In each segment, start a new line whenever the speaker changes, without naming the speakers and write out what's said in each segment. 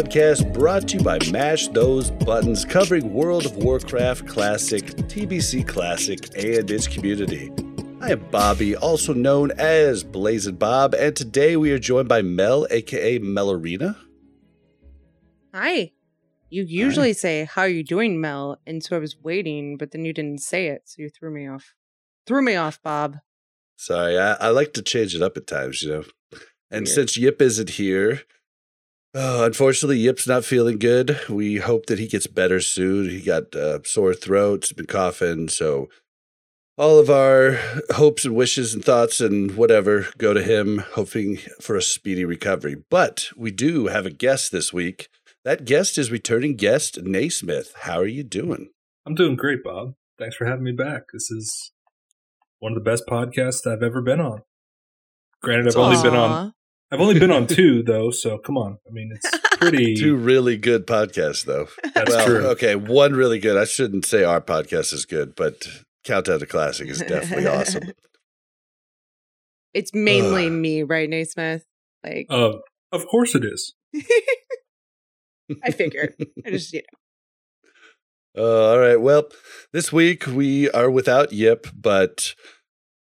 podcast brought to you by Mash Those Buttons, covering World of Warcraft Classic, TBC Classic, and its community. I am Bobby, also known as Blazzin Bob, and today we are joined by Mel, aka Melarina.
Hi. You usually say, How are you doing, Mel? And so I was waiting, but then you didn't say it, so you threw me off. Threw me off, Bob.
Sorry, I, I like to change it up at times, you know. And
Weird.
since Yip isn't here, uh, unfortunately, Yip's not feeling good. We hope that he gets better soon. He got uh, sore throat, he's been coughing. So, all of our hopes and wishes and thoughts and whatever go to him, hoping for a speedy recovery. But we do have a guest this week. That guest is returning guest Naismith. How are you doing?
I'm doing great, Bob. Thanks for having me back. This is one of the best podcasts I've ever been on. Granted, I've only been on
Aw.
I've only been on two though, so come on. I mean, it's pretty.
Two really good podcasts, though.
That's
well,
true.
okay, one really good. I shouldn't say our podcast is good, but Countdown to Classic is definitely awesome.
It's mainly
Ugh.
me, right, Naismith? Like,
Uh, of course it is.
I figured. I just, you know.
Uh, all right. Well, this week we are without Yip, but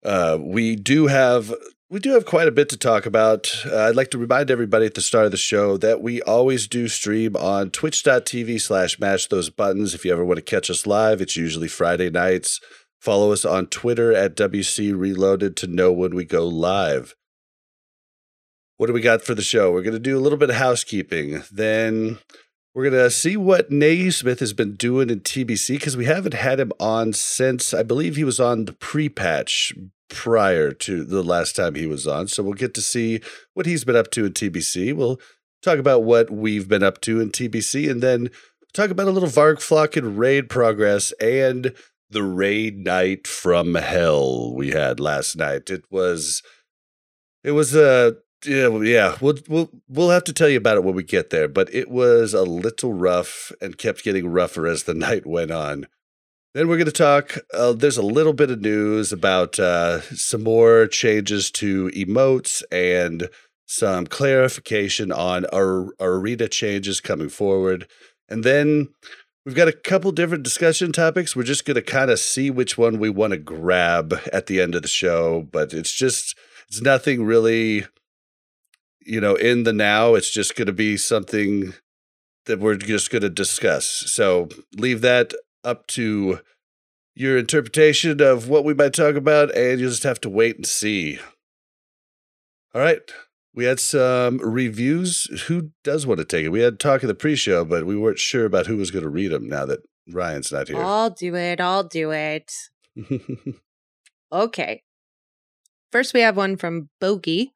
uh, we do have we do have quite a bit to talk about. Uh, I'd like to remind everybody at the start of the show that we always do stream on twitch.tv slash mash those buttons. If you ever want to catch us live, it's usually Friday nights. Follow us on Twitter at WC Reloaded to know when we go live. What do we got for the show? We're going to do a little bit of housekeeping. Then we're going to see what Naismith has been doing in TBC because we haven't had him on since I believe he was on the pre patch prior to the last time he was on. So we'll get to see what he's been up to in TBC. We'll talk about what we've been up to in TBC and then talk about a little Varg Flock and raid progress and the raid night from hell we had last night. It was, it was a, yeah, well, yeah, we'll we'll we'll have to tell you about it when we get there. But it was a little rough and kept getting rougher as the night went on. Then we're going to talk. Uh, there's a little bit of news about uh, some more changes to emotes and some clarification on our arena changes coming forward. And then we've got a couple different discussion topics. We're just going to kind of see which one we want to grab at the end of the show. But it's just it's nothing really you know, in the now, it's just going to be something that we're just going to discuss. So leave that up to your interpretation of what we might talk about, and you'll just have to wait and see. All right. We had some reviews. Who does want to take it? We had talk in the pre show, but we weren't sure about who was going to read them now that Ryan's not here.
I'll do it. I'll do it. Okay. First, we have one from Bogey.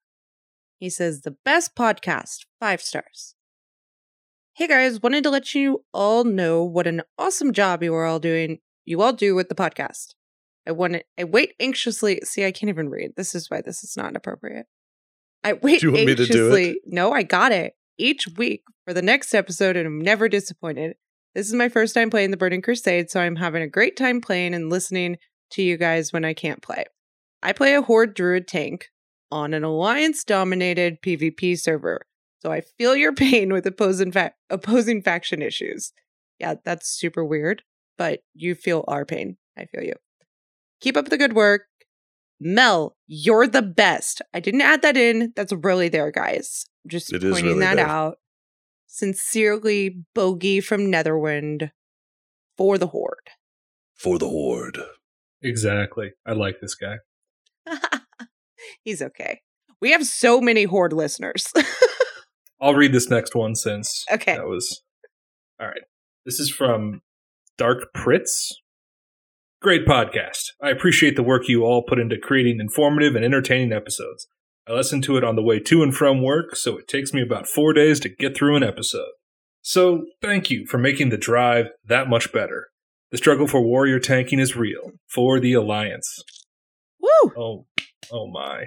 He says, The best podcast, five stars. Hey guys, wanted to let you all know what an awesome job you are all doing. You all do with the podcast. I want to, I wait anxiously. See, I can't even read. This is why this is not appropriate. I wait
Do you want me to do it?
anxiously. No, I got it. Each week for the next episode, and I'm never disappointed. This is my first time playing the Burning Crusade, so I'm having a great time playing and listening to you guys when I can't play. I play a Horde Druid tank on an Alliance dominated PvP server, so I feel your pain with opposing, fa- opposing faction issues. Yeah, that's super weird, but you feel our pain. I feel you. Keep up the good work. Mel, you're the best. I didn't add that in. That's really there, guys. Just
It is
pointing
really
that
there.
out. Sincerely, Bogey from Netherwind for the Horde.
For the Horde.
Exactly. I like this guy.
He's okay. We have so many Horde listeners.
I'll read this next one since
Okay.
that was all right. This is from Dark Pritz. Great podcast. I appreciate the work you all put into creating informative and entertaining episodes. I listen to it on the way to and from work, so it takes me about four days to get through an episode. So, thank you for making the drive that much better. The struggle for warrior tanking is real. For the Alliance.
Woo!
Oh, oh my.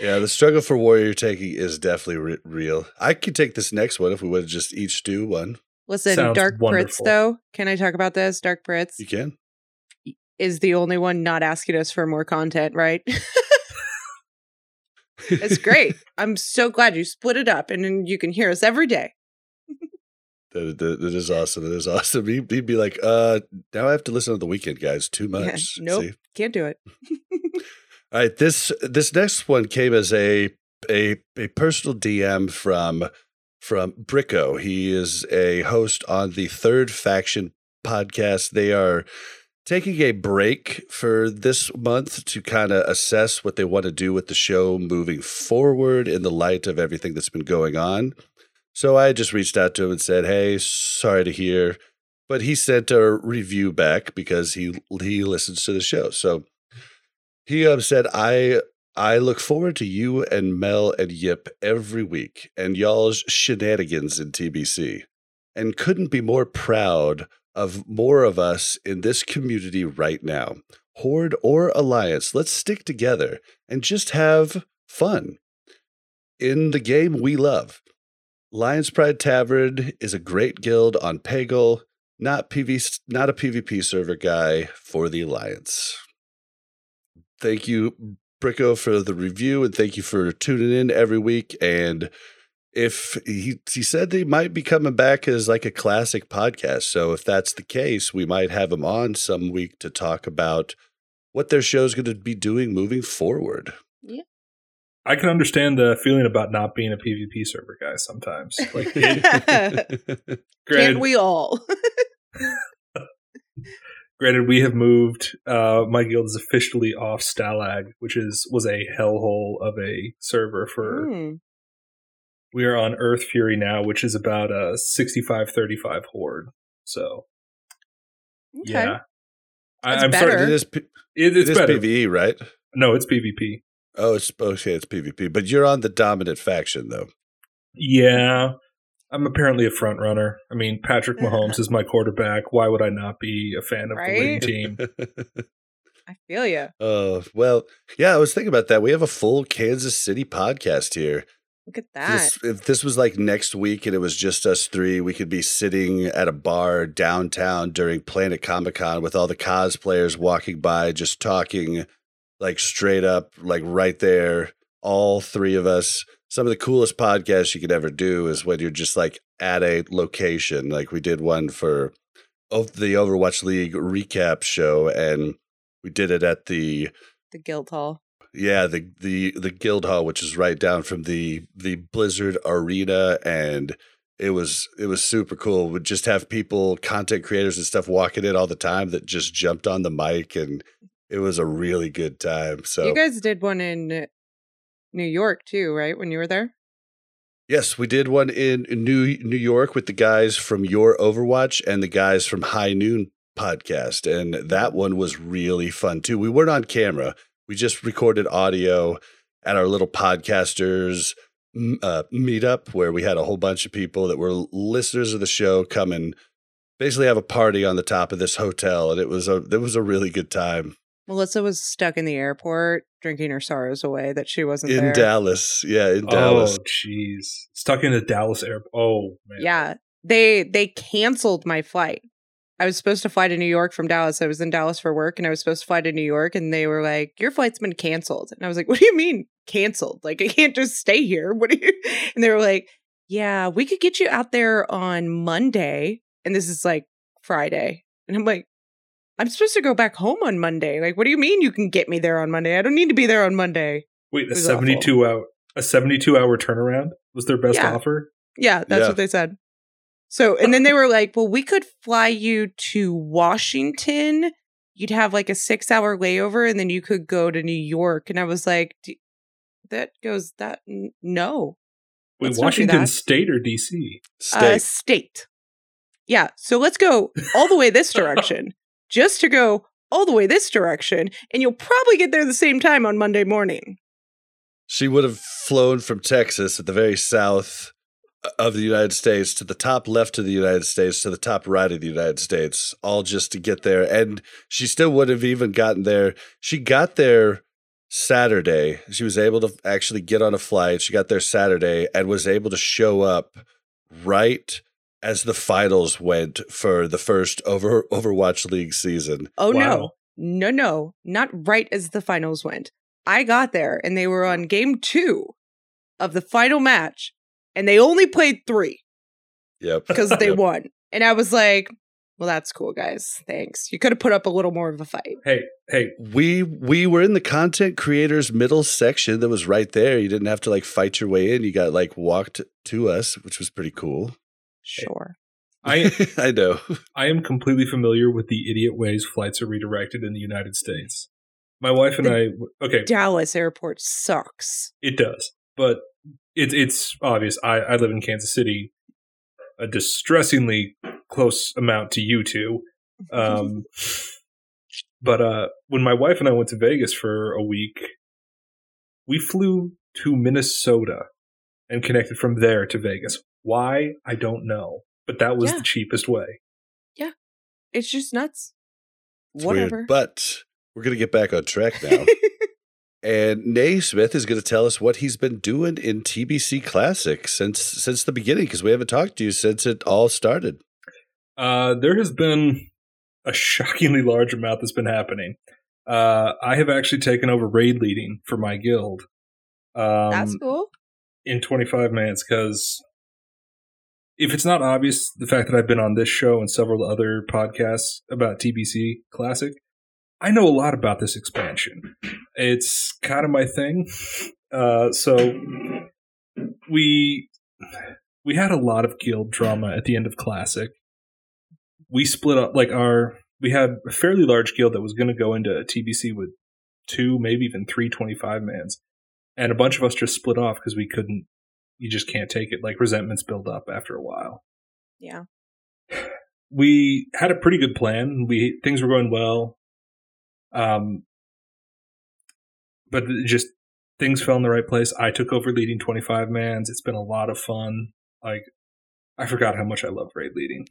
Yeah, the struggle for warrior taking is definitely re- real. I could take this next one if we would have just each do one.
Listen,
Sounds
Dark Pritz, though, can I talk about this? Dark Pritz
You can.
is the only one not asking us for more content, right? it's great. I'm so glad you split it up and then you can hear us every day.
That, that, that is awesome. That is awesome. He'd, he'd be like, uh, now I have to listen on the weekend, guys. Too
Yeah,
much.
nope.
See?
Can't do it.
All right, this this next one came as a a a personal DM from from Bricko. He is a host on the Third Faction podcast. They are taking a break for this month to kind of assess what they want to do with the show moving forward in the light of everything that's been going on. So I just reached out to him and said, "Hey, sorry to hear." But he sent a review back because he he listens to the show. So he um, said, "I I look forward to you and Mel and Yip every week and y'all's shenanigans in TBC, and couldn't be more proud of more of us in this community right now. Horde or alliance, let's stick together and just have fun in the game we love." Lions Pride Tavern is a great guild on Pagle, not PV, not a PvP server guy for the Alliance. Thank you, Bricko, for the review, and thank you for tuning in every week. And if he he said they might be coming back as like a classic podcast, so if that's the case, we might have him on some week to talk about what their show's going to be doing moving forward. Yeah.
I can understand the feeling about not being a PvP server guy sometimes. Like,
Can't we all?
granted, we have moved. Uh, my guild is officially off Stalagg, which is was a hellhole of a server for.
Hmm.
We are on Earthfury now, which is about a 65-35 horde. So
Okay.
yeah, I, I'm
better.
sorry.
It is, P-
It,
it
it's
is
better.
PVE, right?
No, it's PvP.
Oh, it's okay. It's PvP, but you're on the dominant faction, though.
Yeah. I'm apparently a front runner. I mean, Patrick Mahomes is my quarterback. Why would I not be a fan of the winning team?
I feel you.
Oh well, yeah. I was thinking about that. We have a full Kansas City podcast here.
Look at that.
This, if this was like next week and it was just us three, we could be sitting at a bar downtown during Planet Comic Con with all the cosplayers walking by, just talking like straight up, like right there. All three of us. Some of the coolest podcasts you could ever do is when you're just like at a location. Like we did one for the Overwatch League recap show, and we did it at the
the guild hall.
yeah, the the the guild hall, which is right down from the the Blizzard arena, and it was it was super cool. Would just have people, content creators and stuff, walking in all the time that just jumped on the mic, and it was a really good time. So
You guys did one in New York too, right? When you were there?
yes, we did one in New New York with the guys from Your Overwatch and the guys from High Noon podcast, and that one was really fun too. We weren't on camera; we just recorded audio at our little podcasters uh, meetup where we had a whole bunch of people that were listeners of the show come and basically have a party on the top of this hotel, and it was a it was a really good time
Melissa was stuck in the airport drinking her sorrows away that she wasn't
in
there.
Dallas. Yeah, in Dallas.
Oh, jeez. Stuck in the Dallas airport. Oh, man.
Yeah. They they canceled my flight. I was supposed to fly to New York from Dallas. I was in Dallas for work and I was supposed to fly to New York and they were like, "Your flight's been canceled." And I was like, "What do you mean canceled? Like I can't just stay here. What do you?" And they were like, "Yeah, we could get you out there on Monday." And this is like Friday. And I'm like, "I'm supposed to go back home on Monday. Like what do you mean you can get me there on Monday? I don't need to be there on Monday."
Wait, a
was
72 hour a 72 hour turnaround was their best
Yeah.
offer?
Yeah, that's
Yeah.
what they said. So, and then they were like, well, we could fly you to Washington. You'd have like a six hour layover and then you could go to New York. And I was like, "D- that goes that, n- no.
Wait,
Let's
Washington. State or DC?
Uh,
State.
state. Yeah, so let's go all the way this direction just to go all the way this direction, and you'll probably get there the same time on Monday morning.
She would have flown from Texas at the very south uh, of the United States to the top left of the United States to the top right of the United States, all just to get there. And she still would have even gotten there. She got there Saturday. She was able to actually get on a flight. She got there Saturday and was able to show up right as the finals went for the first over Overwatch League season.
Oh
Wow.
no. No, no, not right as the finals went. I got there and they were on game 2 of the final match and they only played 3
Yep.
because they
Yep.
won. And I was like, well that's cool guys. Thanks. You could have put up a little more of a fight.
Hey, hey,
we we were in the content creators middle section that was right there. You didn't have to like fight your way in. You got like walked to us, which was pretty cool.
Sure.
I
I know.
I am completely familiar with the idiot ways flights are redirected in the United States. My wife and I, okay,
Dallas airport sucks.
it does, but it's it's obvious. I, I live in Kansas City, a distressingly close amount to you two. Um, but uh, when my wife and I went to Vegas for a week, we flew to Minnesota and connected from there to Vegas. Why I don't know, but that was
Yeah.
the cheapest way. Yeah.
It's just nuts.
It's
Whatever.
weird. But we're gonna get back on track now. and Naismith is gonna tell us what he's been doing in TBC Classic since since the beginning, because we haven't talked to you since it all started.
Uh, there has been a shockingly large amount that's been happening. Uh, I have actually taken over raid leading for my guild. Um,
That's cool.
in 25 minutes because if it's not obvious, the fact that I've been on this show and several other podcasts about TBC Classic, I know a lot about this expansion. It's kind of my thing. Uh, so we we had a lot of guild drama at the end of Classic. We split up like our we had a fairly large guild that was going to go into TBC with two, maybe even three 25 mans and a bunch of us just split off because we couldn't you just can't take it like resentments build up after a while
Yeah.
we had a pretty good plan we things were going well um but just things fell in the right place i took over leading 25 mans it's been a lot of fun like i forgot how much i love raid leading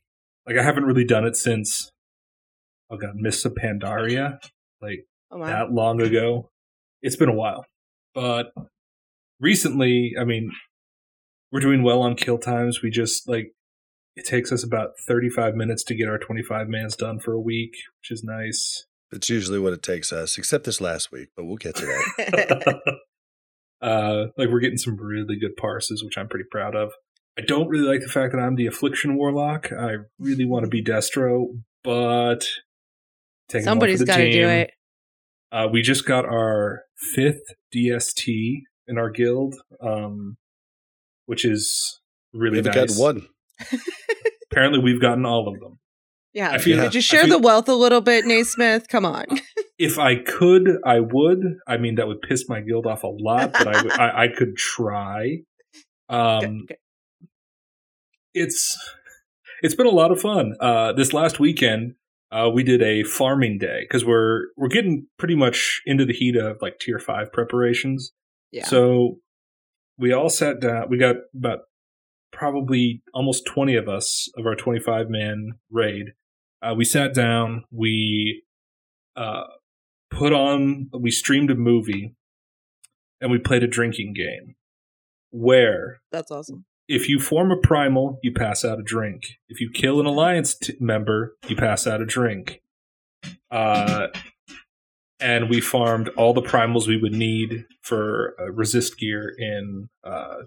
like i haven't really done it since oh god Mists of Pandaria like
Oh my.
that long ago. It's been a while. But recently, I mean, we're doing well on kill times. We just like it takes us about 35 minutes to get our 25 mans done for a week, which is nice.
It's usually what it takes us, except this last week, but we'll get to that.
uh like we're getting some really good parses, which I'm pretty proud of. I don't really like the fact that I'm the affliction warlock. I really want to be Destro, but taking one for
got to do it.
Uh, we just got our fifth DST in our guild, um, which is really
We've
nice.
got one.
Apparently, we've gotten all of them.
Yeah.
I feel-
Could you
I
share
feel-
the wealth a little bit, Naismith? Come on.
If I could, I would. I mean, that would piss my guild off a lot, but I, would- I, I could try. Um,
Good, good.
it's it's been a lot of fun. Uh, this last weekend, uh, we did a farming day because we're we're getting pretty much into the heat of like tier five preparations.
Yeah.
So we all sat down. We got about probably almost 20 of us of our 25 man raid. Uh, we sat down. We uh, put on, we streamed a movie and we played a drinking game where
That's awesome.
if you form a primal, you pass out a drink. If you kill an alliance t- member, you pass out a drink. Uh, and we farmed all the primals we would need for uh, resist gear in uh,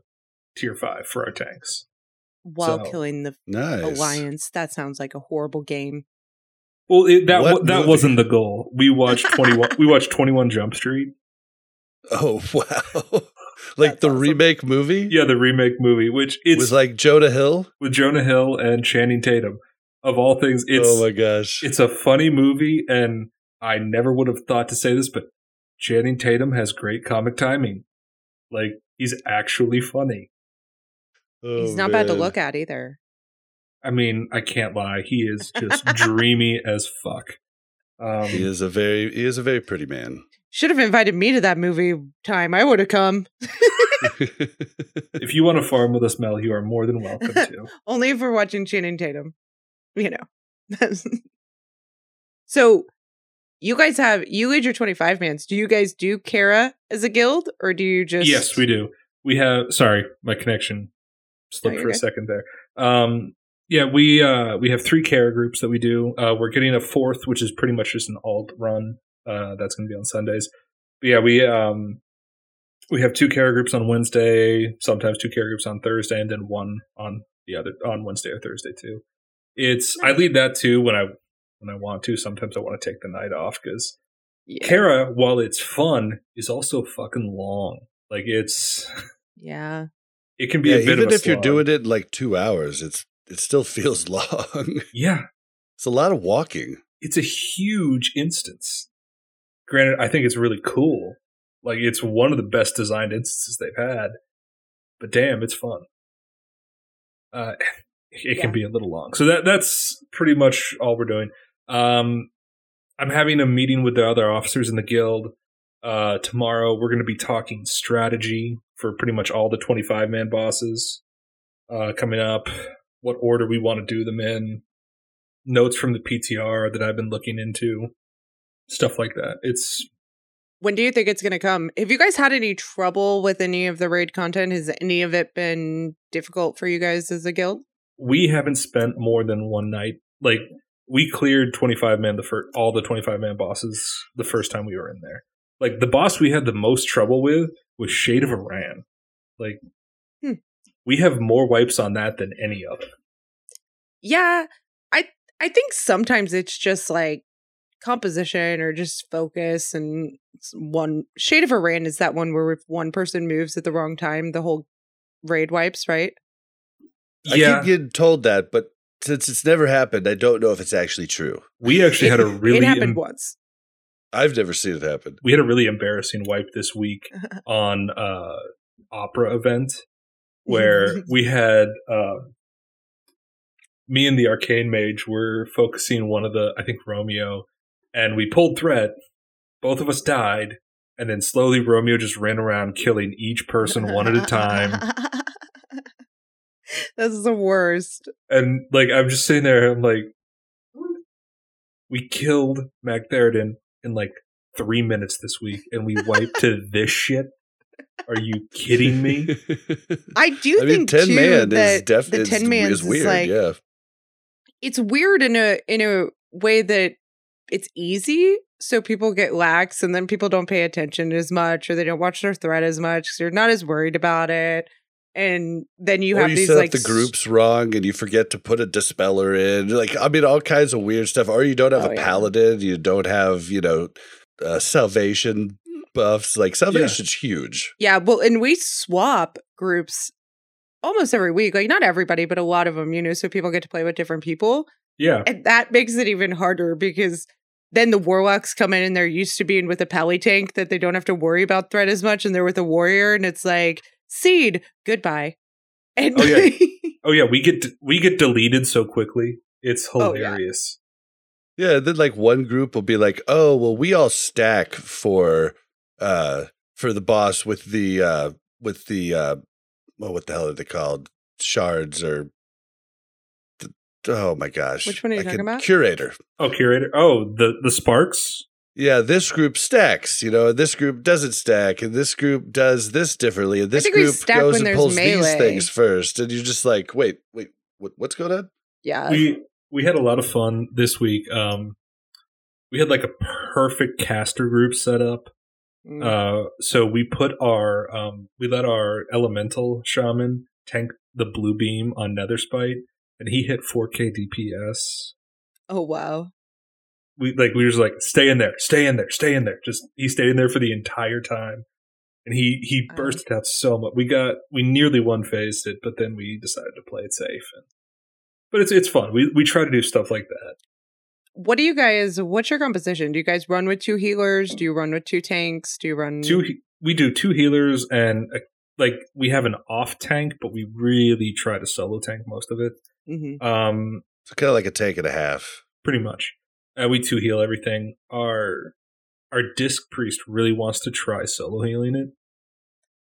tier five for our tanks.
While
So-
killing the
Nice.
alliance. That sounds like a horrible game.
Well, it, that
What
wa- that
movie?
wasn't the goal. We watched twenty one. we watched Twenty One Jump Street.
Oh wow! like
That's
the
awesome.
remake movie
Yeah, the remake movie, which it's
was like Jonah Hill.
with Jonah Hill and Channing Tatum. Of all things, it's
oh my gosh!
it's a funny movie, and I never would have thought to say this, but Channing Tatum has great comic timing. Like he's actually funny.
Oh,
He's not bad to look at either.
I mean, I can't lie. He is just dreamy as fuck. Um,
He is a very he is a very pretty man.
Should have invited me to that movie time. I would have come.
if you want to farm with us, Mel, you are more than welcome to.
Only if we're watching Channing Tatum. You know. so you guys have you lead your 25 mans. Do you guys do Kara as a guild or do you just
yes, we do. We have. Sorry, my connection slipped for a
good.
second there. Um, yeah, we uh, we have three Kara groups that we do. Uh, we're getting a fourth, which is pretty much just an alt run. Uh, that's going to be on Sundays. But yeah, we um, we have two Kara groups on Wednesday, sometimes two Kara groups on Thursday, and then one on the other on Wednesday or Thursday too. It's I lead that too when I when I want to. Sometimes I want to take the night off because
Yeah.
Kara, while it's fun, is also fucking long. Like it's
yeah.
it can be
yeah,
a bit
even
of a
if you're doing it like two hours, it's it still feels long.
Yeah,
it's a lot of walking.
it's a huge instance. Granted, I think it's really cool. Like it's one of the best designed instances they've had. But damn, it's fun. Uh, it can be a little long. So that that's pretty much all we're doing. Um, I'm having a meeting with the other officers in the guild uh, tomorrow. We're going to be talking strategy for pretty much all the 25 man bosses uh, coming up. What order we want to do them in. Notes from the PTR that I've been looking into. Stuff like that. It's
When do you think it's going to come? Have you guys had any trouble with any of the raid content? Has any of it been difficult for you guys as a guild?
we haven't spent more than one night. Like we cleared 25 man the first all the 25 man bosses the first time we were in there. Like the boss we had the most trouble with was Shade of Aran. Like
Hmm.
we have more wipes on that than any other.
Yeah, I I think sometimes it's just like composition or just focus and one shade of Aran is that one where if one person moves at the wrong time, the whole raid wipes, right?
I
yeah,
keep getting told that, but since it's never happened, I don't know if it's actually true.
we actually had a really
it happened
em-
once.
I've never seen it happen.
we had a really embarrassing wipe this week on uh opera event where we had uh, me and the arcane mage were focusing one of the I think Romeo and we pulled threat both of us died and then slowly Romeo just ran around killing each person one at a time
That's the worst.
and like I'm just sitting there I'm like we killed Magtheridon in like 3 minutes this week and we wiped to this shit are you kidding me
I do
I mean,
think
ten
too
man
that
is def-
the
is,
ten man
is weird.
like
yeah,
it's weird in a in a way that it's easy so people get lax and then people don't pay attention as much or they don't watch their thread as much because they're not as worried about it and then you
or
have
you
these
set
like
up the groups wrong and you forget to put a dispeller in. Like, I mean, all kinds of weird stuff. Or you don't have
Oh,
a
yeah.
paladin. You don't have, you know, uh, salvation buffs. Like, salvation's huge.
yeah well and we swap groups almost every week like not everybody but a lot of them you know so people get to play with different people
yeah
and that makes it even harder because then the warlocks come in and they're used to being with a pally tank that they don't have to worry about threat as much and they're with a warrior and it's like seed goodbye and
Oh, yeah. Oh yeah, we get we get deleted so quickly. It's
Oh, yeah.
hilarious.
Yeah. Then, like, one group will be like, oh, well, we all stack for, uh, for the boss with the, uh, with the, uh, well, what the hell are they called? Shards or, the, oh my gosh.
Which one are you
I
talking
can-
about?
Curator.
Oh, curator. Oh, the the sparks.
Yeah, this group stacks, you know, this group doesn't stack, and this group does this differently, and this group goes and pulls
melee.
these things first, and you're just like, wait, wait, what, what's going on?
yeah
we we had a lot of fun this week. Um, we had like a perfect caster group set up.
Mm.
Uh, so we put our um, we let our elemental shaman tank the blue beam on Netherspite, and he hit 4K DPS.
oh wow
We like we were just like, stay in there, stay in there, stay in there. Just he stayed in there for the entire time. And he he
Wow.
bursted out so much. We got we nearly one phased it, but then we decided to play it safe. And, but it's it's fun. We we try to do stuff like that.
what do you guys what's your composition do you guys run with two healers do you run with two tanks do you run
Two he- we do two healers and a, like we have an off tank, but we really try to solo tank most of it.
hmm
Um,
It's kind of like a tank and a half.
pretty much. Uh, we two heal everything. Our our disc priest really wants to try solo healing it,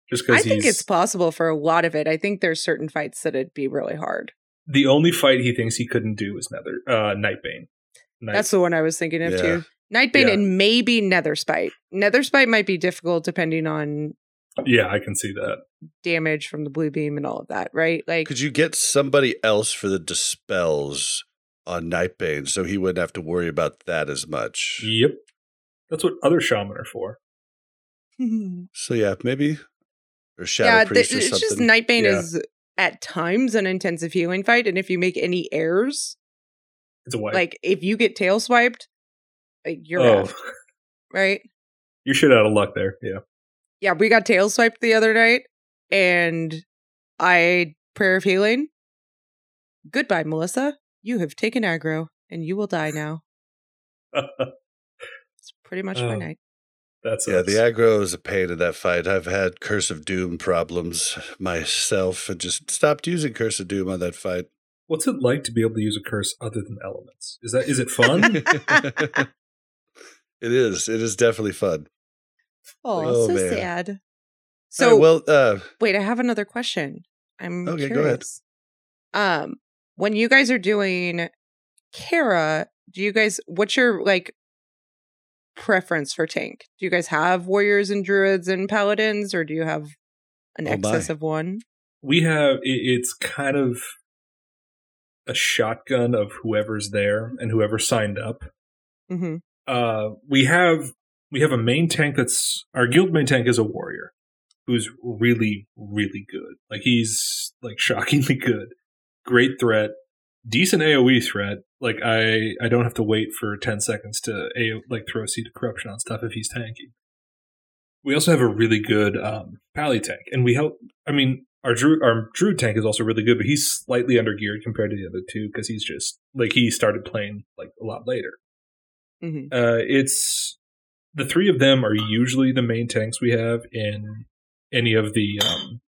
just because
I
because
think it's possible for a lot of it. I think there's certain fights that it'd be really hard.
the only fight he thinks he couldn't do is Nether uh, Nightbane. Night,
That's the one I was thinking of
Yeah.
too. Nightbane
Yeah.
and maybe Nether Spite. Nether Spite might be difficult depending on
yeah, I can see that.
damage from the blue beam and all of that, right? Like
Could you get somebody else for the dispels on Nightbane so he wouldn't have to worry about that as much?
Yep, that's what other shaman are for.
So yeah, maybe or Shadow
yeah,
Priest
th-
or
it's
something.
just Nightbane
Yeah.
is at times an intensive healing fight, and if you make any errors,
It's a wipe.
like if you get tail swiped, like you're
oh,
effed, right?
you're shit out of luck there. Yeah.
Yeah, we got tail swiped the other night, and I prayer of healing. Goodbye, Melissa. You have taken aggro, and you will die now. It's pretty much my
Oh.
night.
That's
yeah, the aggro is a pain in that fight. I've had Curse of Doom problems myself and just stopped using Curse of Doom on that fight.
What's it like to be able to use a curse other than elements? Is that is it fun?
it is. It is definitely fun.
Oh,
Oh,
so
man.
sad.
So
So
well, uh,
wait, I have another question. I'm
Okay, go ahead.
Um, when you guys are doing Kara, do you guys what's your like preference for tank? Do you guys have warriors and druids and paladins, or do you have an
Oh, my.
excess of one?
we have it's kind of a shotgun of whoever's there and whoever signed up.
Mm-hmm.
Uh, we have we have a main tank that's our guild main tank is a warrior who's really really good. Like he's like shockingly good, great threat, decent AOE threat. Like I I don't have to wait for ten seconds to AO, like throw a seed of corruption on stuff if he's tanking. We also have a really good um, pally tank, and we help. I mean, our druid our druid tank is also really good, but he's slightly under geared compared to the other two because he's just like he started playing like a lot later.
Mm-hmm.
Uh, it's the three of them are usually the main tanks we have in any of the um,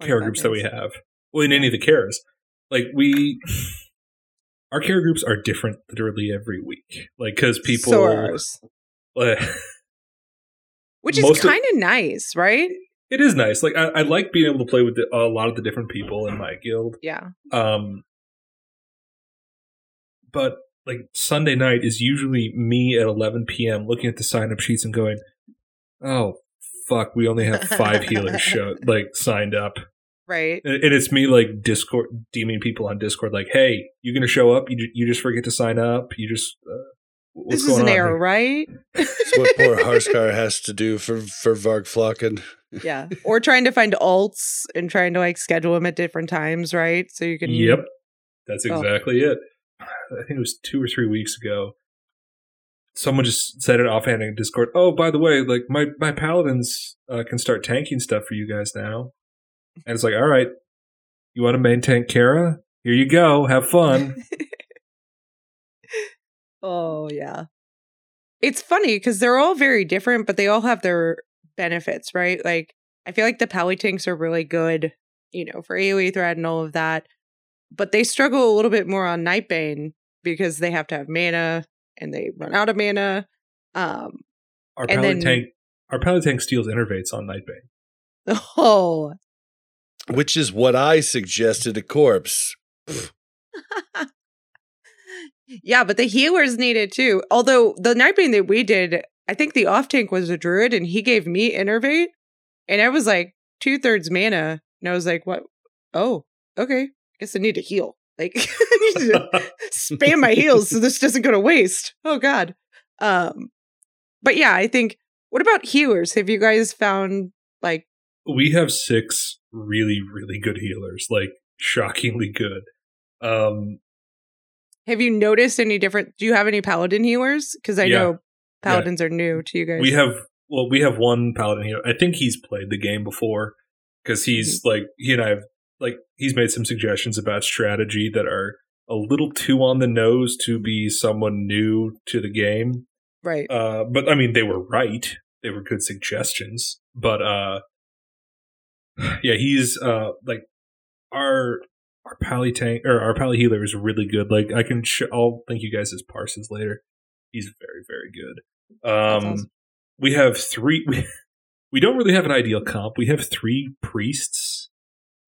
Kara groups that we have. Well, in any of the Karas, like we, our Kara groups are different literally every week. Like because people,
so are ours.
like,
which is kind of nice, right?
it is nice. Like I, I like being able to play with the, a lot of the different people in my guild.
Yeah.
Um, but like Sunday night is usually me at 11 p.m. looking at the sign up sheets and going, "Oh fuck, we only have five healers show like signed up,"
Right.
and, and it's me like Discord deeming people on Discord like, "Hey, you're gonna show up? You ju- you just forget to sign up? You just uh, what's
this is
going
an
on?"
error,
here?"
right?
it's what poor Harskar has to do for for Vargflocken.
yeah. Or trying to find alts and trying to like schedule them at different times, right? So you can.
Yep, that's
Oh.
exactly it. I think it was two or three weeks ago. Someone just said it offhand in Discord. Oh, by the way, like my my paladins uh, can start tanking stuff for you guys now, and it's like, all right, you want to main tank Kara? Here you go, have fun.
oh yeah. It's funny because they're all very different, but they all have their benefits, right? Like I feel like the pally tanks are really good, you know, for AoE threat and all of that. But they struggle a little bit more on Nightbane because they have to have mana and they run out of mana. Um
Our paladin
then-
tank, our paladin tank steals innervates on Nightbane.
oh
Which is what I suggested to Corpse.
yeah, but the healers need it too. Although the Nightbane that we did, I think the off tank was a druid and he gave me Innervate. And I was like two thirds mana. And I was like, what? Oh, okay. I guess I need to heal. Like I need to spam my heals so this doesn't go to waste. Oh god. Um but yeah, I think what about healers? Have you guys found like
we have six really really good healers, like shockingly good. Um,
have you noticed any different do you have any paladin healers? Because I
Yeah.
know paladins are new to you guys.
We have well, we have one paladin here. I think he's played the game before because he's
Mm-hmm.
like he and I have like he's made some suggestions about strategy that are a little too on the nose to be someone new to the game.
right.
Uh, but I mean, they were right. They were good suggestions. But uh, yeah, he's uh like our our pally tank or our pally healer is really good. Like I can, sh- I'll link you guys his parses later. He's very very good. Um,
awesome.
we have three. We, we don't really have an ideal comp. We have three priests,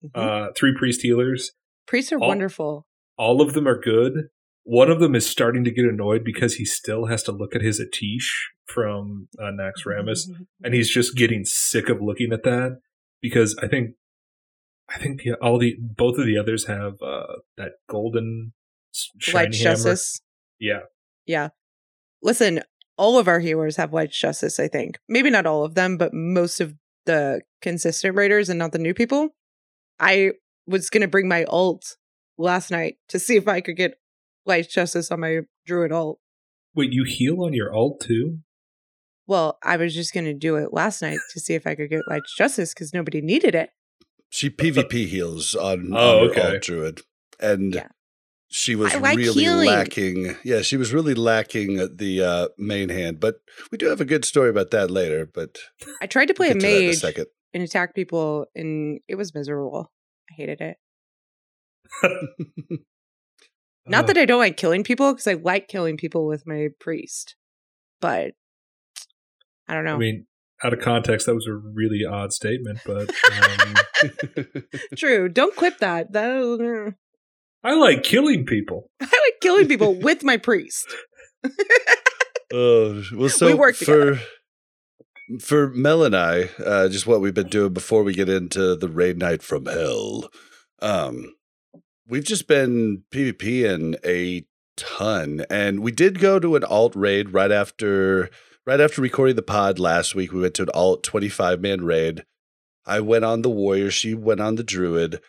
Mhm.
uh, three priest healers.
Priests are
all-
wonderful.
All of them are good. One of them is starting to get annoyed because he still has to look at his Atiesh from uh, Naxxramas, and he's just getting sick of looking at that because I think I think all the both of the others have uh, that golden shiny hammer.
Justice.
Yeah,
Yeah. Listen, all of our healers have Light's Justice, I think. Maybe not all of them, but most of the consistent raiders and not the new people. I was going to bring my alt last night to see if I could get Light's Justice on my Druid alt.
wait, you heal on your alt too?
Well, I was just going to do it last night to see if I could get Light's Justice because nobody needed it.
She PvP heals on,
Oh,
on
okay.
alt druid, and
Yeah.
she was
like
really
healing.
lacking. Yeah, she was really lacking the uh, main hand. But we do have a good story about that later. But
I tried to play
we'll
a
get to that in a
mage
second.
and attack people, and it was miserable. I hated it. Not
Uh,
that I don't like killing people, because I like killing people with my priest, but I don't know.
I mean, out of context, that was a really odd statement, but um,
True. Don't clip that. That
I like killing people.
I like killing people with my priest.
Oh, well, so
work
for for Mel and I, uh, just what we've been doing before we get into the raid night from hell. Um, we've just been PvPing a ton, and we did go to an alt raid right after right after recording the pod last week. We went to an alt twenty five man raid. I went on the warrior. She went on the druid.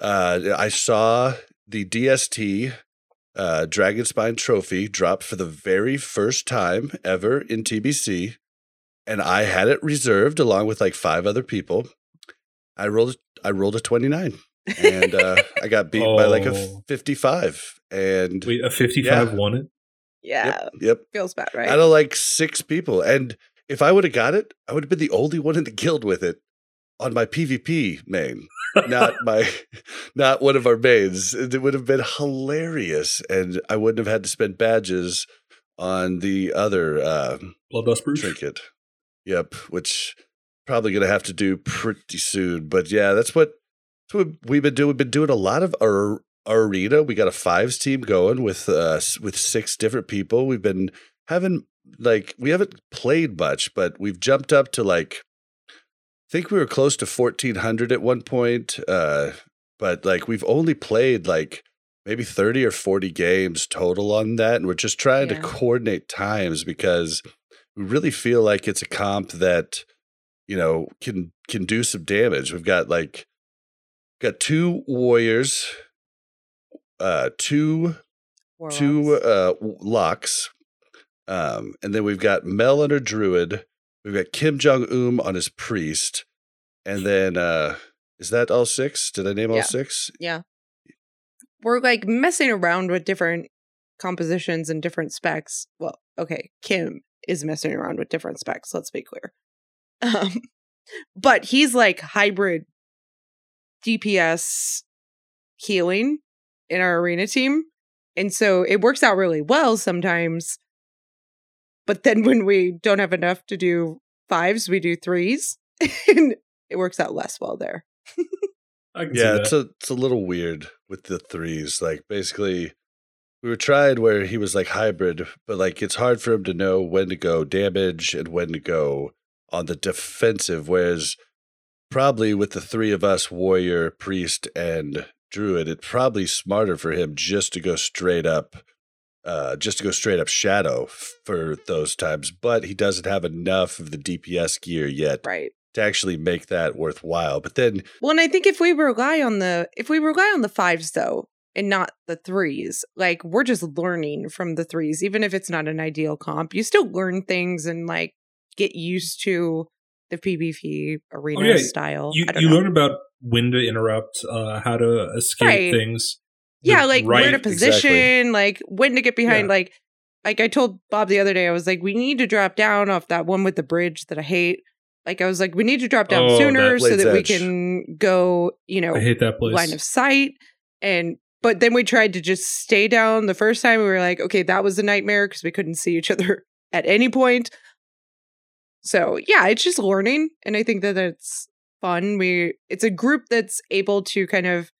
Uh, I saw the DST uh, Dragon Spine Trophy drop for the very first time ever in TBC, and I had it reserved along with like five other people. I rolled I rolled a twenty nine, and uh, I got beat by like a
Oh.
fifty five. And
Wait, a 55
Yeah.
won it?
Yeah.
yep, yep,
Feels bad, right?
out of like six people. And if I would have got it, I would have been the only one in the guild with it on my PvP main. not my not one of our mains. It would have been hilarious, and I wouldn't have had to spend badges on the other uh,
Bloodlust Brooch?
trinket. Yep, which probably gonna have to do pretty soon. But yeah, that's what that's what we've been doing. We've been doing a lot of our arena. We got a fives team going with uh with six different people. We've been having like we haven't played much, but we've jumped up to like I think we were close to fourteen hundred at one point. Uh, but like we've only played like maybe 30 or 40 games total on that and we're just trying to coordinate times because we really feel like it's a comp that you know can can do some damage we've got like got two warriors uh two two uh locks um and then we've got mel under druid we've got kim jong-un on his priest and then uh is that all six did i name all six
Yeah. We're like messing around with different compositions and different specs. Well, okay, Kim is messing around with different specs, let's be clear. Um, but he's like hybrid DPS healing in our arena team. And so it works out really well sometimes. But then when we don't have enough to do fives, we do threes. and it works out less well there.
I can
yeah
see
it's a it's a little weird with the threes like basically we were tried where he was like hybrid but like it's hard for him to know when to go damage and when to go on the defensive whereas probably with the three of us warrior priest and druid it's probably smarter for him just to go straight up uh just to go straight up shadow f- for those times but he doesn't have enough of the dps gear yet
Right.
to actually make that worthwhile but then
Well, and I think if we rely on the if we rely on the fives though, and not the threes, like we're just learning from the threes, even if it's not an ideal comp, you still learn things and like get used to the PvP arena
Oh, yeah.
style.
You, you learn about when to interrupt, uh, how to escape
Right.
things.
yeah, like where to
right-
position,
exactly.
like when to get behind,
Yeah.
like like I told Bob the other day, I was like, we need to drop down off that one with the bridge that I hate. Like I was like, we need to drop down
Oh,
sooner
that
so that we can go, you know,
I hate that place.
line of sight And but then we tried to just stay down the first time. We were like, okay, that was a nightmare because we couldn't see each other at any point. So yeah, it's just learning, and I think that it's fun. We it's a group that's able to kind of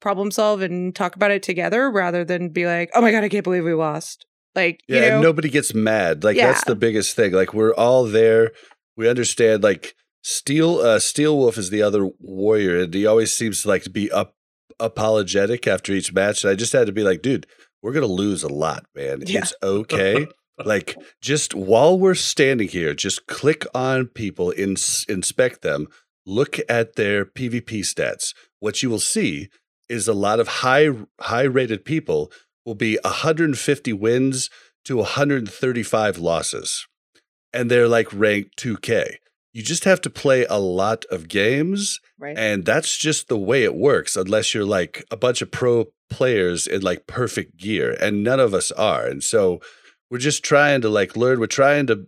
problem solve and talk about it together rather than be like, oh my god, I can't believe we lost. Like,
Yeah,
you know,
and nobody gets mad. Like that's the biggest thing. Like we're all there. We understand. Like Steel, uh, Steel Wolf is the other warrior, and he always seems to like to be up apologetic after each match. And I just had to be like, dude, we're gonna lose a lot, man.
Yeah.
It's okay. Like just while we're standing here, just click on people, ins- inspect them, look at their PvP stats. What you will see is a lot of high high rated people will be 150 wins to 135 losses. And they're like ranked 2K. You just have to play a lot of games
right?
and that's just the way it works, unless you're like a bunch of pro players in like perfect gear, and none of us are. And so we're just trying to like learn. We're trying to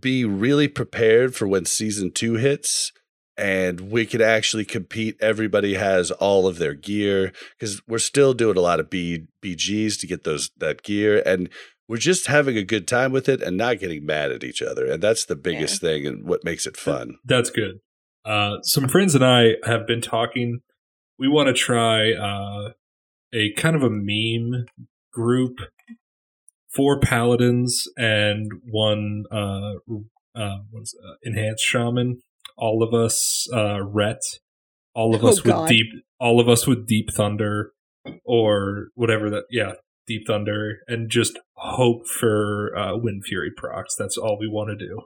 be really prepared for when season two hits and we can actually compete. Everybody has all of their gear because we're still doing a lot of B, BGs to get those that gear. And we're just having a good time with it and not getting mad at each other. And that's the biggest thing and what makes it fun.
That's good. Uh, some friends and I have been talking. We want to try uh, a kind of a meme group, four paladins and one uh, uh, what is uh, enhanced shaman. All of us uh, ret. All of
Oh,
us with
God.
deep. All of us with deep thunder, or whatever that. Yeah, deep thunder, and just hope for uh, wind fury procs. That's all we want to do.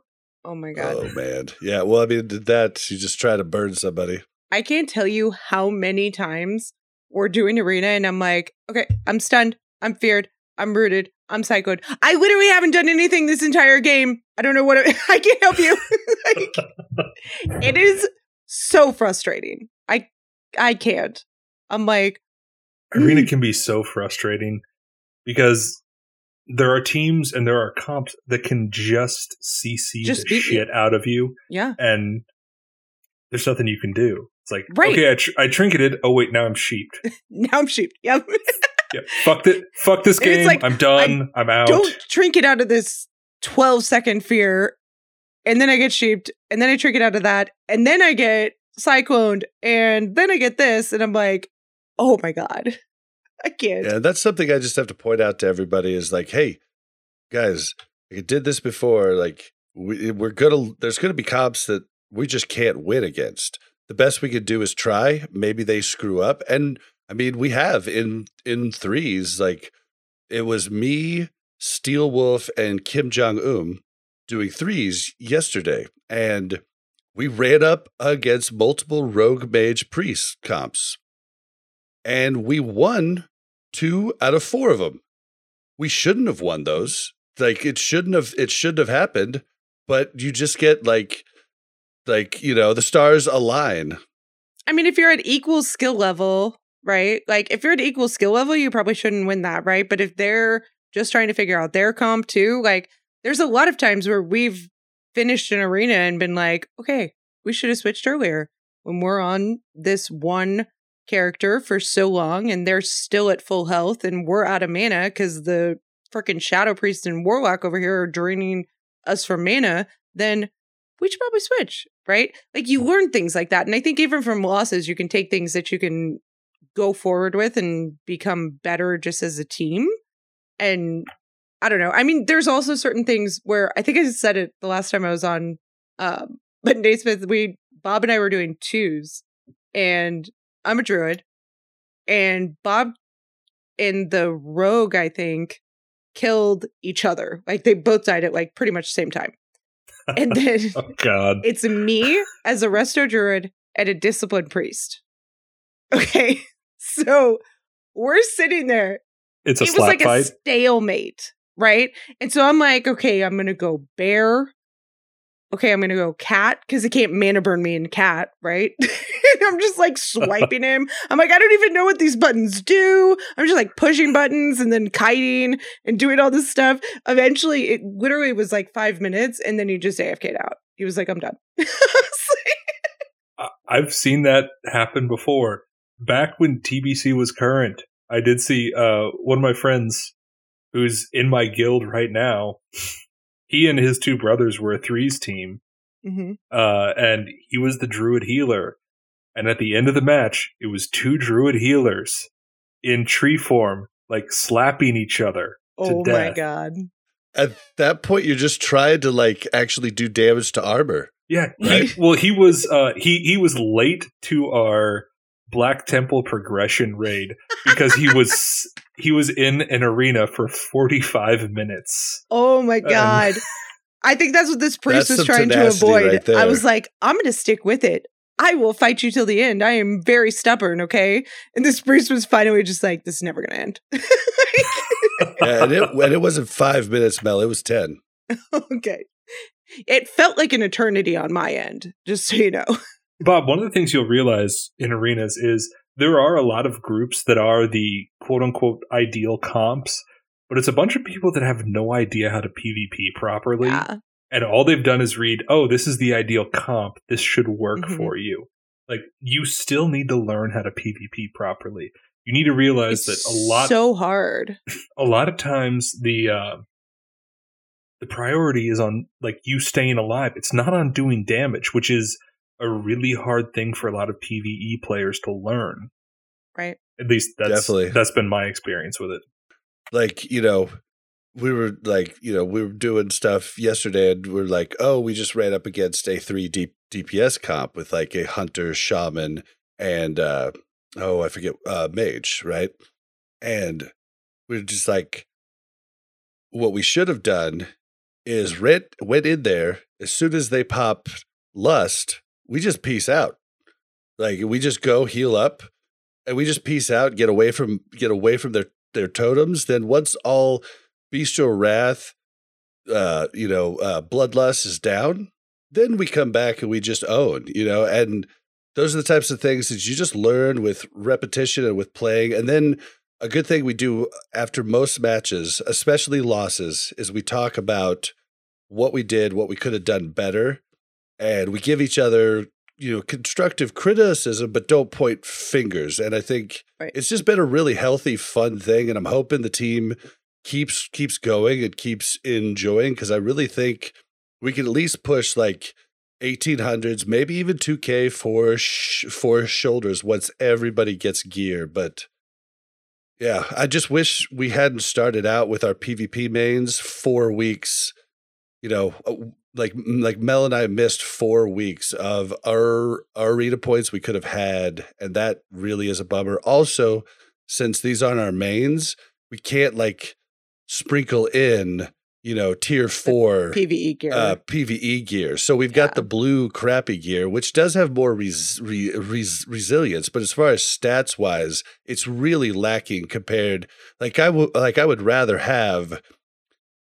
oh my god.
Oh man. Yeah. Well, I mean, did that you just try to burn somebody.
I can't tell you how many times we're doing arena and I'm like, okay, I'm stunned, I'm feared, I'm rooted, I'm psychoed. I literally haven't done anything this entire game. I don't know what I, I can't help you. like, it is so frustrating. I I can't. I'm like,
Arena
Mm.
can be so frustrating because there are teams and there are comps that can just CC
Just
the
beat you.
shit out of you,
yeah,
and there's nothing you can do. It's like,
Right.
okay, I, tr- I trinketed. Oh wait, now I'm sheeped.
now I'm sheep. Yep.
Yeah, fuck it. Fuck this game.
like,
I'm done. I'm out.
don't trinket out of this 12 second fear and then i get sheeped and then i trinket out of that and then i get cycloned and then i get this and i'm like oh my god i can't
Yeah, that's something I just have to point out to everybody is like, hey, guys, I did this before. Like, we, we're gonna. There's gonna be cops that we just can't win against. The best we could do is try. Maybe they screw up, and I mean, we have in in threes. Like, it was me, Steel Wolf, and Kim Jong Un doing threes yesterday, and we ran up against multiple rogue mage priest comps, and we won two out of four of them. We shouldn't have won those. Like it shouldn't have. It shouldn't have happened. But you just get like, like you know, the stars align.
i mean if you're at equal skill level right? Like if you're at equal skill level you probably shouldn't win that right? But if they're just trying to figure out their comp too like there's a lot of times where we've finished an arena and been like okay we should have switched earlier when we're on this one character for so long and they're still at full health and we're out of mana because the freaking shadow priest and warlock over here are draining us for mana then we should probably switch right? Like you learn things like that and i think even from losses you can take things that you can go forward with and become better just as a team and i don't know i mean there's also certain things where i think i said it the last time i was on um but Naismith, we bob and i were doing twos and i'm a druid and bob and the rogue i think killed each other like they both died at like pretty much the same time and then
oh God.
it's me as a resto druid and a disciplined priest. Okay. So we're sitting there.
It's a
it was like
fight.
a stalemate, right? And so I'm like, okay, I'm gonna go bear. Okay, I'm gonna go cat because it can't mana burn me in cat, right? I'm just like swiping him. I'm like, I don't even know what these buttons do. I'm just like pushing buttons and then kiting and doing all this stuff. Eventually, it literally was like five minutes, and then he just AFK'd out. He was like, I'm done. I was like,
I- I've seen that happen before. Back when TBC was current, I did see uh, one of my friends who's in my guild right now. He and his two brothers were a threes team,
hmm
uh, and he was the druid healer. And at the end of the match, it was two druid healers in tree form, like slapping each other.
Oh my
death.
god.
At that point, you're just tried to like actually do damage to armor.
Yeah, he, well, he was uh, he he was late to our Black Temple progression raid because he was he was in an arena for forty five minutes.
Oh my
Um,
god. I think that's what this priest was trying to avoid.
right.
I was like, I'm going to stick with it. I will fight you till the end. I am very stubborn, okay? And this priest was finally just like, this is never going to end.
Yeah, and it and it wasn't five minutes, Mel. It was ten.
okay. It felt like an eternity on my end, just so you know.
Bob, one of the things you'll realize in arenas is there are a lot of groups that are the quote unquote ideal comps, but it's a bunch of people that have no idea how to PvP properly.
Yeah.
and all they've done is read, "Oh, this is the ideal comp. This should work
Mhm.
for you." Like you still need to learn how to PvP properly. You need to realize
It's
that a lot
so hard.
a lot of times the uh the priority is on like you staying alive. It's not on doing damage, which is a really hard thing for a lot of PvE players to learn.
Right.
At least that's
Definitely.
that's been my experience with it.
Like you know, we were like you know we were doing stuff yesterday, and we're like, oh, we just ran up against a three D- DPS comp with like a hunter, shaman, and uh oh, I forget, uh mage, right? And we're just like, what we should have done is rent went in there as soon as they pop lust, we just peace out. Like we just go heal up and we just peace out, get away from get away from their their totems. Then once all bestial wrath, uh, you know, uh, bloodlust is down, then we come back and we just own, you know, and those are the types of things that you just learn with repetition and with playing. And then a good thing we do after most matches, especially losses, is we talk about what we did, what we could have done better, and we give each other, you know, constructive criticism, but don't point fingers. And I think
Right.
it's just been a really healthy, fun thing, and I'm hoping the team keeps keeps going and keeps enjoying because I really think we can at least push like 1800s, maybe even 2K for sh- for shoulders once everybody gets gear. But yeah, I just wish we hadn't started out with our PvP mains four weeks. You know, like like Mel and I missed four weeks of our, our arena points we could have had, and that really is a bummer. Also, since these aren't our mains, we can't like sprinkle in you know tier four
PVE gear.
uh, PVE gear. So we've got the blue crappy gear, which does have more res- re- res- resilience, but as far as stats wise, it's really lacking compared. Like I would, like I would rather have,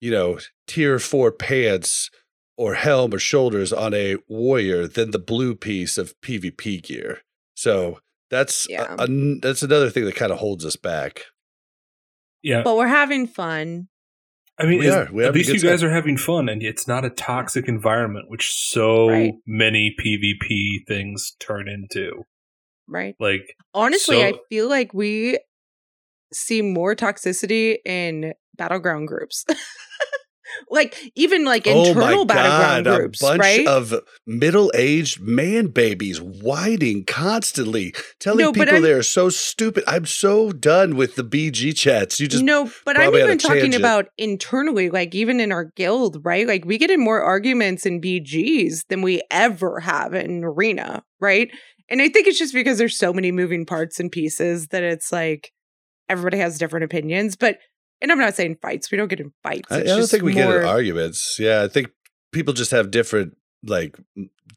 you know, tier four pants or helm or shoulders on a warrior than the blue piece of PvP gear. So that's a-
Yeah.
an- that's another thing that kind of holds us back.
Yeah,
but we're having fun.
I mean,
We
is-
are. We
at least you guys
time.
are having fun, and it's not a toxic environment, which so
Right.
many PvP things turn into.
Right.
Like,
Honestly, I feel like we see more toxicity in battleground groups. like even like oh internal battleground groups,
Oh a bunch
right?
of middle-aged man babies whining constantly, telling
No,
people they're so stupid. I'm so done with the BG chats. You just
no, but I'm
brought me on a
even talking
tangent.
about internally, like even in our guild, right? Like we get in more arguments in BGs than we ever have in arena, right? And I think it's just because there's so many moving parts and pieces that it's like everybody has different opinions. But and I'm not saying fights. We don't get in fights.
I, I don't
just
think we get in arguments. Yeah, I think people just have different like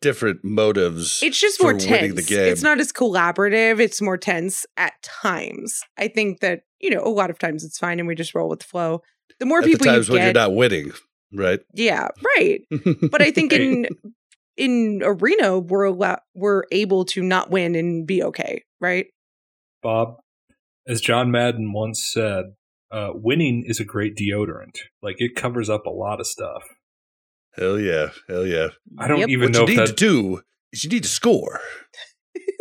different motives.
It's just
for
more tense.
the game.
It's not as collaborative. It's more tense at times. I think that you know a lot of times it's fine and we just roll with the flow. The more
At the
people you
times when you're not winning, right?
yeah, right. But I think
Hey.
in in arena we're allo- we're able to not win and be okay, right?
Bob, as John Madden once said, uh, winning is a great deodorant. Like, it covers up a lot of stuff.
Hell yeah, hell yeah.
I don't
Yep.
even
what
know
you
if
need
that
to do is you need to score.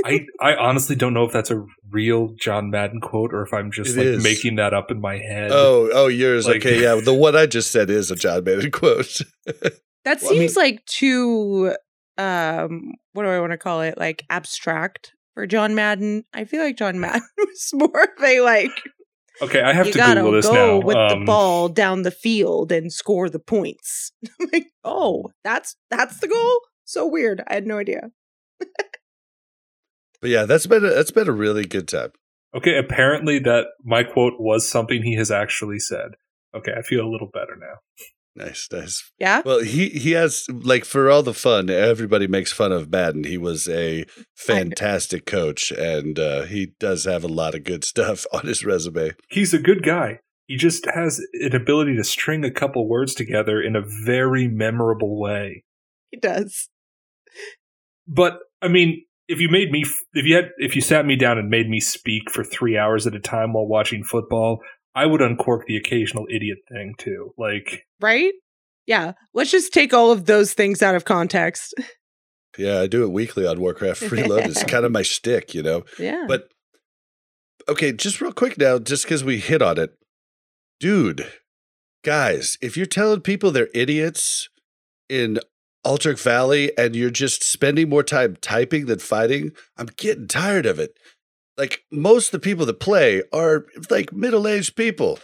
I, I honestly don't know if that's a real John Madden quote or if I'm just
It
like
is.
making that up in my head.
Oh, oh, yours.
Like-
okay, yeah. The what I just said is a John Madden quote.
That
Well, I
seems like too um what do I want to call it? Like abstract for John Madden. I feel like John Madden was more of a like
Okay, I have
you
to
gotta
Google this
go
now.
with the
Um,
ball down the field and score the points. Like, oh, that's that's the goal? So weird. I had no idea.
But yeah, that's been a, that's been a really good time.
Okay, apparently that my quote was something he has actually said. Okay, I feel a little better now.
Nice, nice.
Yeah.
Well, he he has like for all the fun, everybody makes fun of Madden. He was a fantastic coach, and uh, he does have a lot of good stuff on his resume.
He's a good guy. He just has an ability to string a couple words together in a very memorable way.
He does.
But I mean, if you made me, if you had, if you sat me down and made me speak for three hours at a time while watching football, I would uncork the occasional idiot thing too. Like,
Right? Yeah. Let's just take all of those things out of context.
Yeah, I do it weekly on Warcraft Reload. It's kind of my shtick, you know.
Yeah.
But okay, just real quick now, just because we hit on it, dude, guys, if you're telling people they're idiots in Alterac Valley and you're just spending more time typing than fighting, I'm getting tired of it. Like most of the people that play are like middle-aged people.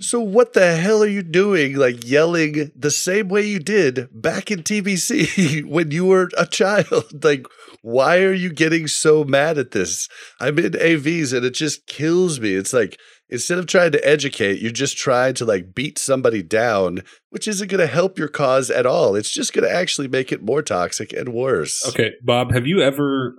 So what the hell are you doing like yelling the same way you did back in TBC when you were a child? Like why are you getting so mad at this? I'm in AVs and it just kills me. It's like instead of trying to educate, you're just try to like beat somebody down, which isn't going to help your cause at all. It's just going to actually make it more toxic and worse.
okay, Bob, have you ever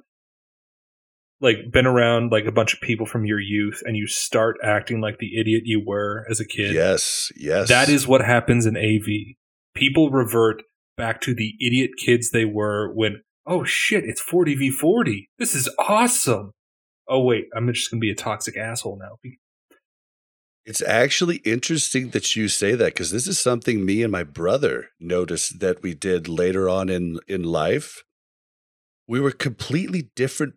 like been around like a bunch of people from your youth and you start acting like the idiot you were as a kid?
Yes, yes.
That is what happens in AV. People revert back to the idiot kids they were when, oh shit, it's 40v40. This is awesome. Oh wait, I'm just going to be a toxic asshole now.
It's actually interesting that you say that because this is something me and my brother noticed that we did later on in in life. We were completely different,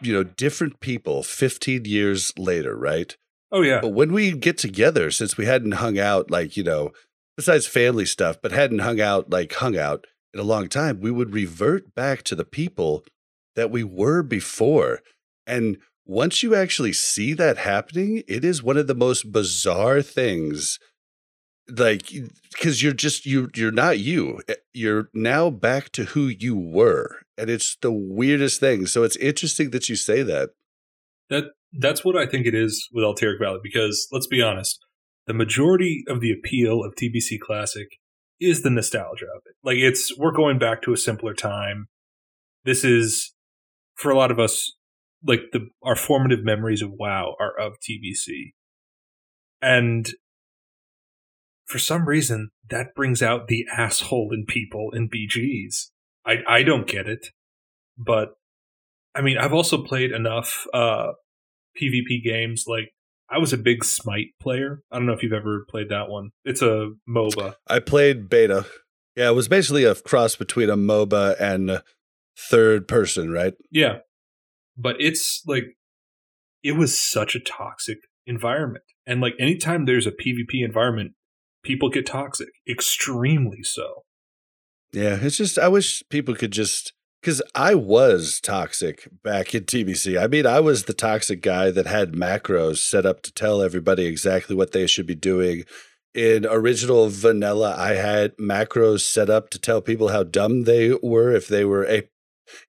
you know, different people 15 years later, right?
Oh yeah.
But when we get together, since we hadn't hung out, like, you know, besides family stuff, but hadn't hung out, like, hung out in a long time, we would revert back to the people that we were before. And once you actually see that happening, it is one of the most bizarre things. Like, because you're just you you're not you. Eh, You're now back to who you were, and it's the weirdest thing. So it's interesting that you say that.
That that's what I think it is with Alterac Valley because let's be honest, the majority of the appeal of TBC Classic is the nostalgia of it. Like it's we're going back to a simpler time. This is for a lot of us like the our formative memories of WoW are of TBC. And for some reason that brings out the asshole in people in BGs. I I don't get it. But I mean, I've also played enough uh PvP games. Like I was a big Smite player. I don't know if you've ever played that one. It's a MOBA.
I played beta. Yeah, it was basically a cross between a MOBA and third person, right?
Yeah. But it's like it was such a toxic environment. And like anytime there's a PvP environment, people get toxic. Extremely so.
Yeah, it's just I wish people could just because I was toxic back in TBC. I mean, I was the toxic guy that had macros set up to tell everybody exactly what they should be doing. In original vanilla, I had macros set up to tell people how dumb they were if they were a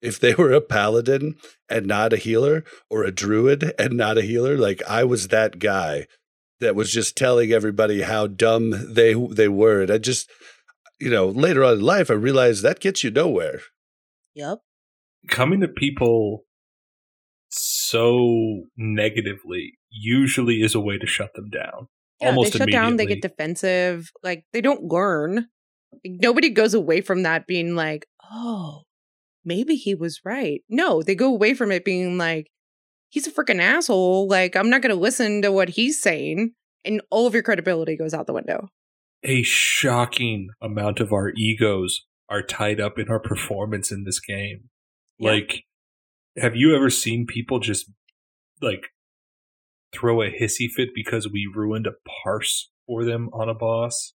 if they were a paladin and not a healer or a druid and not a healer. Like I was that guy that was just telling everybody how dumb they they were. And I just you know, later on in life, I realized that gets you nowhere.
Yep.
Coming to people so negatively usually is a way to shut them down.
Yeah,
Almost
they shut down, they get defensive. Like they don't learn. Like, nobody goes away from that being like, oh, maybe he was right. No, they go away from it being like, he's a freaking asshole. Like, I'm not going to listen to what he's saying. And all of your credibility goes out the window.
A shocking amount of our egos are tied up in our performance in this game.
Yeah.
Like have you ever seen people just like throw a hissy fit because we ruined a parse for them on a boss?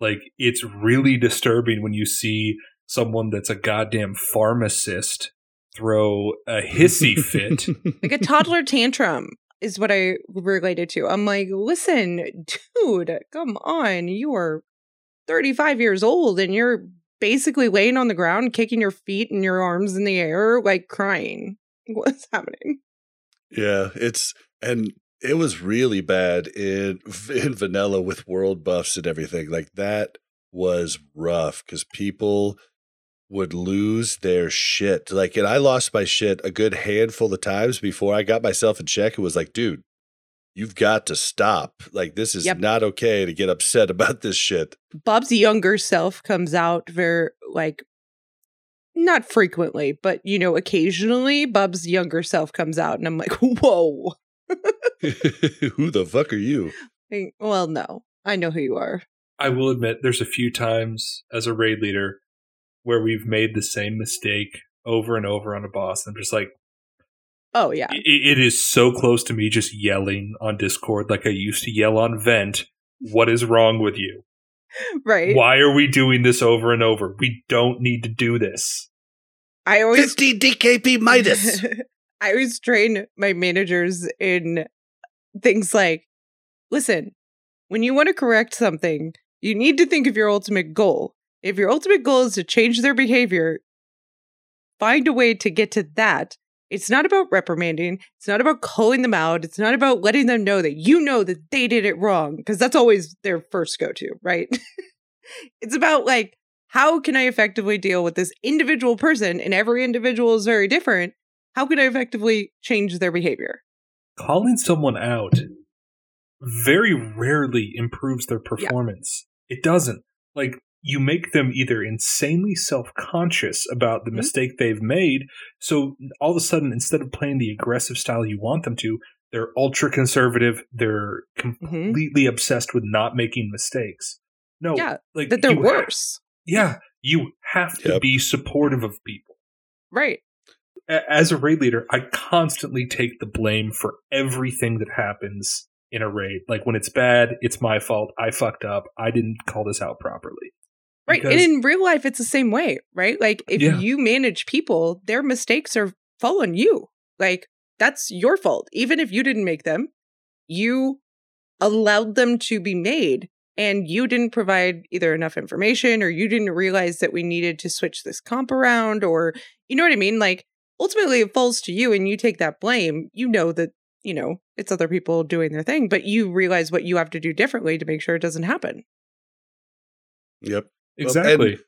Like it's really disturbing when you see someone that's a goddamn pharmacist throw a hissy fit.
like a toddler tantrum is what I related to. I'm like, listen, dude, come on. You are 35 years old and you're basically laying on the ground, kicking your feet and your arms in the air, like crying. What's happening?
Yeah, it's and it was really bad in in vanilla with world buffs and everything. Like that was rough because people would lose their shit. Like, and I lost my shit a good handful of times before I got myself in check. It was like, dude, you've got to stop. Like, this is
Yep.
not okay to get upset about this shit.
Bob's younger self comes out very like not frequently, but you know, occasionally Bob's younger self comes out and I'm like, whoa.
Who the fuck are you?
Well, no. I know who you are.
I will admit there's a few times as a raid leader where we've made the same mistake over and over on a boss. I'm just like,
Oh yeah.
i it is so close to me just yelling on Discord like I used to yell on Vent. What is wrong with you?
Right.
Why are we doing this over and over? We don't need to do this.
I always
50 DKP Midas.
I always train my managers in things like listen, when you want to correct something, you need to think of your ultimate goal. If your ultimate goal is to change their behavior, find a way to get to that. It's not about reprimanding. It's not about calling them out. It's not about letting them know that you know that they did it wrong, because that's always their first go to, right? it's about like, how can I effectively deal with this individual person? And every individual is very different how can I effectively change their behavior?
Calling someone out very rarely improves their performance. It doesn't. Like, you make them either insanely self conscious about the
Mhm.
mistake they've made. So all of a sudden, instead of playing the aggressive style you want them to, they're ultra conservative. They're completely obsessed with not making mistakes. No,
Yeah,
like
That they're
you ha-
worse.
yeah, you have to
Yep.
be supportive of people.
Right.
As a raid leader, I constantly take the blame for everything that happens in a raid. Like when it's bad, it's my fault. I fucked up. I didn't call this out properly.
Right.
Because-
and in real life, it's the same way, right? Like if
Yeah.
you manage people, their mistakes are fall on you. Like that's your fault. Even if you didn't make them, you allowed them to be made and you didn't provide either enough information or you didn't realize that we needed to switch this comp around or you know what I mean? Like ultimately it falls to you and you take that blame. You know that, you know, it's other people doing their thing, but you realize what you have to do differently to make sure it doesn't happen.
Yep.
Exactly.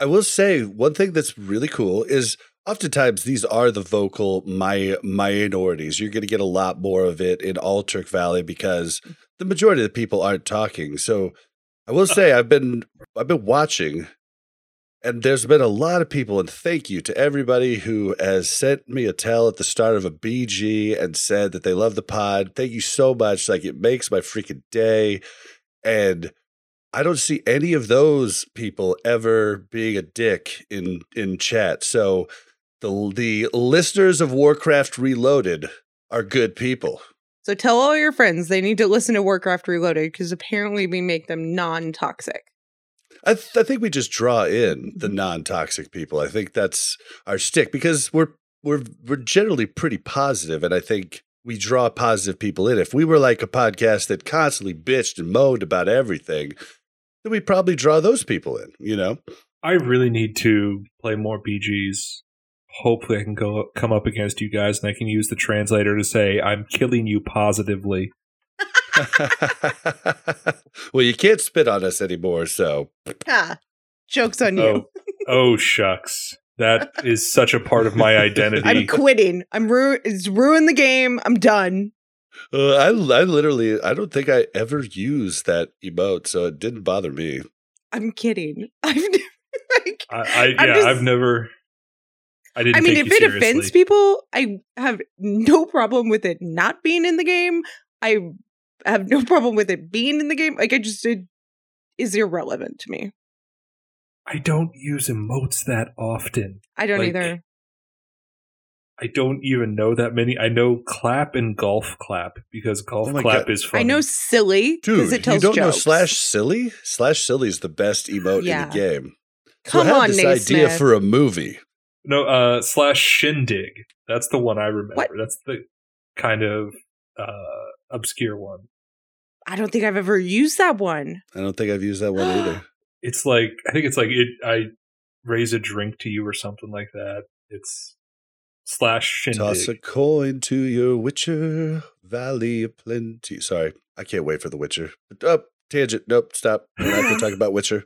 I will say one thing that's really cool is oftentimes these are the vocal my minorities. You're going to get a lot more of it in Alterac Valley because the majority of the people aren't talking. So I will say I've been I've been watching and there's been a lot of people and thank you to everybody who has sent me a tell at the start of a BG and said that they love the pod. Thank you so much. Like it makes my freaking day. And I don't see any of those people ever being a dick in in chat. So the the listeners of Warcraft Reloaded are good people.
So tell all your friends they need to listen to Warcraft Reloaded because apparently we make them non-toxic.
I, th- I think we just draw in the mm-hmm. non-toxic people. I think that's our stick because we're we're we're generally pretty positive, and I think we draw positive people in. If we were like a podcast that constantly bitched and moaned about everything, then we probably draw those people in. You know.
I really need to play more BGs. Hopefully, I can go come up against you guys, and I can use the translator to say I'm killing you positively.
well, you can't spit on us anymore, so
Ah, jokes on you.
Oh, oh shucks, that is such a part of my identity.
I'm quitting. I'm ru- it's ruined the game. I'm done.
Uh, I I literally I don't think I ever used that emote, so it didn't bother me.
I'm kidding. I've never, like,
I, I
I'm
yeah,
just-
I've never. I didn't.
I mean,
take
if
you
it offends people, I have no problem with it not being in the game. I have no problem with it being in the game. Like, I just it is irrelevant to me.
I don't use emotes that often.
I don't
Like,
either.
I don't even know that many. I know clap and golf clap because golf
Oh
clap
God.
is funny.
I know silly because it tells
you You don't know slash silly? Slash silly is the best emote
Yeah.
in the game.
Come
so I had
on,
this
Naismith.
idea for a movie.
No, uh, slash shindig. That's the one I remember.
What?
That's the kind of uh obscure one.
I don't think I've ever used that one.
I don't think I've used that one either.
It's like I think it's like it. I raise a drink to you or something like that. It's slash shindig.
Toss a coin to your Witcher Valley of Plenty. Sorry, I can't wait for the Witcher. But, oh, tangent. Nope, stop. We're not going to talk about Witcher.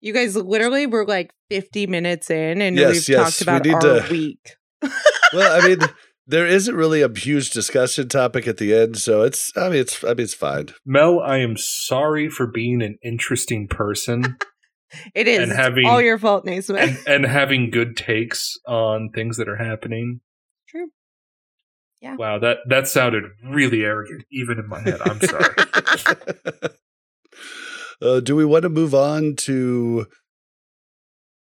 You guys literally were like 50 minutes in and
Yes,
we've
yes,
talked about
we need
our
to-
week.
Well, I mean, there isn't really a huge discussion topic at the end, so it's. I mean, it's. I mean, it's fine.
Mel, I am sorry for being an interesting person
It is
And having-
all your fault, Naismith.
and, and having good takes on things that are happening.
True. Yeah.
Wow, that that sounded really arrogant, even in my head. I'm sorry.
uh, do we want to move on to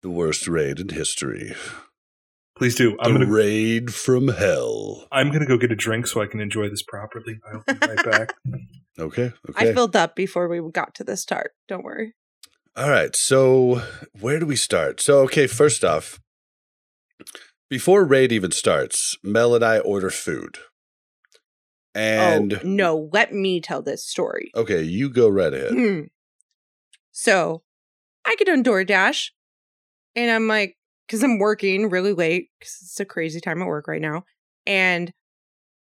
the worst raid in history?
Please do. I'm gonna
raid from hell.
I'm gonna go get a drink so I can enjoy this properly. I'll be right back.
Okay. Okay.
I filled up before we got to this start. Don't worry.
All right. So, where do we start? So, okay, first off, before raid even starts, Mel and I order food. And
oh, no, let me tell this story.
okay, you go right ahead.
Hmm. So I get on DoorDash and I'm like, because I'm working really late because it's a crazy time at work right now. And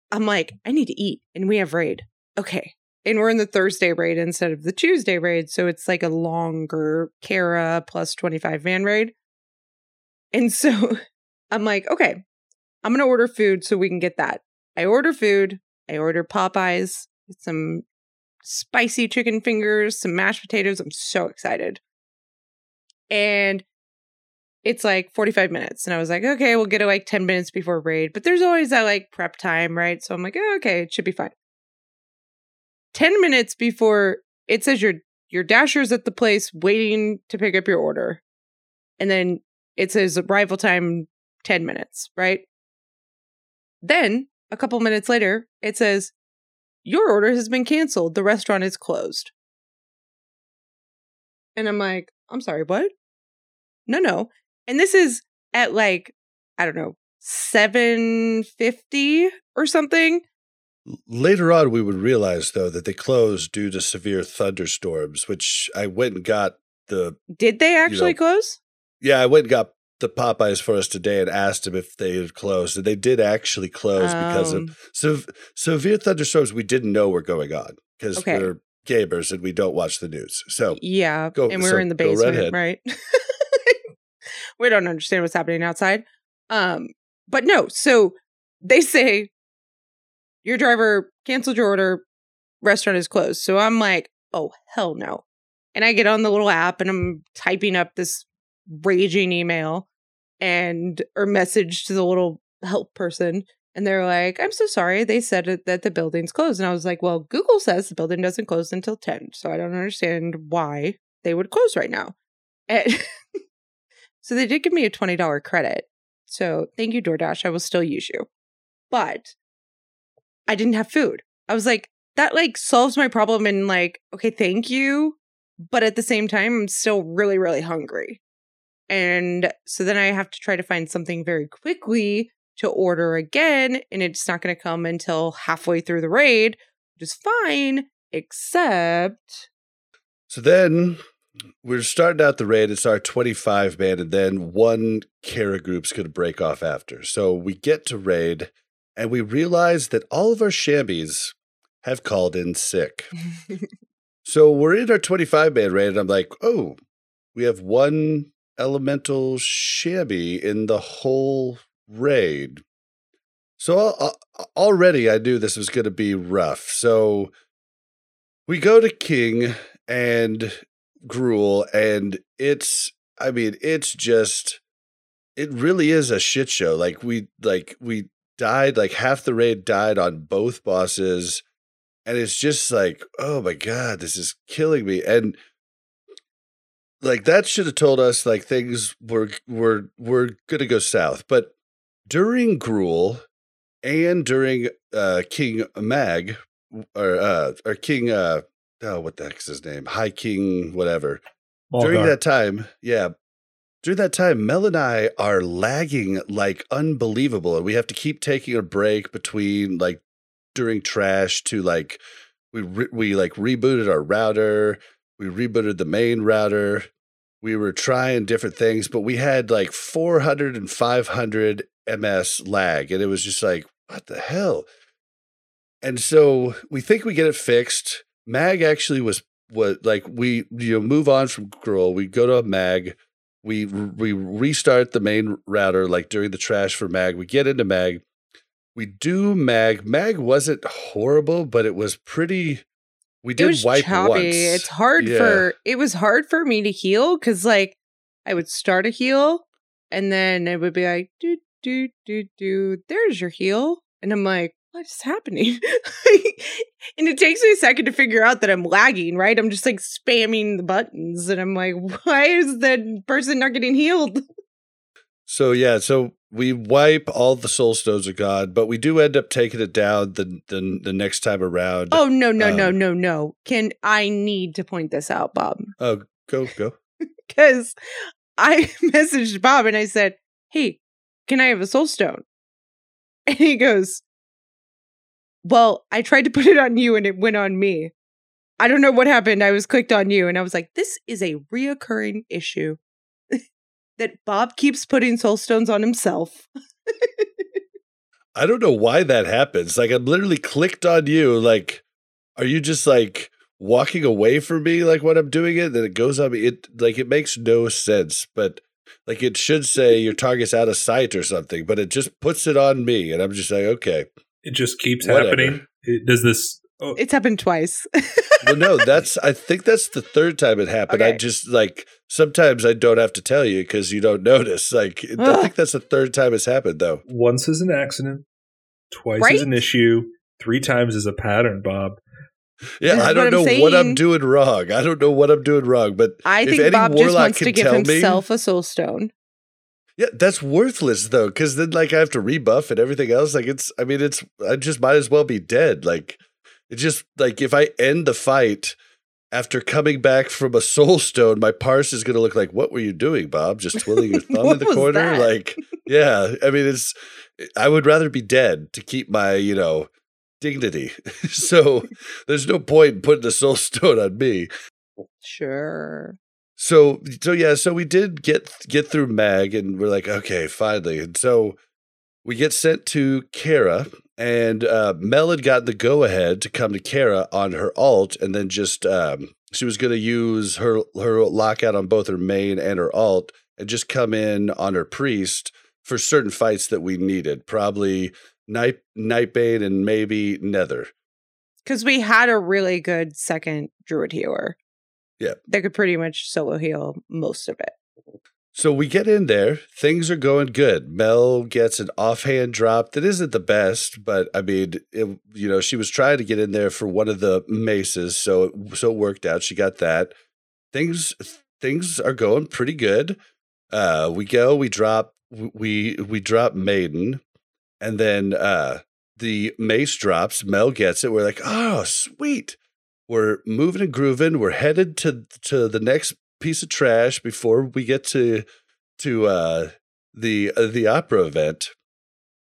I'm like, I need to eat. And we have raid. Okay. And we're in the Thursday raid instead of the Tuesday raid. So it's like a longer Kara plus 25 van raid. And so I'm like, okay, I'm going to order food so we can get that. I order food. I order Popeyes, some spicy chicken fingers, some mashed potatoes. I'm so excited. And it's like 45 minutes. And I was like, okay, we'll get it like 10 minutes before raid. But there's always that like prep time, right? So I'm like, oh, okay, it should be fine. 10 minutes before it says your your dasher's at the place waiting to pick up your order. And then it says arrival time 10 minutes, right? Then a couple minutes later, it says your order has been canceled. The restaurant is closed. And I'm like, I'm sorry, what? No, no. And this is at like, I don't know, 750 or something.
Later on, we would realize, though, that they closed due to severe thunderstorms, which I went and got the.
Did they actually
know,
close?
Yeah, I went and got the Popeyes for us today and asked them if they had closed. And they did actually close because
Um,
of sev- severe thunderstorms we didn't know were going on because
Okay.
we're gamers and we don't watch the news. So,
Yeah,
Go-
and we
so
were in the basement, right? we don't understand what's happening outside. Um, but no, so they say your driver canceled your order, restaurant is closed. So I'm like, oh hell no. And I get on the little app and I'm typing up this raging email and or message to the little help person and they're like, I'm so sorry. They said that the building's closed. And I was like, well, Google says the building doesn't close until 10. So I don't understand why they would close right now. And so they did give me a $20 credit. So thank you, DoorDash. I will still use you. But I didn't have food. I was like, that like solves my problem and like, okay, thank you. But at the same time, I'm still really, really hungry. And so then I have to try to find something very quickly to order again. And it's not going to come until halfway through the raid, which is fine, except
so then we're starting out the raid. It's our 25 man, and then one Kara group's going to break off after. So we get to raid, and we realize that all of our shambies have called in sick. So we're in our 25 man raid, and I'm like, oh, we have one elemental shabby in the whole raid. So uh, uh, already I knew this was going to be rough. So we go to King and Gruul, and it's, I mean, it's just, it really is a shit show. Like we, like we died, like half the raid died on both bosses and it's just like oh my god this is killing me and like that should have told us like things were were were gonna go south but during Gruul and during uh, King Mag or uh, or King uh, oh what the heck's his name? High King whatever. During that time, yeah. During that time, Mel and I are lagging like unbelievable, and we have to keep taking a break between like during trash to like we re- we like rebooted our router, we rebooted the main router, we were trying different things, but we had like 400 and 500 ms lag, and it was just like what the hell. And so we think we get it fixed. Mag actually was what like we you know move on from Gruul, we go to a Mag, we we restart the main router like during the trash for Mag. We get into Mag, we do Mag. Mag wasn't horrible, but it was pretty. We
it
did
was
wipe
choppy.
once.
It's hard
Yeah.
for it was hard for me to heal because like I would start a heal and then it would be like do do do do. There's your heal, and I'm like, what is happening? and it takes me a second to figure out that I'm lagging. Right? I'm just like spamming the buttons, and I'm like, why is the person not getting healed?
So yeah, so we wipe all the soul stones of God, but we do end up taking it down the the, the next time around.
Oh no no no
Um,
no no! Can I need to point this out, Bob?
oh, go go.
because I messaged Bob and I said, Hey, can I have a soul stone? And he goes, Well, I tried to put it on you and it went on me. I don't know what happened. I was clicked on you and I was like, This is a reoccurring issue that Bob keeps putting soul stones on himself.
I don't know why that happens. Like I'm literally clicked on you. Like, are you just like walking away from me? Like when I'm doing it, then it goes on me. It like it makes no sense. But like it should say your target's out of sight or something. But it just puts it on me, and I'm just like, okay.
It just keeps
Whatever.
happening. It, does this? Oh,
It's happened twice.
Well, no, that's I think that's the third time it happened. I just like sometimes I don't have to tell you because you don't notice. Like I think that's the third time it's happened though.
once is an accident, twice
Right?
is an issue, three times is a pattern. Bob.
Yeah,
This
I don't
what
know
I'm
what I'm doing wrong. I don't know what I'm doing wrong, but
I
If
think
any
Bob just wants to give
tell me-
himself a soul stone.
Yeah, that's worthless though, because then like I have to rebuff and everything else. Like it's, I mean, it's, I just might as well be dead. Like it just like if I end the fight after coming back from a soul stone, my parse is gonna look like, what were you doing, Bob? Just twiddling your thumb in the corner?
that?
Like, yeah. I mean, it's. I would rather be dead to keep my, you know, dignity. so there's no point in putting the soul stone on me.
Sure.
So so yeah, so we did get get through Mag and we're like, okay, finally. And so we get sent to Kara and uh Mel had gotten the go ahead to come to Kara on her alt and then just um she was gonna use her her lockout on both her main and her alt and just come in on her priest for certain fights that we needed. Probably Night Nightbane and maybe Nether.
Because we had a really good second druid healer.
Yeah.
That could pretty much solo heal most of it.
So we get in there. Things are going good. Mel gets an offhand drop that isn't the best, but I mean, it, you know, she was trying to get in there for one of the maces, so it, so it worked out. She got that. Things things are going pretty good. Uh, we go. We drop. We we drop Maiden, and then uh, the mace drops. Mel gets it. We're like, oh, sweet. We're moving and grooving. We're headed to to the next piece of trash before we get to to uh, the uh, the opera event,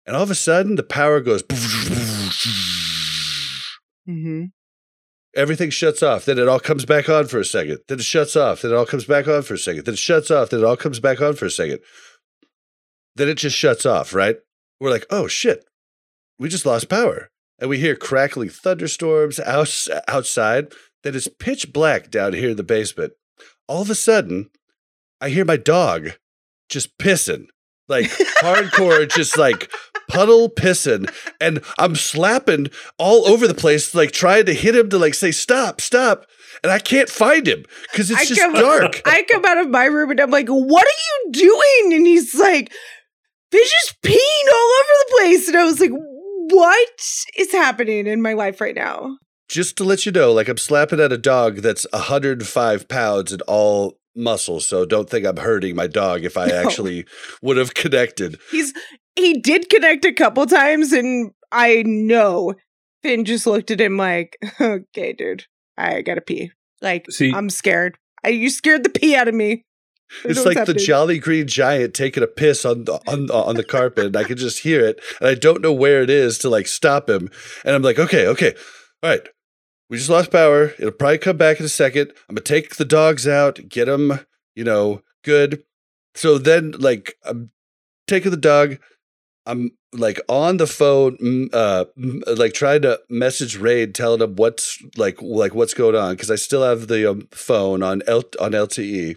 and all of a sudden the power goes.
Mm-hmm.
Everything shuts off. Then it all comes back on for a second. Then it shuts off. Then it all comes back on for a second. Then it shuts off. Then it all comes back on for a second. Then it just shuts off. Right? We're like, oh shit, we just lost power, and we hear crackling thunderstorms outs- outside. that is pitch black down here in the basement. All of a sudden, I hear my dog just pissing, like hardcore, just like puddle pissing, and I'm slapping all over the place, like trying to hit him to like say stop, stop, and I can't find him because it's
I
just
come-
dark.
I come out of my room and I'm like, what are you doing? And he's like, there's just peeing all over the place. And I was like, what is happening in my life right now?
just to let you know, like I'm slapping at a dog that's 105 pounds and all muscle, so don't think I'm hurting my dog if I
No.
actually would have connected.
He's he did connect a couple times, and I know Finn just looked at him like, "Okay, dude, I gotta pee. Like,
See-
I'm scared. I, you scared the pee out of me."
It's like
what's
the. Jolly Green Giant taking a piss on the on, on the carpet, and I can just hear it, and I don't know where it is to like stop him. And I'm like, okay, okay, all right, we just lost power. It'll probably come back in a second. I'm gonna take the dogs out, get them, you know, good. So then, like, I'm taking the dog. I'm like on the phone, uh, like trying to message Raid, telling him what's like, like what's going on because I still have the um, phone on L- on LTE.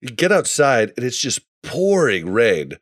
You get outside and it's just pouring rain.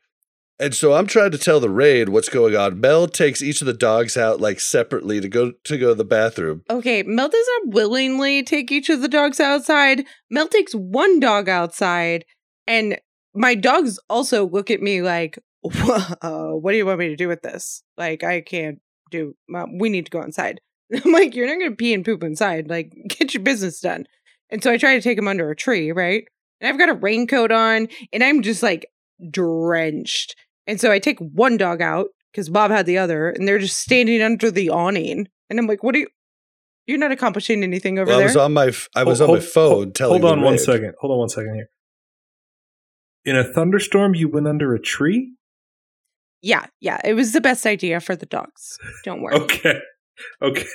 And so I'm trying to tell the raid what's going on. Mel takes each of the dogs out like separately to go to go to the bathroom.
Okay, Mel doesn't willingly take each of the dogs outside. Mel takes one dog outside, and my dogs also look at me like, uh, "What do you want me to do with this? Like, I can't do. Mom, we need to go inside." I'm like, "You're not going to pee and poop inside. Like, get your business done." And so I try to take him under a tree, right? And I've got a raincoat on, and I'm just like drenched. And so I take one dog out because Bob had the other, and they're just standing under the awning. And I'm like, "What are you?" You're not accomplishing anything over
Well, I
there.
was on my I was
Hold-
on my phone
hold-
telling.
Hold on
the
one
raid.
second. Hold on one second here. In a thunderstorm, you went under a tree.
yeah, yeah. It was the best idea for the dogs. Don't worry.
Okay, okay.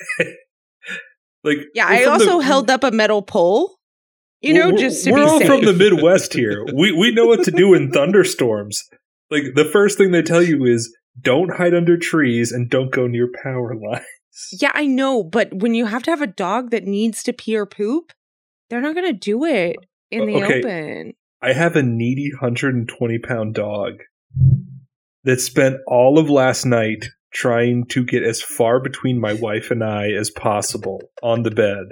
like
Yeah, I also
the-
held up a metal pole. You know,
we're-
just to
we're
be
all
safe.
from the Midwest here. We we know what to do in thunderstorms. Like the first thing they tell you is don't hide under trees and don't go near power lines.
yeah, I know, but when you have to have a dog that needs to pee or poop, they're not going to do it in the
Okay.
open.
I have a needy 120 pound dog that spent all of last night trying to get as far between my wife and I as possible on the bed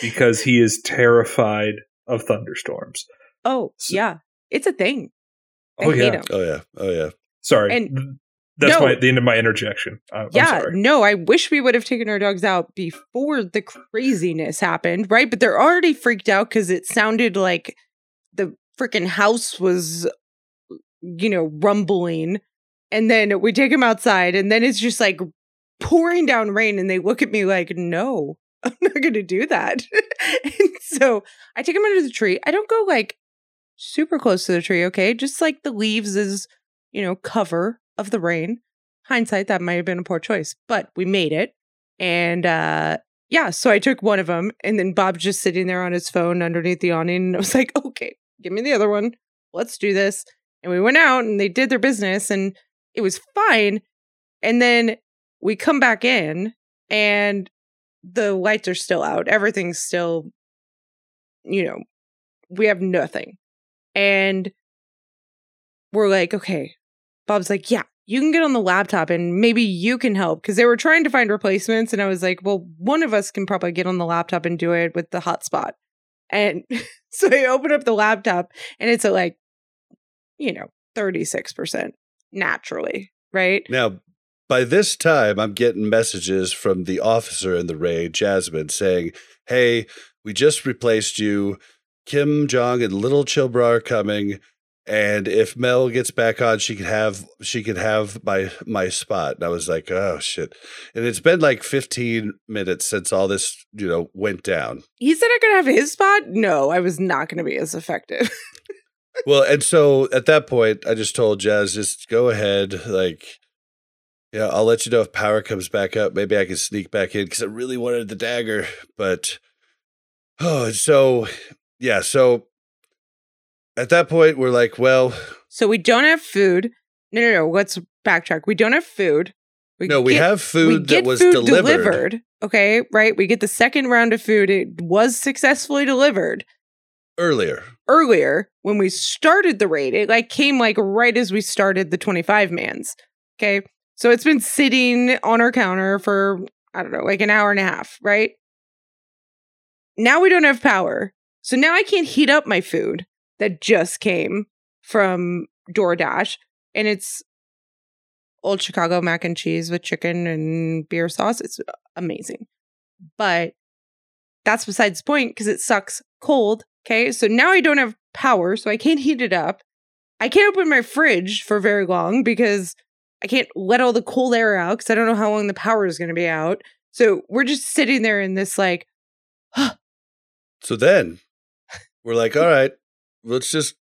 because he is terrified of thunderstorms.
Oh,
So-
yeah, it's a thing. I
Oh,
hate
yeah.
'em.
Oh yeah, oh yeah.
Sorry.
And-
That's
No.
my, the end of my interjection. I'm
Yeah,
sorry.
no, I wish we would have taken our dogs out before the craziness happened, right? But they're already freaked out because it sounded like the freaking house was, you know, rumbling. And then we take them outside, and then it's just like pouring down rain, and they look at me like, no, I'm not going to do that. and so I take them under the tree. I don't go like super close to the tree, okay? Just like the leaves is, you know, cover of the rain hindsight that might have been a poor choice but we made it and uh yeah so i took one of them and then bob's just sitting there on his phone underneath the awning and i was like okay give me the other one let's do this and we went out and they did their business and it was fine and then we come back in and the lights are still out everything's still you know we have nothing and we're like okay Bob's like, yeah, you can get on the laptop and maybe you can help because they were trying to find replacements. And I was like, well, one of us can probably get on the laptop and do it with the hotspot. And so I open up the laptop and it's at like, you know, 36% naturally, right?
Now, by this time, I'm getting messages from the officer in the raid, Jasmine, saying, "Hey, we just replaced you. Kim Jong and Little Chilbra are coming." And if Mel gets back on, she could have she could have my my spot. And I was like, oh shit! And it's been like 15 minutes since all this you know went down.
He said I could have his spot. No, I was not going to be as effective.
well, and so at that point, I just told Jazz, just go ahead. Like, yeah, I'll let you know if power comes back up. Maybe I can sneak back in because I really wanted the dagger. But, oh, so, yeah. So at that point, we're like, well,
so we don't have food. No, no, no. Let's backtrack. We don't have food.
We no, we
get-
have food
we
that
get
was
food
delivered,
Okay, right. We get the second round of food. It was successfully delivered
earlier.
earlier when we started the raid. It like came like right as we started the 25 mans. Okay. So it's been sitting on our counter for, I don't know, like an hour and a half, right? Now we don't have power. So now I can't heat up my food that just came from DoorDash. And it's old Chicago mac and cheese with chicken and beer sauce. It's amazing. But that's besides the point because it sucks cold. Okay. So now I don't have power, so I can't heat it up. I can't open my fridge for very long because I can't let all the cold air out because I don't know how long the power is going to be out. So we're just sitting there in this like,
So then we're like, all right, let's just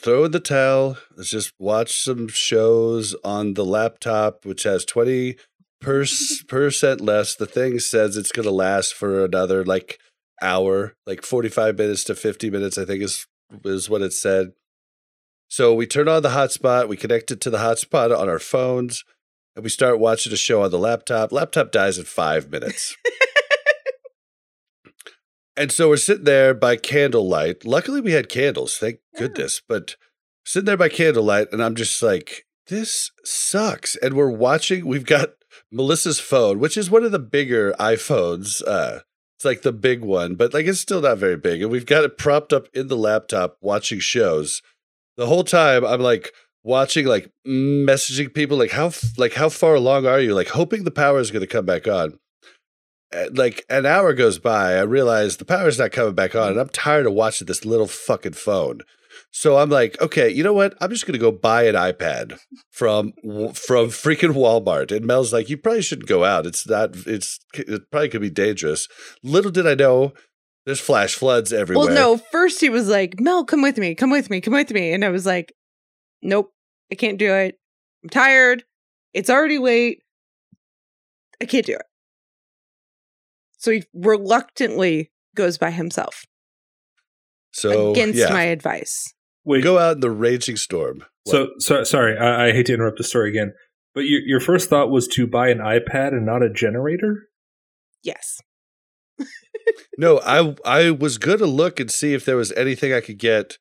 throw in the towel. Let's just watch some shows on the laptop, which has 20 percent less. The thing says it's going to last for another like hour, like 45 minutes to 50 minutes, I think is is what it said. So we turn on the hotspot, we connect it to the hotspot on our phones, and we start watching a show on the laptop. Laptop dies in five minutes. and so we're sitting there by candlelight. Luckily, we had candles, thank
Yeah.
goodness. But sitting there by candlelight, and I'm just like, this sucks. And we're watching, we've got Melissa's phone, which is one of the bigger iPhones. Uh, it's like the big one, but like it's still not very big. And we've got it propped up in the laptop watching shows. The whole time I'm like watching, like messaging people, like how like how far along are you? Like hoping the power is going to come back on. Like an hour goes by, I realize the power's not coming back on, and I'm tired of watching this little fucking phone. So I'm like, okay, you know what? I'm just gonna go buy an iPad from from freaking Walmart. And Mel's like, you probably shouldn't go out. It's not. It's it probably could be dangerous. Little did I know, there's flash floods everywhere.
well, no. First, he was like, Mel, come with me, come with me, come with me. And I was like, nope, I can't do it. I'm tired. It's already late. I can't do it. So he reluctantly goes by himself
So
against
yeah,
my advice.
Wait,
go out in the raging storm.
so, so sorry, I, I hate to interrupt the story again, but your your first thought was to buy an iPad and not a generator.
Yes.
No, I I was gonna look and see if there was anything I could get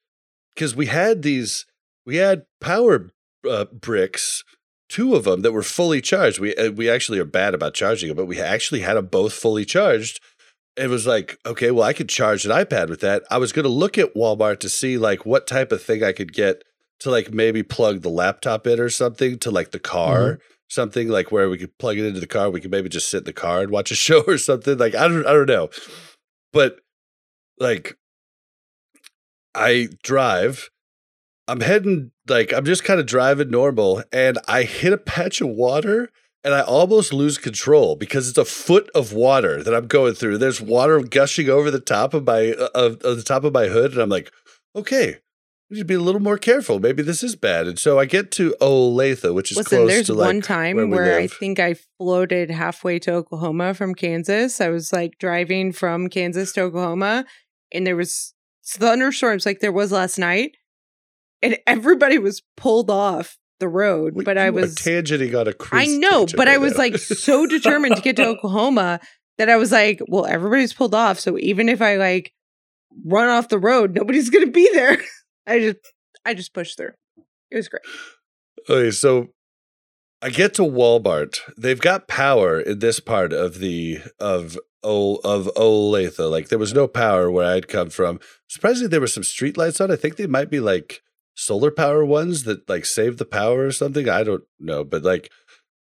because we had these we had power uh, bricks, two of them that were fully charged. We uh, we actually are bad about charging them, but we actually had them both fully charged. It was like, okay, well, I could charge an iPad with that. I was gonna look at Walmart to see like what type of thing I could get to like maybe plug the laptop in or something to like the car. Something like where we could plug it into the car, we could maybe just sit in the car and watch a show or something. Like I don't, I don't know but like I drive, I'm heading like I'm just kind of driving normal, and I hit a patch of water. And I almost lose control because it's a foot of water that I'm going through. There's water gushing over the top of my uh, of, of the top of my hood, and I'm like, okay, we should be a little more careful. Maybe this is bad. And so I get to Olathe, which is
Listen,
close
there's
to like
one time
where
where I think I floated halfway to Oklahoma from Kansas. I was like driving from Kansas to Oklahoma, and there was thunderstorms like there was last night, and everybody was pulled off the road.
We-
but I was
tangenting on a
I
cruise.
know,
tangent
but I was
now.
like so determined to get to Oklahoma that I was like, well, everybody's pulled off. So even if I like run off the road, nobody's gonna be there. I just I just pushed through. It was great.
Okay, so I get to Walmart. They've got power in this part of the of O of Olathe. Like there was no power where I'd come from. Surprisingly, there were some street lights on. I think they might be like solar power ones that like save the power or something. I don't know, but like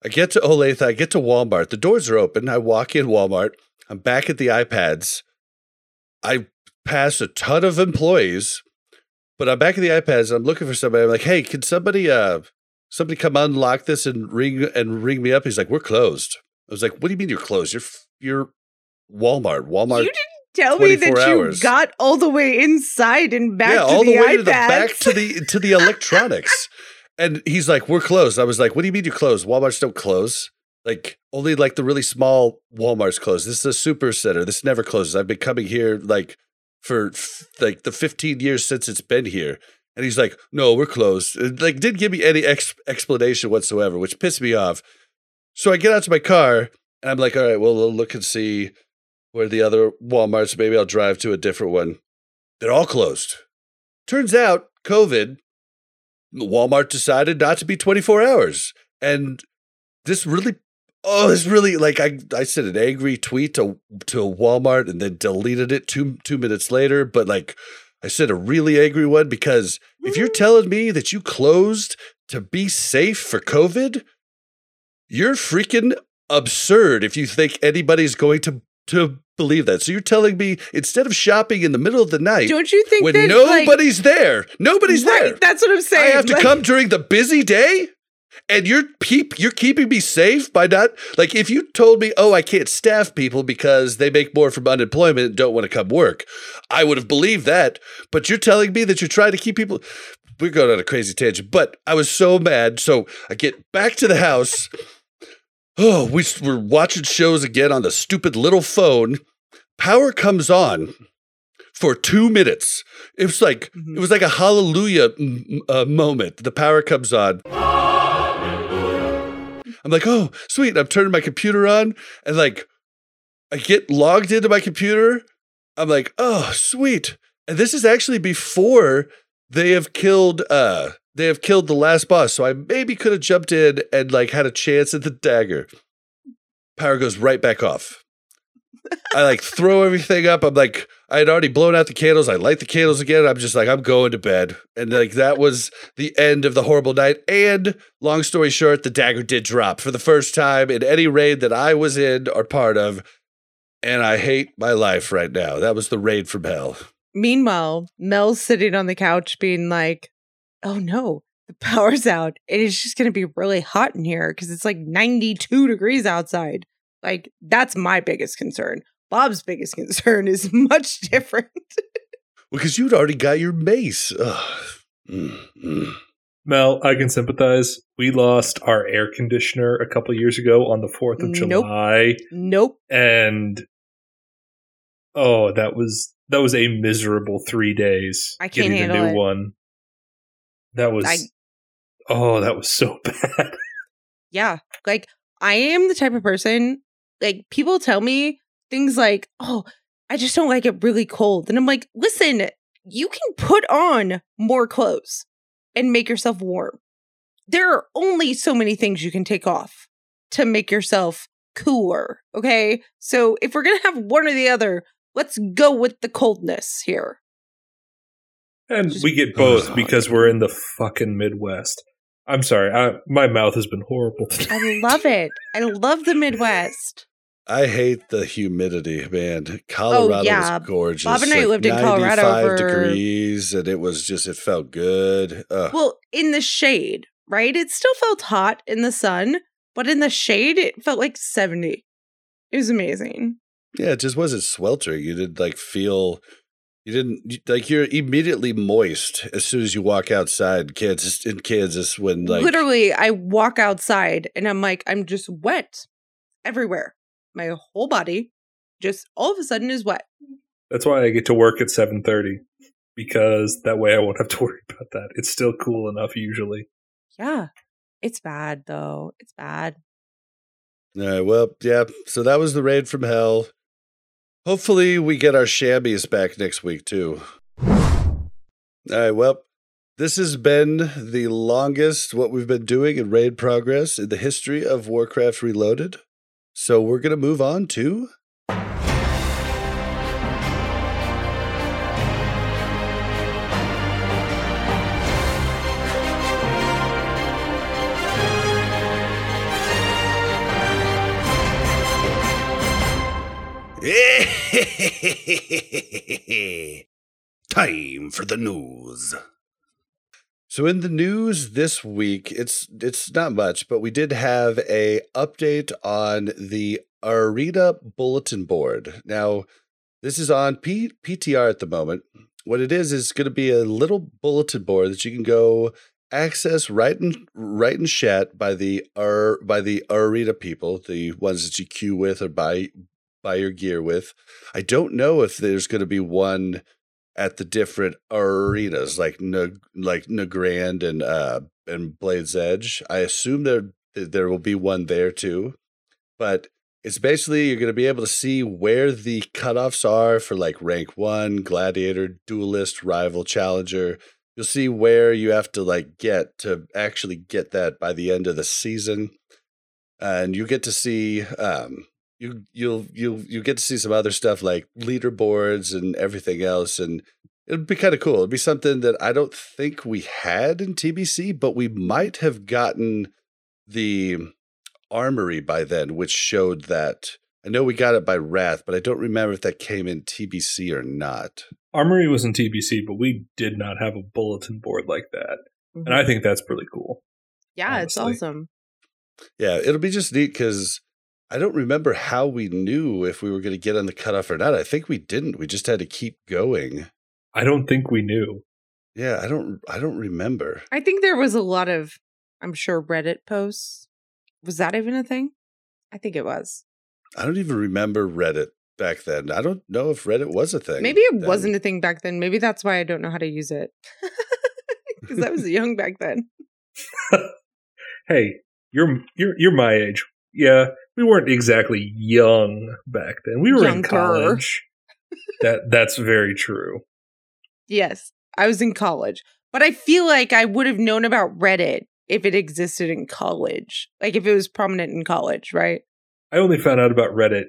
I get to Olathe. I get to Walmart. The doors are open. I walk in Walmart. I'm back at the iPads. I pass a ton of employees, but I'm back at the iPads. And I'm looking for somebody. I'm like, hey, can somebody uh somebody come unlock this and ring and ring me up? He's like, we're closed. I was like, what do you mean you're closed? You're you're Walmart. Walmart.
You didn't tell me that
24
you got all the way inside and back
yeah,
to
all
the,
the, way
iPads.
to the back to the to the electronics. and he's like, "We're closed." I was like, "What do you mean you're closed? Walmart's don't close. Like only like the really small Walmart's closed. This is a super center. This never closes. I've been coming here like for f- like the 15 years since it's been here." And he's like, "No, we're closed." And, uh, like didn't give me any ex- explanation whatsoever, which pissed me off. So I get out to my car and I'm like, "All right, well, we'll look and see where the other Walmarts. Maybe I'll drive to a different one." They're all closed. Turns out, COVID, Walmart decided not to be 24 hours. And this really, oh, it's really, like, I, I sent an angry tweet to, to Walmart and then deleted it two, two minutes later. But, like, I sent a really angry one because if you're mm. telling me that you closed to be safe for COVID, you're freaking absurd if you think anybody's going to, to believe that. So you're telling me instead of shopping in the middle of the night
Don't you think
when
that like,
nobody's there, nobody's
right,
there.
That's what I'm saying.
I have to
Like,
come during the busy day? And you're keep you're keeping me safe by not like if you told me, oh, I can't staff people because they make more from unemployment and don't want to come work, I would have believed that. But you're telling me that you're trying to keep people. We're going on a crazy tangent, but I was so mad. So I get back to the house. Oh, we, we're watching shows again on the stupid little phone. Power comes on for two minutes. It was like
Mhm.
it was like a hallelujah m- uh, moment. The power comes on. I'm like, oh, sweet. I'm turning my computer on, and like, I get logged into my computer. I'm like, oh, sweet. And this is actually before they have killed. uh They have killed the last boss, so I maybe could have jumped in and like had a chance at the dagger. Power goes right back off. I like throw everything up. I'm like, I had already blown out the candles. I light the candles again. I'm just like, I'm going to bed. And like that was the end of the horrible night. And long story short, the dagger did drop for the first time in any raid that I was in or part of. And I hate my life right now. That was the raid from hell.
Meanwhile, Mel's sitting on the couch being like, oh no, the power's out. It is just going to be really hot in here because it's like 92 degrees outside. Like, that's my biggest concern. Bob's biggest concern is much different.
Because you'd already got your mace. Ugh. Mm, mm.
Mel, I can sympathize. We lost our air conditioner a couple years ago on the 4th of
Nope.
July.
nope.
And oh, that was that was a miserable three days.
I can't
getting a
handle
new
it.
one. That was
I-
oh, that was so bad.
Yeah. Like, I am the type of person, like, people tell me things like, oh, I just don't like it really cold. And I'm like, listen, you can put on more clothes and make yourself warm. There are only so many things you can take off to make yourself cooler. Okay. So if we're going to have one or the other, let's go with the coldness here.
And
Just-
we get oh, both because we're in the fucking Midwest. I'm sorry, I, my mouth has been horrible. today.
I love it. I love the Midwest.
I hate the humidity, man. Oh, Colorado
Oh, yeah.
is gorgeous.
Bob and I lived in Colorado
95
for-
degrees, and it was just, it felt good. Ugh.
Well, in the shade, right? It still felt hot in the sun, but in the shade, it felt like 70. It was amazing.
Yeah, it just wasn't sweltering. You didn't like feel you didn't like you're immediately moist as soon as you walk outside Kansas in Kansas when like
Literally, I walk outside and I'm like, I'm just wet everywhere. My whole body just all of a sudden is wet.
That's why I get to work at 7:30 because that way I won't have to worry about that. It's still cool enough usually.
Yeah. It's bad though. It's bad.
All right, well, yeah. So that was the raid from hell. Hopefully we get our shabbies back next week too. All right, well, this has been the longest what we've been doing in raid progress in the history of Warcraft Reloaded. So we're gonna move on to Time for the news. So in the news this week, it's it's not much, but we did have a update on the Arena bulletin board. Now, this is on P- PTR at the moment. What it is is going to be a little bulletin board that you can go access right in right in chat by the Ar, by the Arena people, the ones that you queue with or buy buy your gear with. I don't know if there's going to be one at the different arenas like like Nagrand and uh and Blades Edge. I assume there there will be one there too. But it's basically you're going to be able to see where the cutoffs are for like rank 1, gladiator, duelist, rival, challenger. You'll see where you have to like get to actually get that by the end of the season. And you get to see um you you'll you'll you get to see some other stuff like leaderboards and everything else and it'd be kind of cool it'd be something that i don't think we had in tbc but we might have gotten the armory by then which showed that I know we got it by Wrath, but I don't remember if that came in TBC or not.
Armory was in TBC, but we did not have a bulletin board like that. And I mm-hmm. think that's pretty cool.
yeah, it's awesome.
Yeah, it'll be just neat because I don't remember how we knew if we were going to get on the cutoff or not. I think we didn't. We just had to keep going.
I don't think we knew.
Yeah, I don't. I don't remember.
I think there was a lot of, I'm sure, Reddit posts. Was that even a thing? I think it was.
I don't even remember Reddit back then. I don't know if Reddit was a thing.
Maybe it
then.
wasn't a thing back then. Maybe that's why I don't know how to use it. Because I was young back then.
Hey, you're you're you're my age. Yeah, we weren't exactly young back then. We were in college. that that's very true.
Yes, I was in college. But I feel like I would have known about Reddit if it existed in college. Like if it was prominent in college, right?
I only found out about Reddit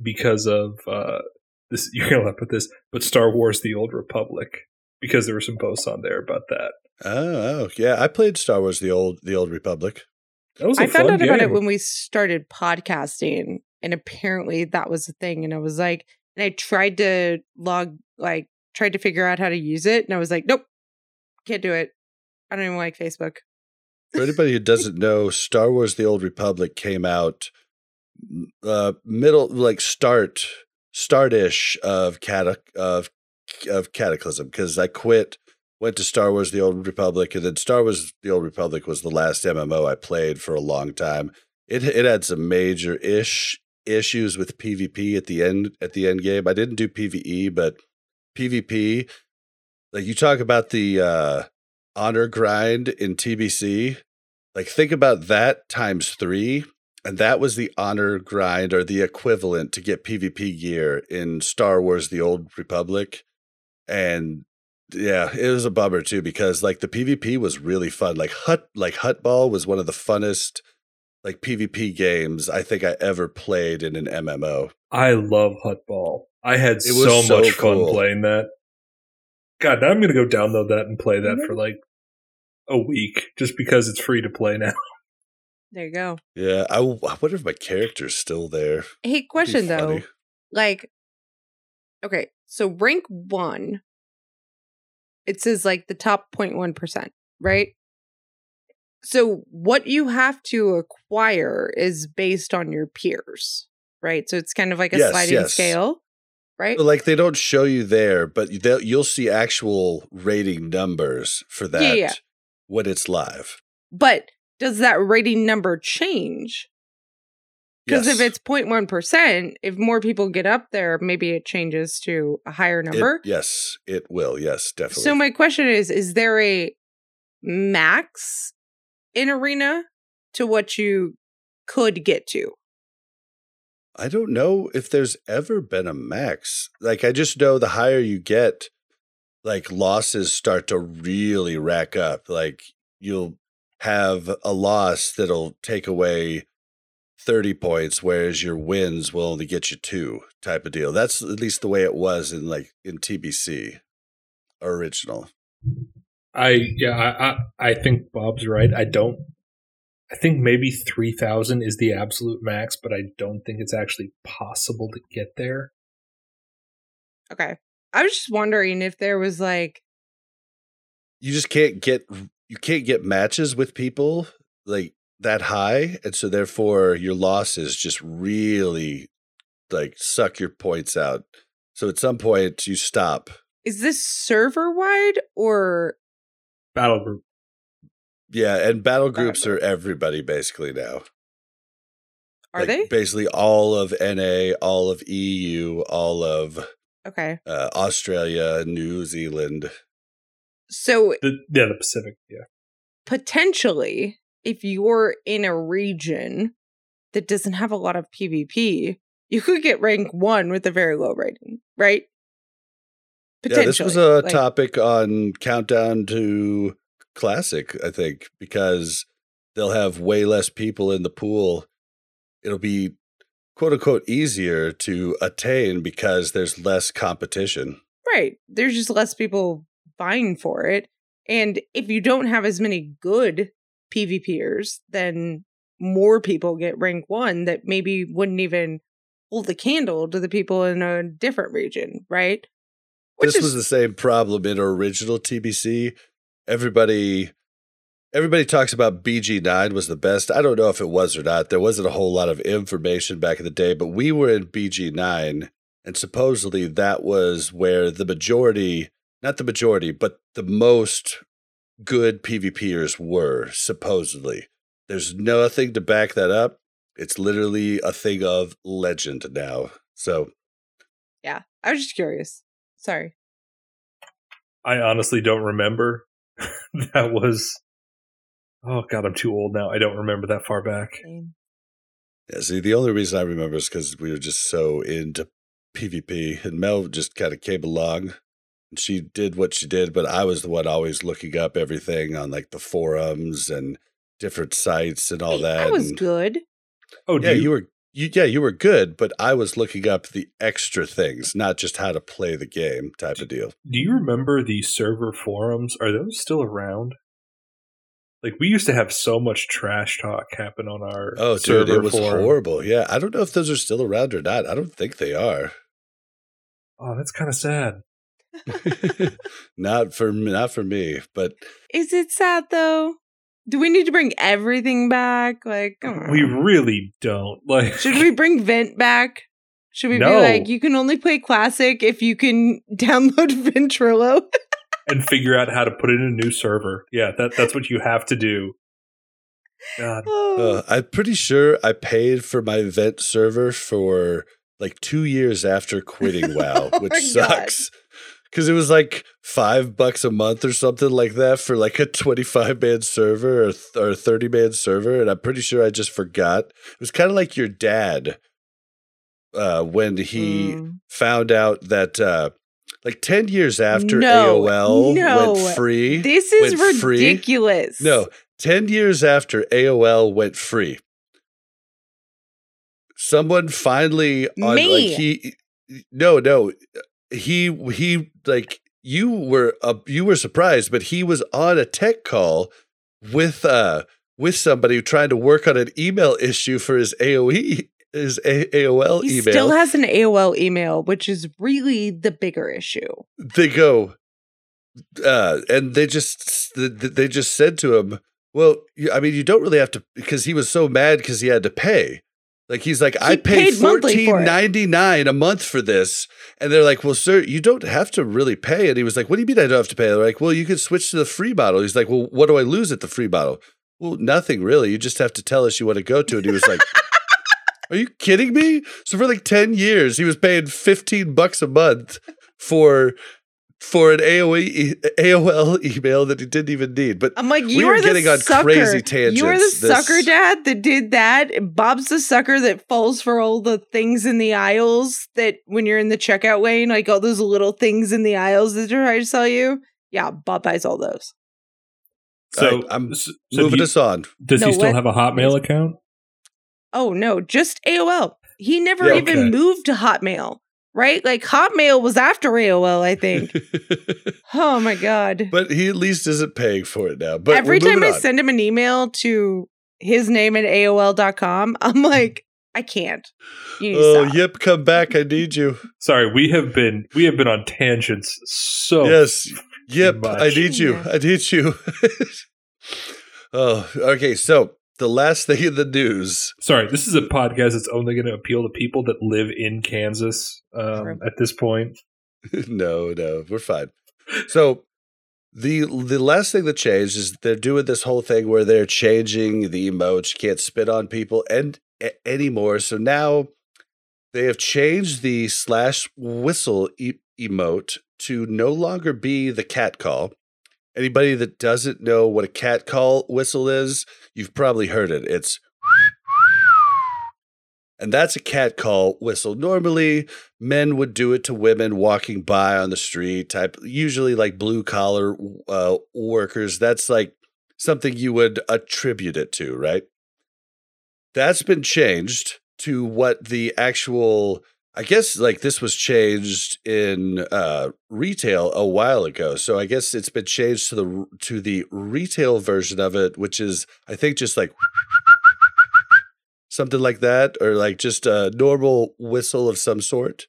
because of uh this you're gonna laugh at this, but Star Wars the Old Republic. Because there were some posts on there about that.
Oh, oh, yeah. I played Star Wars: The Old The Old Republic.
That was a
I found
fun
out about it when we started podcasting, and apparently that was a thing. And I was like, and I tried to log, like, tried to figure out how to use it, and I was like, nope, can't do it. I don't even like Facebook.
For anybody who doesn't know, Star Wars: The Old Republic came out uh middle like start startish of cata of of cataclysm because I quit went to Star Wars The Old Republic and then Star Wars The Old Republic was the last MMO I played for a long time. It it had some major ish issues with PvP at the end at the end game. I didn't do PvE, but PvP like you talk about the uh honor grind in TBC, like think about that times 3 and that was the honor grind or the equivalent to get PvP gear in Star Wars The Old Republic. And yeah, it was a bummer too because like the PvP was really fun. Like Hut like Huttball was one of the funnest like PvP games I think I ever played in an MMO.
I love Huttball. I had
It was
so,
so
much fun playing that. God, now I'm gonna go download that and play that
Mhm.
for like a week just because it's free to play now.
There you go.
Yeah, I, w- I wonder if my character's still there.
Hey, question though. Like, okay, so rank one, it says like the top 0.1%, right? So what you have to acquire is based on your peers, right? So it's kind of like a
Yes,
sliding
yes.
scale, right?
Like they don't show you there, but you'll see actual rating numbers for that
Yeah, yeah.
when it's live.
But does that rating number change? Because if it's 0.1%, if more people get up there, maybe it changes to a higher
It-
number.
yes, it will. Yes, definitely.
So my question is: Is there a max in arena to what you could get to?
I don't know if there's ever been a max. Like I just know the higher you get, like losses start to really rack up. Like you'll have a loss that'll take away 30 points, whereas your wins will only get you two type of deal. That's at least the way it was in like in TBC original.
I yeah, I, I I think Bob's right. I don't. I think maybe three thousand is the absolute max, but I don't think it's actually possible to get there.
Okay, I was just wondering if there was like,
you just can't get you can't get matches with people like that high and so therefore your losses just really like suck your points out so at some point you stop
is this server wide or
Battle group.
yeah and battle
Battle
groups are everybody basically now
are
Like,
they?
basically all of na all of eu all of
Okay,
uh, australia new zealand
so
The, yeah, the Pacific. Yeah,
potentially, if you're in a region that doesn't have a lot of PvP, you could get rank one with a very low rating, right?
yeah this was a
like-
topic on countdown to classic i think because they'll have way less people in the pool it'll be quote unquote easier to attain because there's less competition
Right. There's just less people vying for it. And if you don't have as many good PvPers, then more people get rank one that maybe wouldn't even hold the candle to the people in a different region, right? Which
this
is-
was the same problem in original TBC. Everybody everybody talks about BG9 was the best. I don't know if it was or not. There wasn't a whole lot of information back in the day, but we were in BG9 and supposedly that was where the majority, not the majority, but the most good PvPers were supposedly. There's nothing to back that up. It's literally a thing of legend now. So
yeah. I was just curious. Sorry.
I honestly don't remember. that was. Oh god, I'm too old now. I don't remember that far back.
Yeah, see, the only reason I remember is because we were just so into PvP, and Mel just kind of came along. And she did what she did, but I was the one always looking up everything on like the forums and different sites and all
Hey,
that.
I was
and-
good.
Oh,
Yeah,
do
you were. You, yeah, you were good, but I was looking up the extra things, not just how to play the game type of deal.
Do you remember the server forums? Are those still around? Like we used to have so much trash talk happen on our
Oh, dude,
server
it was
forum.
horrible. Yeah, I don't know if those are still around or not. I don't think they are.
Oh, that's kind of sad.
not for me, not for me, but
Is it sad though? Do we need to bring everything back? Like, come.
We really don't like.
Should we bring Vent back? Should we
No.
be like, you can only play classic if you can download Ventrilo?
and figure out how to put in a new server? Yeah, that that's what you have to do. God,
Uh, I'm pretty sure I paid for my Vent server for like two years after quitting WoW,
Oh
which
my
sucks. Because it was like five bucks a month or something like that for like a 25 man server or, th- or 30 man server. And I'm pretty sure I just forgot. It was kind of like your dad uh, when he
Mm.
found out that uh, like 10 years after
No,
AOL
no.
went free.
This is
went free.
ridiculous.
No, 10 years after AOL went free, someone finally on
Me.
like he no, no, he he like you were uh, you were surprised, but he was on a tech call with uh with somebody trying to work on an email issue for his AOE his a- AOL
He
email.
still has an AOL email, which is really the bigger issue.
they go uh and they just they just said to him well i mean you don't really have to because he was so mad because he had to pay like he's like i
He
paid
paid monthly for
14.99 a month for this. And they're like well sir you don't have to really pay. And he was like what do you mean i don't have to pay? They're like well you could switch to the free model he's like well what do i lose at the free model well nothing really. You just have to tell us you want to go to. It and he was like are you kidding me? So for like 10 years he was paying 15 bucks a month for for an AOE, AOL email that he didn't even need. But
I'm like,
We
you
are
are the
getting on
sucker.
crazy tangents.
You are the.
This-
sucker dad that did that. Bob's the sucker that falls for all the things in the aisles that when you're in the checkout lane, like all those little things in the aisles that they're trying to sell you. Yeah, Bob buys all those.
so
I- I'm
so
moving
do you-
us on.
Does
No,
he still
what-
have a Hotmail account?
Oh no, just AOL. He never
Yeah,
even
okay.
moved to Hotmail, right? Like Hotmail was after AOL, I think. oh my god.
but he at least isn't paying for it now. But
Every time I
on.
send him an email to his name at AOL.com, I'm like, I can't. You need to
Oh,
stop.
yep, come back. I need you.
Sorry, we have been we have been on tangents. So
yes. Yep, I need you.
Yeah.
I need you. oh, okay. So the last thing in the news.
sorry. This is a podcast that's only going to appeal to people that live in Kansas. Um, at this point,
no, no, we're fine. So the the last thing that changed is they're doing this whole thing where they're changing the emotes. You can't spit on people and a- anymore. So now they have changed the slash whistle e- emote to no longer be the cat call. Anybody that doesn't know what a cat call whistle is, you've probably heard it. It's and that's a cat call whistle. Normally, men would do it to women walking by on the street, type usually like blue collar uh, workers. That's like something you would attribute it to, right? That's been changed to what the actual. I guess like this was changed in uh, retail a while ago, so I guess it's been changed to the to the retail version of it, which is I think just like something like that, or like just a normal whistle of some sort.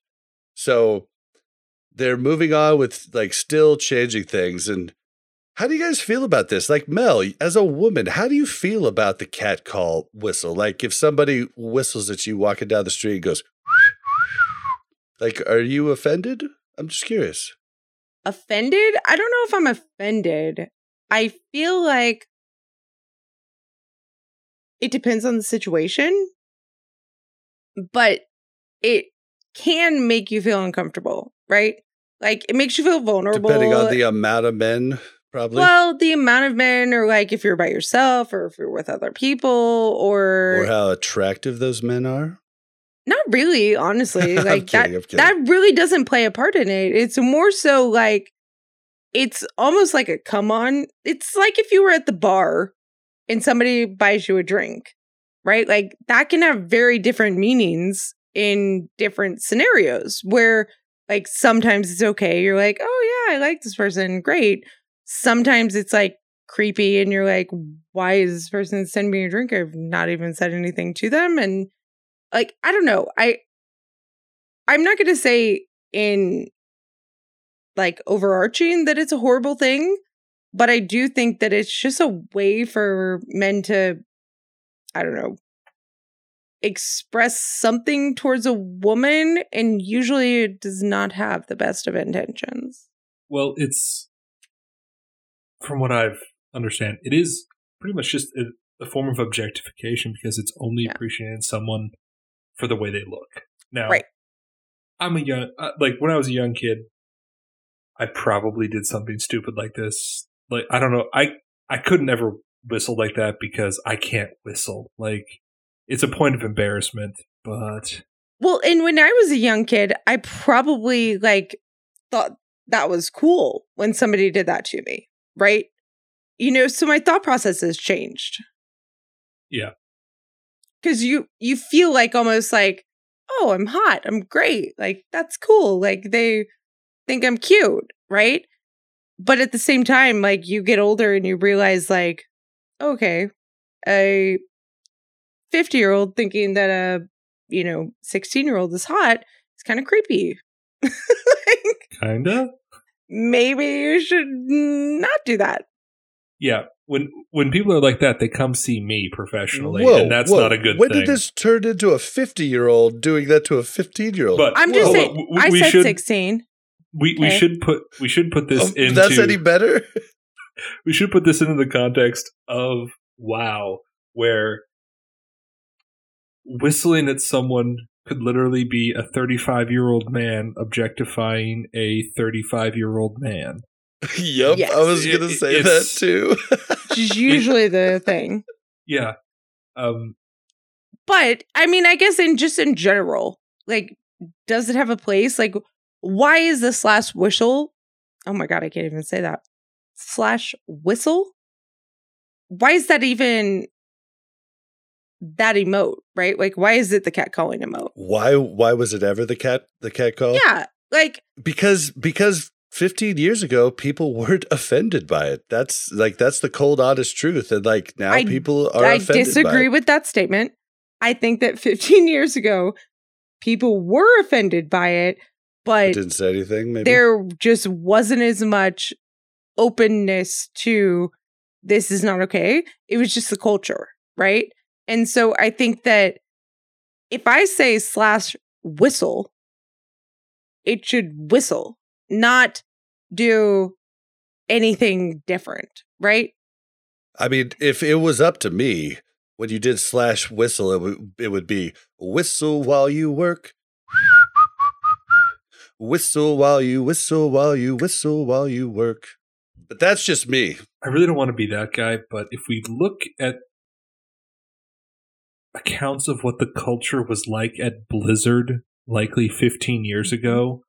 So they're moving on with like still changing things. And how do you guys feel about this? Like Mel, as a woman, how do you feel about the cat call whistle? Like if somebody whistles at you walking down the street and goes, like, are you offended? I'm just curious.
Offended? I don't know if I'm offended. I feel like it depends on the situation, but it can make you feel uncomfortable, right? Like it makes you feel vulnerable.
Depending on the amount of men, probably.
well, the amount of men, or like if you're by yourself, or if you're with other people, or,
or how attractive those men are.
Not really, honestly. Like that,
kidding, kidding.
that really doesn't play a part in it. It's more so like it's almost like a come on. It's like if you were at the bar and somebody buys you a drink, right? Like that can have very different meanings in different scenarios where like sometimes it's okay. You're like, oh yeah, I like this person. Great. Sometimes it's like creepy and you're like, why is this person sending me a drink? I've not even said anything to them. And like, I don't know. I I'm not gonna say in like overarching that it's a horrible thing, but I do think that it's just a way for men to, I don't know, express something towards a woman, and usually it does not have the best of intentions.
Well, it's from what I've understand, it is pretty much just a, a form of objectification because it's only
Yeah.
appreciating someone for the way they look. Now,
Right.
I'm a young, uh, like when I was a young kid, I probably did something stupid like this. Like I don't know, I I couldn't ever whistle like that because I can't whistle. Like it's a point of embarrassment, but
Well, and when I was a young kid, I probably like thought that was cool when somebody did that to me, right? You know, so my thought process has changed.
Yeah.
Cuz you you feel like almost like, "Oh, I'm hot. I'm great. Like that's cool. Like they think I'm cute, right?" But at the same time, like you get older and you realize like, okay, a 50-year-old thinking that a you know, 16 year old is hot, it's kind of creepy. like,
kinda.
maybe you should not do that.
Yeah, when when people are like that, they come see me professionally,
Whoa,
and that's
whoa.
not a good thing.
when
thing.
did this turn into a 50 year old doing that to a 15 year old?
But
I'm just
hold
saying,
on, w-
I
we
said
should
16.
we, we should put we should put this oh, into
that's any better?
we should put this into the context of wow, where whistling at someone could literally be a 35 year old man objectifying a 35 year old man.
yep,
Yes.
I was going to
it-
say that too.
Which is usually the thing.
Yeah. Um,
But I mean, I guess in just in general, like, does it have a place? Like, why is this slash whistle? Oh my God, I can't even say that. Slash whistle? Why is that even that emote, right? Like, why is it the cat calling emote?
why why was it ever the cat the cat call?
Yeah, like,
Because because 15 years ago people weren't offended by it. That's like that's the cold honest truth and like now
I-
people are
I disagree with that statement. I think that 15 years ago, people were offended by it,
it.
but
Didn't say anything maybe.
there just wasn't as much openness to this is not okay. It was just the culture, right? And so I think that if I say slash whistle, it should whistle, not do anything different, right?
I mean, if it was up to me, when you did slash whistle, it would it would be whistle while you work. Whistle while you whistle while you whistle while you work. But that's just me.
I really don't want to be that guy, but if we look at accounts of what the culture was like at Blizzard, likely 15 years ago,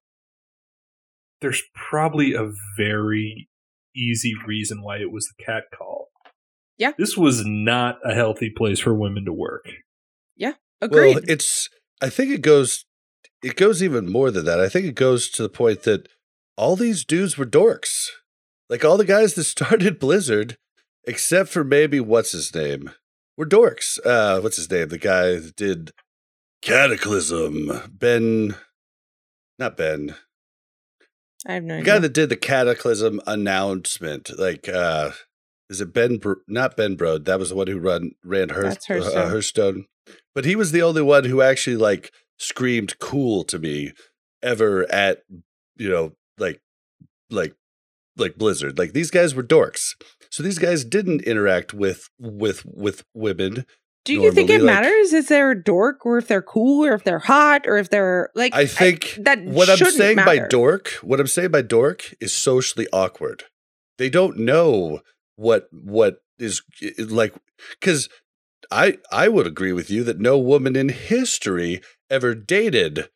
there's probably a very easy reason why it was the cat call.
Yeah.
This was not a healthy place for women to work. Yeah.
Agreed.
Well, it's I think it goes it goes even more than that. I think it goes to the point that all these dudes were dorks. Like all the guys that started Blizzard, except for maybe what's his name? were dorks. Uh, what's his name? The guy that did Cataclysm. Ben, not Ben.
I have no
The
idea.
guy that did the Cataclysm announcement. Like, uh, is it Ben? Br- not Ben Brode. That was the one who run ran
That's Hearthstone.
Uh, Hearthstone. But he was the only one who actually like screamed cool to me ever at you know like like like Blizzard. Like these guys were dorks. So these guys didn't interact with with with women.
Do you think it
like-
matters if they're a dork or if they're cool or if they're hot or if they're like?
I think
that
what I'm saying by dork, what I'm saying by dork is socially awkward. They don't know what what is like cuz I I would agree with you that no woman in history ever dated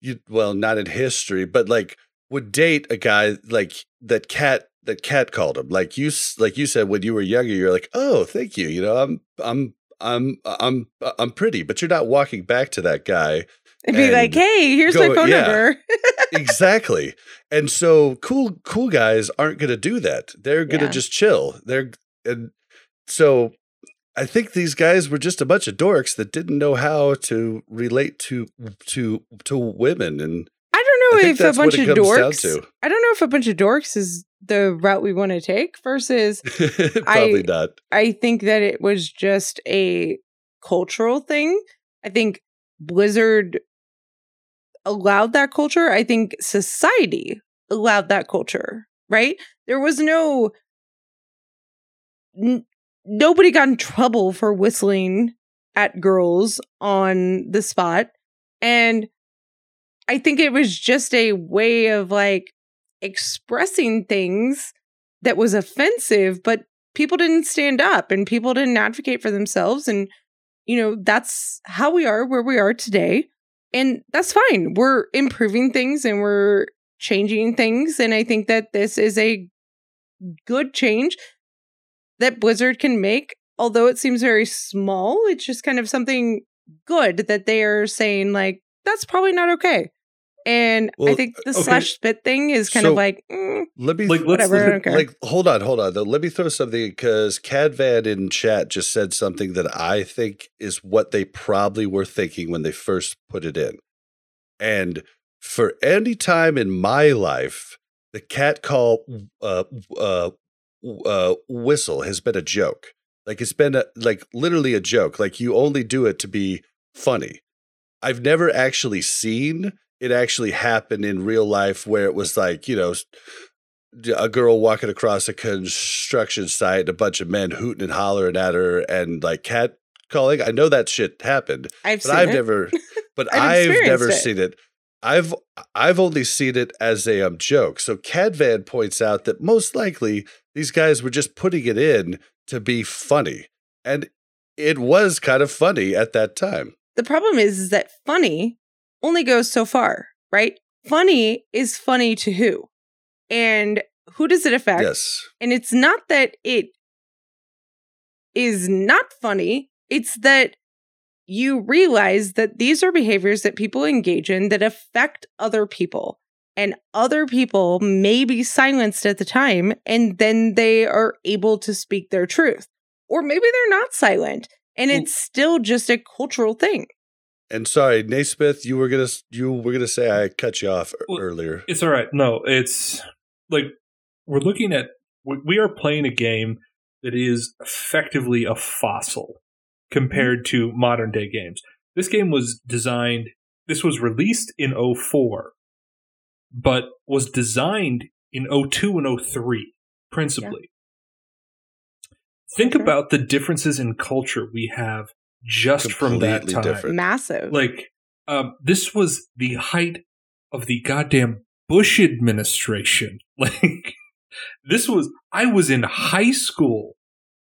you well not in history but like would date a guy like that cat that cat called him like you s- like you said when you were younger you're like oh thank you you know I'm I'm I'm I'm I'm pretty but you're not walking back to that guy
and be like, "Hey, here's my phone
yeah.
number."
exactly. And so cool cool guys aren't going to do that. They're going to
Yeah.
just chill. They're and so I think these guys were just a bunch of dorks that didn't know how to relate to to to women and
I
I
don't know
think
if a bunch of dorks.
to.
I don't know if a bunch of dorks is the route we want to take. Versus,
Probably
I-
not.
I think that it was just a cultural thing. I think Blizzard allowed that culture. I think society allowed that culture, right? There was no n- nobody got in trouble for whistling at girls on the spot. And I think it was just a way of like expressing things that was offensive, but people didn't stand up and people didn't advocate for themselves. And, you know, that's how we are where we are today. And that's fine. We're improving things and we're changing things. And I think that this is a good change that Blizzard can make. Although it seems very small, it's just kind of something good that they are saying, like, that's probably not okay. And I think the
okay.
slash spit thing is kind
So-
of like, mm,
Let me
Like, let's
whatever. I
look
don't
at-
care.
like hold on, hold on though. Let me throw something because Cadvan in chat just said something that I think is what they probably were thinking when they first put it in. And for any time in my life, the cat call uh uh uh whistle has been a joke. Like it's been a like literally a joke. Like you only do it to be funny. I've never actually seen it actually happened in real life where it was like, you know, a girl walking across a construction site and a bunch of men hooting and hollering at her and like cat calling. I know that shit happened,
I've
but I've
it.
never, but
I've
I've, never
it.
seen it. I've I've only seen it as a um, joke. So Cadvan points out that most likely these guys were just putting it in to be funny, and it was kind of funny at that time.
the problem is, is that funny only goes so far, right? Funny is funny to who? And who does it affect?
Yes,
And it's not that it is not funny, it's that you realize that these are behaviors that people engage in that affect other people. And other people may be silenced at the time, and then they are able to speak their truth. Or maybe they're not silent, and it's still just a cultural thing.
And sorry, Naismith, you were gonna you were gonna say I cut you off
Well,
earlier.
It's all right. No, it's like we're looking at we- we are playing a game that is effectively a fossil compared to modern day games. This game was designed this was released in 04 but was designed in 02 and 03 principally. Think
Sure.
about the differences in culture we have just from that time
different.
Massive.
like um, this was the height of the goddamn Bush administration. Like this was I was in high school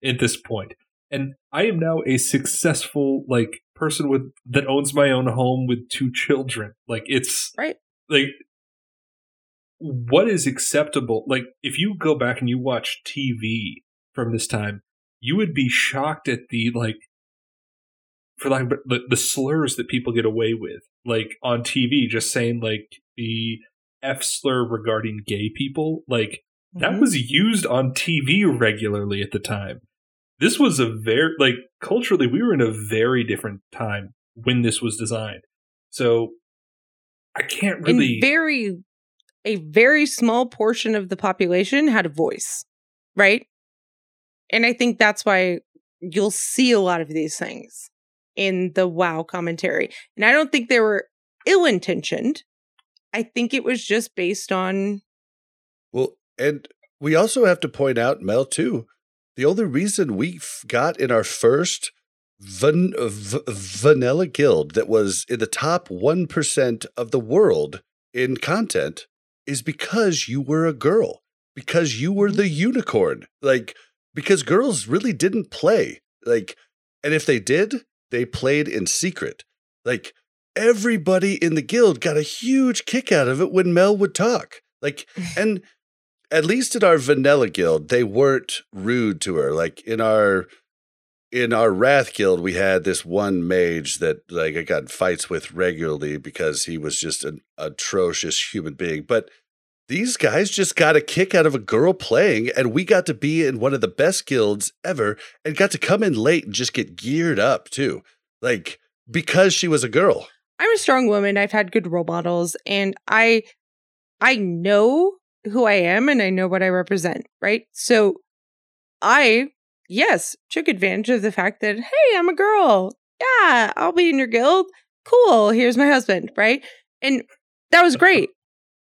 at this point, and I am now a successful like person with that owns my own home with two children. Like it's
Right.
Like what is acceptable? Like if you go back and you watch TV from this time, you would be shocked at the like for like the, the slurs that people get away with, like on TV, just saying like the F slur regarding gay people, like that
Mhm.
was used on TV regularly at the time. this was a very like culturally we were in a very different time when this was designed. So I can't really
and very a very small portion of the population had a voice, right? And I think that's why you'll see a lot of these things in the WoW commentary. And I don't think they were ill intentioned. I think it was just based on.
Well, and we also have to point out, Mel, too, the only reason we got in our first van- v- vanilla guild that was in the top 1% of the world in content is because you were a girl, because you were
Mhm.
the unicorn. Like, because girls really didn't play. Like, and if they did, they played in secret. Like, everybody in the guild got a huge kick out of it when Mel would talk. Like, and at least in our vanilla guild, they weren't rude to her. Like in our in our wrath guild, we had this one mage that like I got in fights with regularly because he was just an atrocious human being. But these guys just got a kick out of a girl playing, and we got to be in one of the best guilds ever and got to come in late and just get geared up too. Like because she was a girl.
I'm a strong woman. I've had good role models and I I know who I am and I know what I represent, right? So I yes, took advantage of the fact that hey, I'm a girl. Yeah, I'll be in your guild. Cool. Here's my husband, right? And that was great.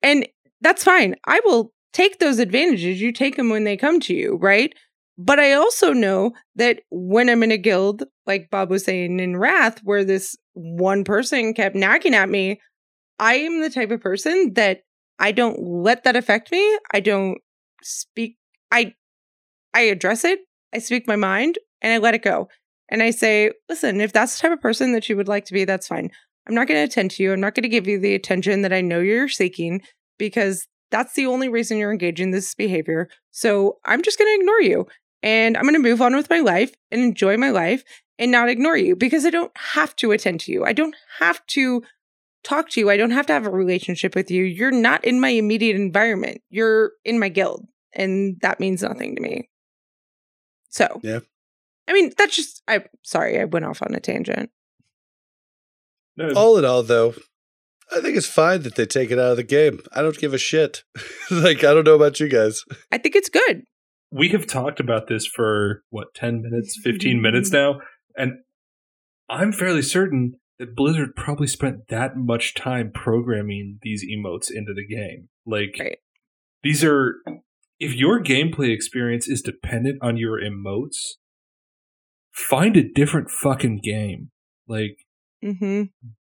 And that's fine. I will take those advantages. You take them when they come to you, right? But I also know that when I'm in a guild, like Bob was saying in Wrath, where this one person kept nagging at me, I am the type of person that I don't let that affect me. I don't speak I I address it, I speak my mind, and I let it go. And I say, listen, if that's the type of person that you would like to be, that's fine. I'm not going to attend to you. I'm not going to give you the attention that I know you're seeking because that's the only reason you're engaging this behavior. So I'm just going to ignore you and I'm going to move on with my life and enjoy my life and not ignore you because I don't have to attend to you. I don't have to talk to you. I don't have to have a relationship with you. You're not in my immediate environment. You're in my guild and that means nothing to me. So,
Yeah.
I mean, that's just I'm sorry, I went off on a tangent.
no,
All in all, though, I think it's fine that they take it out of the game. I don't give a shit. like, I don't know about you guys.
I think it's good.
we have talked about this for what 10 minutes 15 minutes now and i'm fairly certain that blizzard probably spent that much time programming these emotes into the game like
Right.
these are if your gameplay experience is dependent on your emotes find a different fucking game like
hmm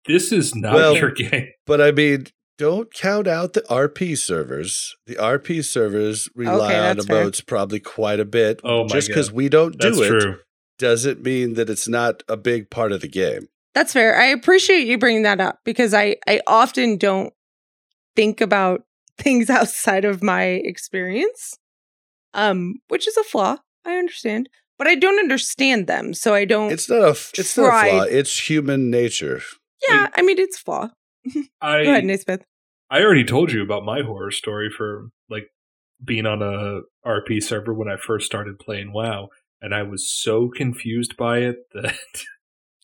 this is not
Well-
your game
But I mean, don't count out the RP servers. The RP servers rely on
that's fair.
probably quite a bit.
Oh my
Just because we don't do
that's
it
true
doesn't mean that it's not a big part of the game.
That's fair. I appreciate you bringing that up because I I often don't think about things outside of my experience. Um, which is a flaw. I understand. But I don't understand them, so I don't
It's not a f- it's not a flaw. It's human nature.
Yeah, I mean it's a flaw.
I,
Go ahead, Naismith.
I already told you about my horror story for like being on a RP server when I first started playing WoW, and I was so confused by it that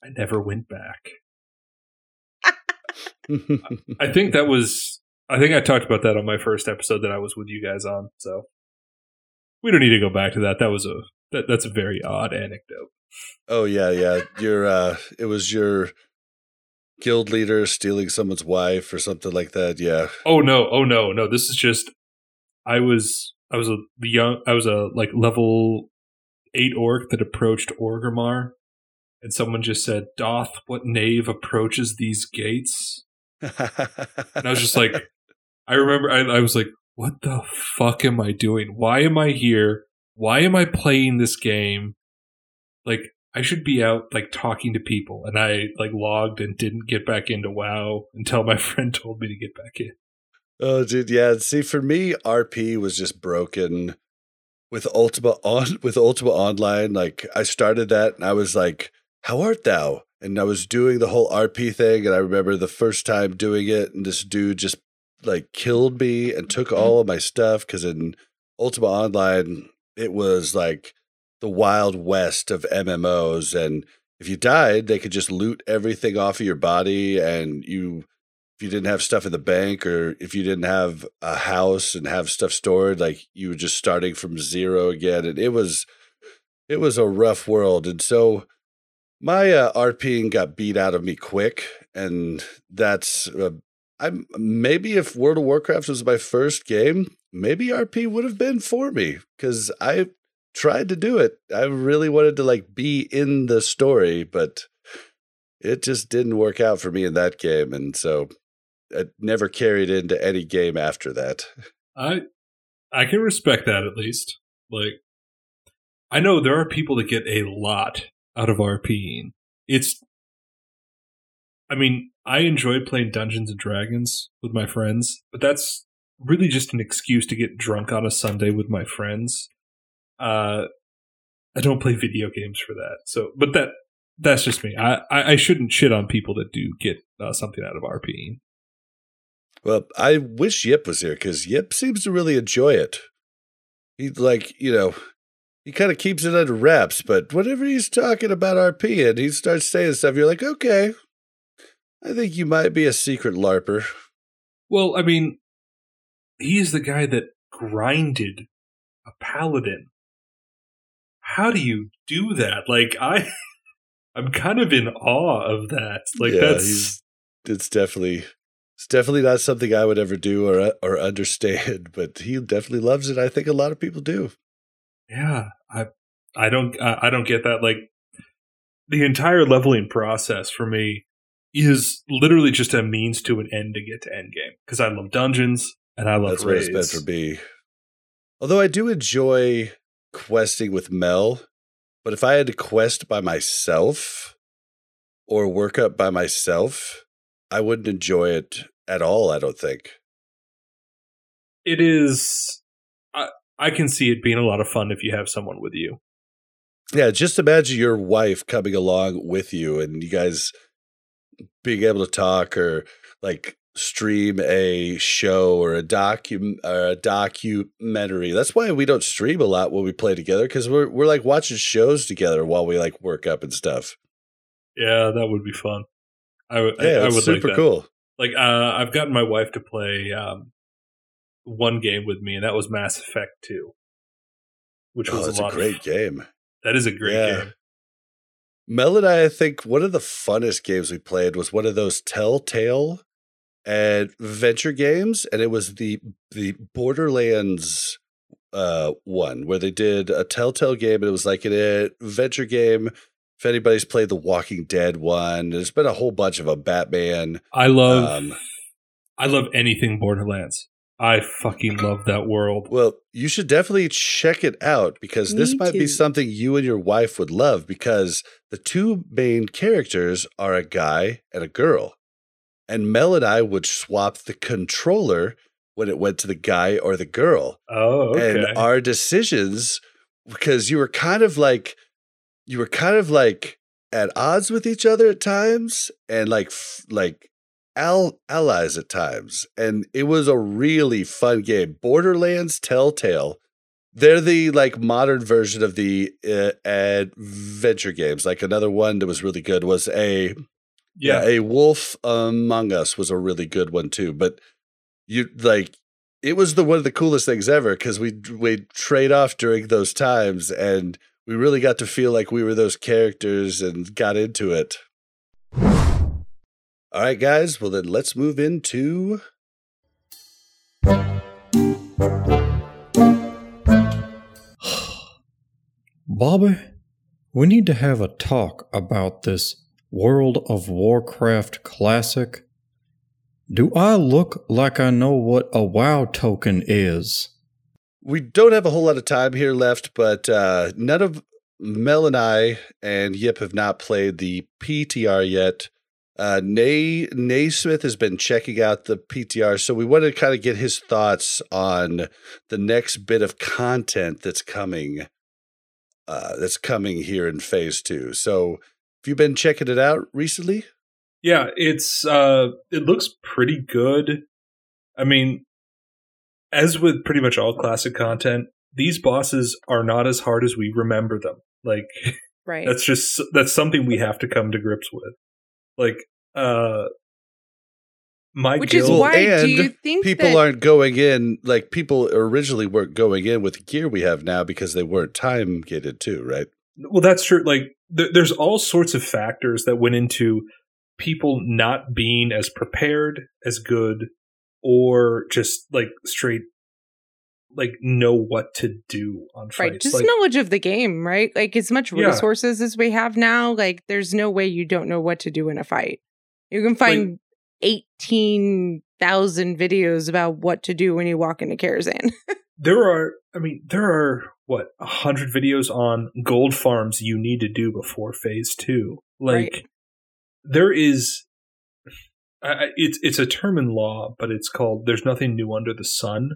I never went back. I think that was I think I talked about that on my first episode that I was with you guys on, so we don't need to go back to that. That was a that, that's a very odd anecdote.
oh yeah, yeah. Your uh it was your guild leader stealing someone's wife or something like that. Yeah.
Oh no, oh no, no. This is just I was I was a young I was a like level eight orc that approached Orgrimmar, and someone just said, Doth, what knave approaches these gates? And I was just like I remember I, I was like, What the fuck am I doing? Why am I here? Why am I playing this game? Like I should be out like talking to people and I like logged and didn't get back into WoW until my friend told me to get back in.
Oh, dude, yeah. See, for me, RP was just broken with Ultima on with Ultima Online. Like, I started that, and I was like, "How art thou?" And I was doing the whole RP thing, and I remember the first time doing it, and this dude just like killed me and took mm-hmm. all of my stuff because in Ultima Online it was like the wild west of MMOs and if you died, they could just loot everything off of your body and you if you didn't have stuff in the bank or if you didn't have a house and have stuff stored, like you were just starting from zero again. And it was it was a rough world. And so my uh, RPing got beat out of me quick, and that's uh, I'm maybe if World of Warcraft was my first game, maybe RP would have been for me because I tried to do it. I really wanted to like be in the story, but it just didn't work out for me in that game, and so it never carried into any game after that.
I I can respect that at least. Like I know there are people that get a lot out of RPing. It's I mean, I enjoy playing Dungeons and Dragons with my friends, but that's really just an excuse to get drunk on a Sunday with my friends. Uh, I don't play video games for that. So, but that that's just me. I I, I shouldn't shit on people that do get uh, something out of RP.
Well, I wish Yip was here because Yip seems to really enjoy it. He's like, you know, he kind of keeps it under wraps, but whenever he's talking about RP and he starts saying stuff, you're like, okay, I think you might be a secret LARPer.
Well, I mean, he's the guy that grinded a paladin. How do you do that? Like I I'm kind of in awe of that. Like
Yeah,
that's
It's definitely it's definitely not something I would ever do or uh, or understand, but he definitely loves it. I think a lot of people do.
yeah, I I don't I, don't get that like the entire leveling process for me is literally just a means to an end to get to end game because I love dungeons and I love
That's what it's
raids.
meant for me. Although I do enjoy questing with Mel, but if I had to quest by myself or work up by myself, I wouldn't enjoy it at all, I don't think.
It is I I can see it being a lot of fun if you have someone with you.
Yeah, just imagine your wife coming along with you and you guys being able to talk or like stream a show or a docu or a documentary. That's why we don't stream a lot when we play together because we're we're like watching shows together while we like work up and stuff.
Yeah, that would be fun. I would.
Yeah,
I, I would
super
like
cool.
Like, uh, I've gotten my wife to play um, one game with me, and that was Mass Effect Two, which was
Oh, it's
a
a
lot.
great
of,
game.
That is a great
Yeah.
game.
Mel and I, I think one of the funnest games we played was one of those Telltale adventure games, and it was the the Borderlands uh one where they did a Telltale game, and it was like an adventure game. If anybody's played the Walking Dead one, there's been a whole bunch of them. Batman.
I love.
Um,
I love anything Borderlands. I fucking love that world.
Well, you should definitely check it out because this
Me
might be something you and your wife would love because the two main characters are a guy and a girl. And Mel and I would swap the controller when it went to the guy or the girl.
Oh, okay.
And our decisions, because you were kind of like, you were kind of like at odds with each other at times and like, like, al- allies at times. And it was a really fun game. Borderlands Telltale. They're the like modern version of the uh, adventure games. Like another one that was really good was a
yeah,
a Wolf Among Us was a really good one too. But you like it was the one of the coolest things ever because we we trade off during those times and we really got to feel like we were those characters and got into it. All right, guys. Well, then let's move into
Bobby, we need to have a talk about this World of Warcraft classic. Do I look like I know what a WoW token is?
we don't have a whole lot of time here left, but uh, none of Mel and I and Yip have not played the PTR yet. Uh, Nay Naismith has been checking out the PTR, so we wanted to kind of get his thoughts on the next bit of content that's coming. Uh, that's coming here in phase two. So, you been checking it out recently?
yeah. It's uh, it looks pretty good. I mean, as with pretty much all classic content, these bosses are not as hard as we remember them. Like
Right.
that's just that's something we have to come to grips with. Like uh my
Which is
guild,
why do you think
people
that-
aren't going in like people originally weren't going in with the gear we have now because they weren't time gated too, right?
well that's true like th- there's all sorts of factors that went into people not being as prepared as good or just like straight like know what to do on fights
Right. Just
like,
knowledge of the game, right? Like as much
Yeah.
resources as we have now, like there's no way you don't know what to do in a fight. You can find 18,000 videos about what to do when you walk into Karazhan.
there are i mean there are what a hundred videos on gold farms you need to do before phase two like
Right.
there is I, it's it's a term in law but it's called there's nothing new under the sun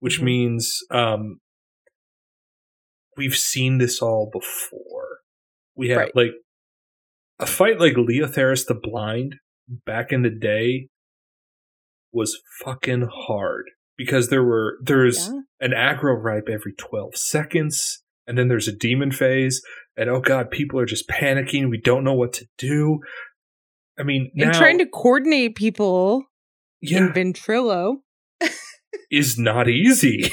which
Mhm.
means um we've seen this all before we have
Right.
like a fight like Leotheras the blind back in the day was fucking hard because there were there's
Yeah.
an aggro ripe every 12 seconds and then there's a demon phase and oh god people are just panicking we don't know what to do i mean now
and trying to coordinate people
yeah
in Ventrilo.
is not easy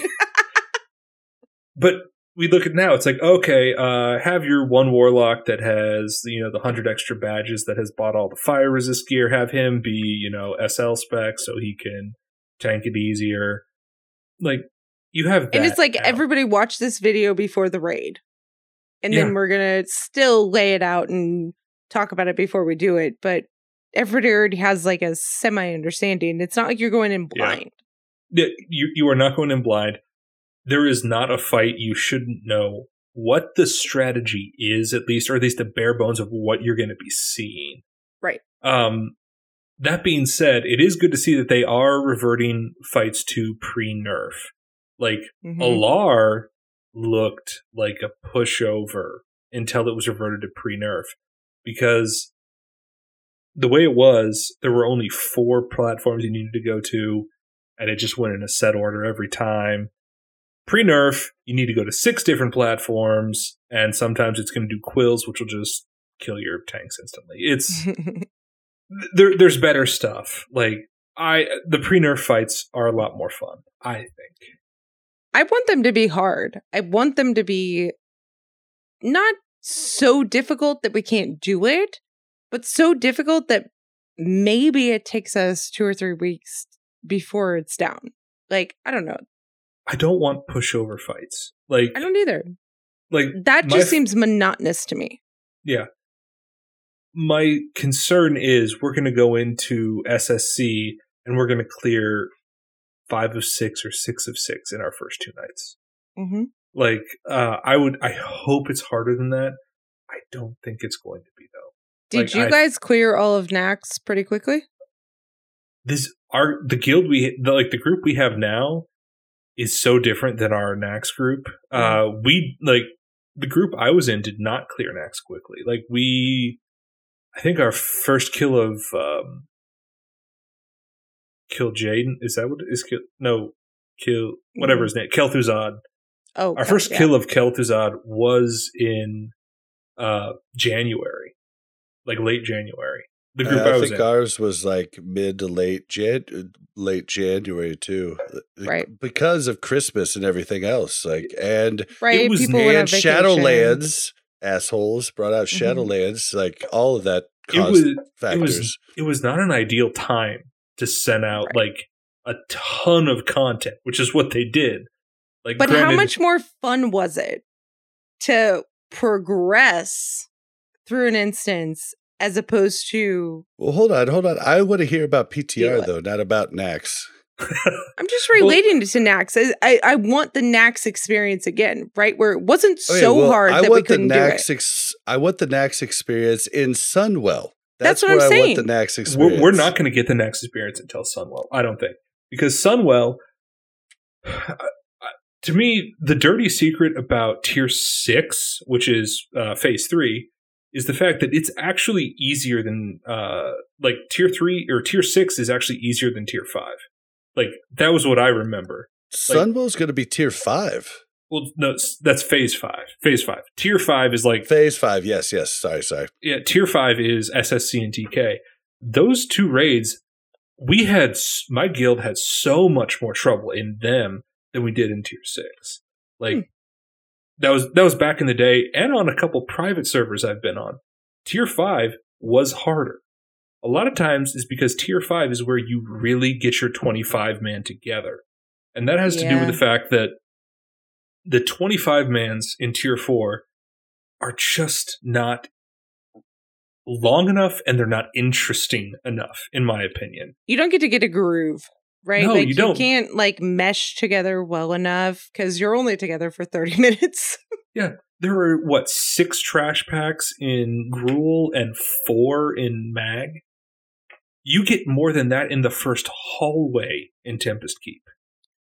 but we look at now it's like okay uh have your one warlock that has you know the 100 extra badges that has bought all the fire resist gear have him be you know sl spec so he can tank it easier like you have
And it's like everybody watch this video before the raid. And
Yeah.
then we're going to still lay it out and talk about it before we do it. But everybody already has like a semi understanding. It's not like you're going in blind.
Yeah, you you are not going in blind. There is not a fight you shouldn't know what the strategy is, at least, or at least the bare bones of what you're going to be seeing.
Right.
Um, that being said, it is good to see that they are reverting fights to pre nerf. Like
Mhm.
Al'ar looked like a pushover until it was reverted to pre nerf because the way it was, there were only four platforms you needed to go to, and it just went in a set order every time. Pre nerf, you need to go to six different platforms, and sometimes it's going to do quills, which will just kill your tanks instantly. It's there. There's better stuff. Like I, the pre nerf fights are a lot more fun. I think.
I want them to be hard. I want them to be not so difficult that we can't do it, but so difficult that maybe it takes us two or three weeks before it's down. Like, I don't know.
I don't want pushover fights. Like,
I don't either.
like
That just
f-
seems monotonous to me.
Yeah. My concern is we're going to go into SSC and we're going to clear five of six or six of six in our first two nights.
hmm
Like, uh, I would, I hope it's harder than that. I don't think it's going to be though.
Did
Like,
you
I-
guys clear all of Nax pretty quickly?
This, our, the guild we, the, like the group we have now is so different than our Nax group. Uh, we, like, the group I was in did not clear Nax quickly. Like, we, I think our first kill of, um, kill Jaden. Is that what is kill? No, kill whatever his name. Kel'Thuzad.
Oh,
Our
okay,
first
yeah.
kill of Kel'Thuzad was in uh January, like late January. The group I,
I
was
think
in.
ours was like mid to late Jan, late January too,
Right.
Because of Christmas and everything else, like and
right.
it was
people went
and
vacation.
Shadowlands assholes brought out. Shadowlands, mm-hmm. like all of that
it
caused
was it
factors.
was it was not an ideal time to send out
Right.
like a ton of content, which is what they did. Like,
But how much more fun was it to progress through an instance as opposed to
well, hold on, hold on. I want to hear about PTR though, not about Nax.
I'm just relating it to Nax. I, I I want the Nax experience again, right? Where it wasn't
Okay,
so
well,
hard
I
that we
want the
couldn't do it.
Ex- I want the Nax experience in Sunwell.
That's
That's,
what I'm
where I
saying.
want the Nax experience.
we're, we're not going to get the Nax experience until Sunwell. I don't think because Sunwell, to me, the dirty secret about Tier Six, which is uh, Phase Three, is the fact that it's actually easier than uh, like Tier Three or Tier Six is actually easier than Tier Five. Like that was what I remember.
Sunwell's going to be tier five.
Well, no, that's phase five. Phase five. Tier five is like
Phase five. Yes, yes. Sorry, sorry.
yeah. Tier five is SSC and TK. Those two raids, we had my guild had so much more trouble in them than we did in tier six. Like
Hmm.
that was that was back in the day, and on a couple private servers I've been on. Tier five was harder. A lot of times is because tier five is where you really get your twenty five man together, and that has to do with the fact that the twenty five mans in tier four are just not long enough and they're not interesting enough in my opinion
You don't get to get a groove, right?
No,
like
you don't.
can't like mesh together well enough because you're only together for 30 minutes.
Yeah there are what six trash packs in Gruul and four in mag you get more than that in the first hallway in tempest keep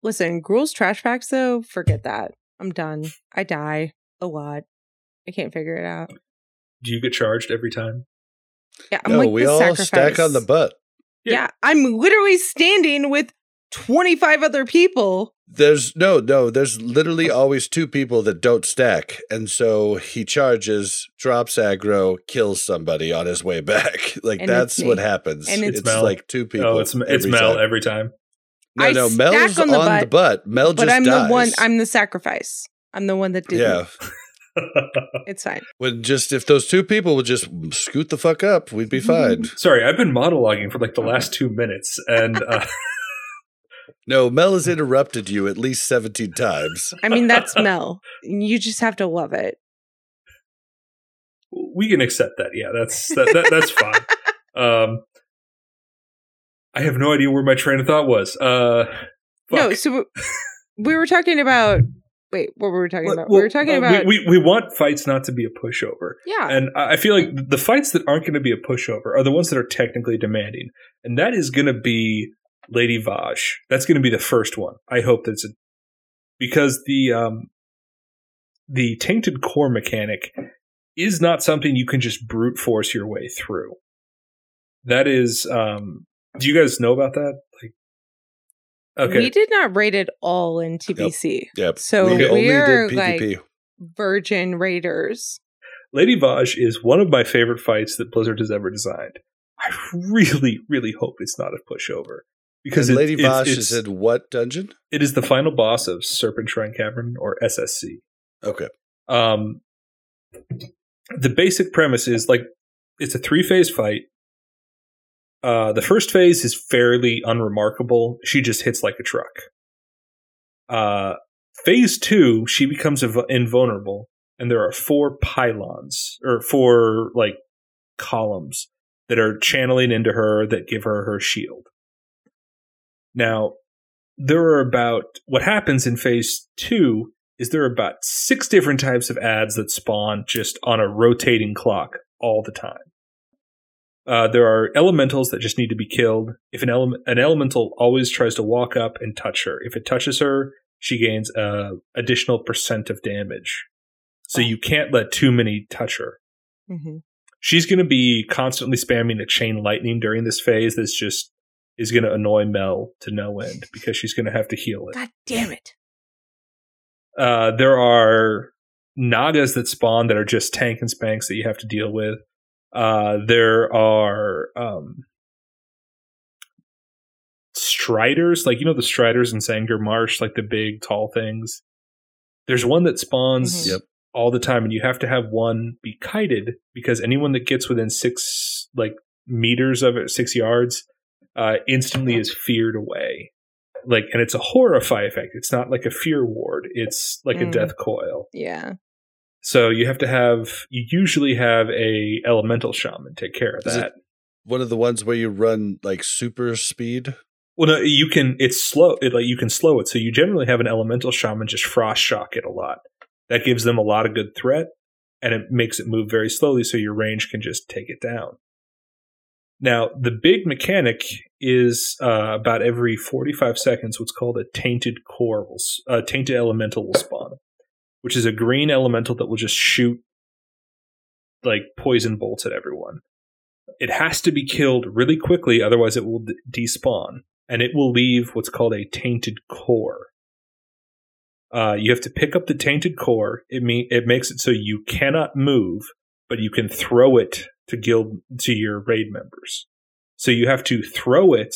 Listen, Gruul's trash packs though, forget that. I'm done. I die a lot. I can't figure it out.
do you get charged every time
Yeah, I'm
no,
like
we all
sacrifice.
stack on the butt.
Yeah. I'm literally standing with 25 other people.
There's no, no. There's literally always two people that don't stack, and so he charges, drops aggro, kills somebody on his way back. Like
And
that's what happens.
And
it's
it's
Mel.
like two people.
oh it's it's mel
time.
every time
No,
I
no, Mel's
on
on
the
the,
butt,
butt. Mel
but
just
I'm
dies.
the one, I'm the sacrifice. I'm the one that did
yeah.
It's fine.
When just if those two people would just scoot the fuck up, we'd be fine.
sorry i've been monologuing for like the last two minutes and uh,
No, Mel has interrupted you at least seventeen times.
I mean, that's Mel. You just have to love it.
we can accept that yeah that's that, that that's fine um i have no idea where my train of thought was uh
No, so we- we were talking about. Wait, what were we talking
Well,
about? we were talking
uh,
about.
we, we, we want fights not to be a pushover
yeah.
and I I feel like the fights that aren't going to be a pushover are the ones that are technically demanding, and that is going to be Lady Vashj. That's going to be the first one. I hope that's a, because the um the tainted core mechanic is not something you can just brute force your way through. That is, um do you guys know about that? Like, okay,
We did not rate it all in TBC.
Yep.
So
we only
we're
did
like virgin raiders.
Lady Vashj is one of my favorite fights that Blizzard has ever designed. I really, really hope it's not a pushover because it-
Lady
Vashj
is in what dungeon?
it is the final boss of Serpentshrine Cavern or SSC.
Okay.
Um, the basic premise is like it's a three phase fight. Uh, the first phase is fairly unremarkable. She just hits like a truck. Uh, phase two, she becomes inv- invulnerable, and there are four pylons or four like columns that are channeling into her that give her her shield. Now, there are about what happens in phase two is there are about six different types of ads that spawn just on a rotating clock all the time. Uh, there are elementals that just need to be killed. If an element, an elemental always tries to walk up and touch her. If it touches her, she gains a additional percent of damage. So
Oh.
you can't let too many touch her.
hmm
She's going to be constantly spamming a chain lightning during this phase. That's just is going to annoy Mel to no end because she's going to have to heal it.
God damn it.
Uh, there are Nagas that spawn that are just tank and spanks that you have to deal with. Uh, there are um, Striders, like you know the Striders in Zangarmarsh, like the big tall things. There's one that spawns
Mhm. Yep.
all the time, and you have to have one be kited because anyone that gets within six like meters of it, six yards, uh, instantly is feared away. Like and it's a horrify effect. It's not like a fear ward. It's like
Mm.
a death coil.
Yeah.
so you have to have you usually have a elemental shaman take care of
Is it-
that.
One of the ones where you run like super speed.
well no you can it's slow it like you can slow it. So you generally have an elemental shaman just frost shock it a lot. That gives them a lot of good threat and it makes it move very slowly so your range can just take it down now the big mechanic is uh, about every 45 seconds what's called a tainted core will tainted elemental will spawn which is a green elemental that will just shoot like poison bolts at everyone it has to be killed really quickly otherwise it will despawn and it will leave what's called a tainted core Uh, you have to pick up the tainted core. It mean it makes it so you cannot move, but you can throw it to guild to your raid members. So you have to throw it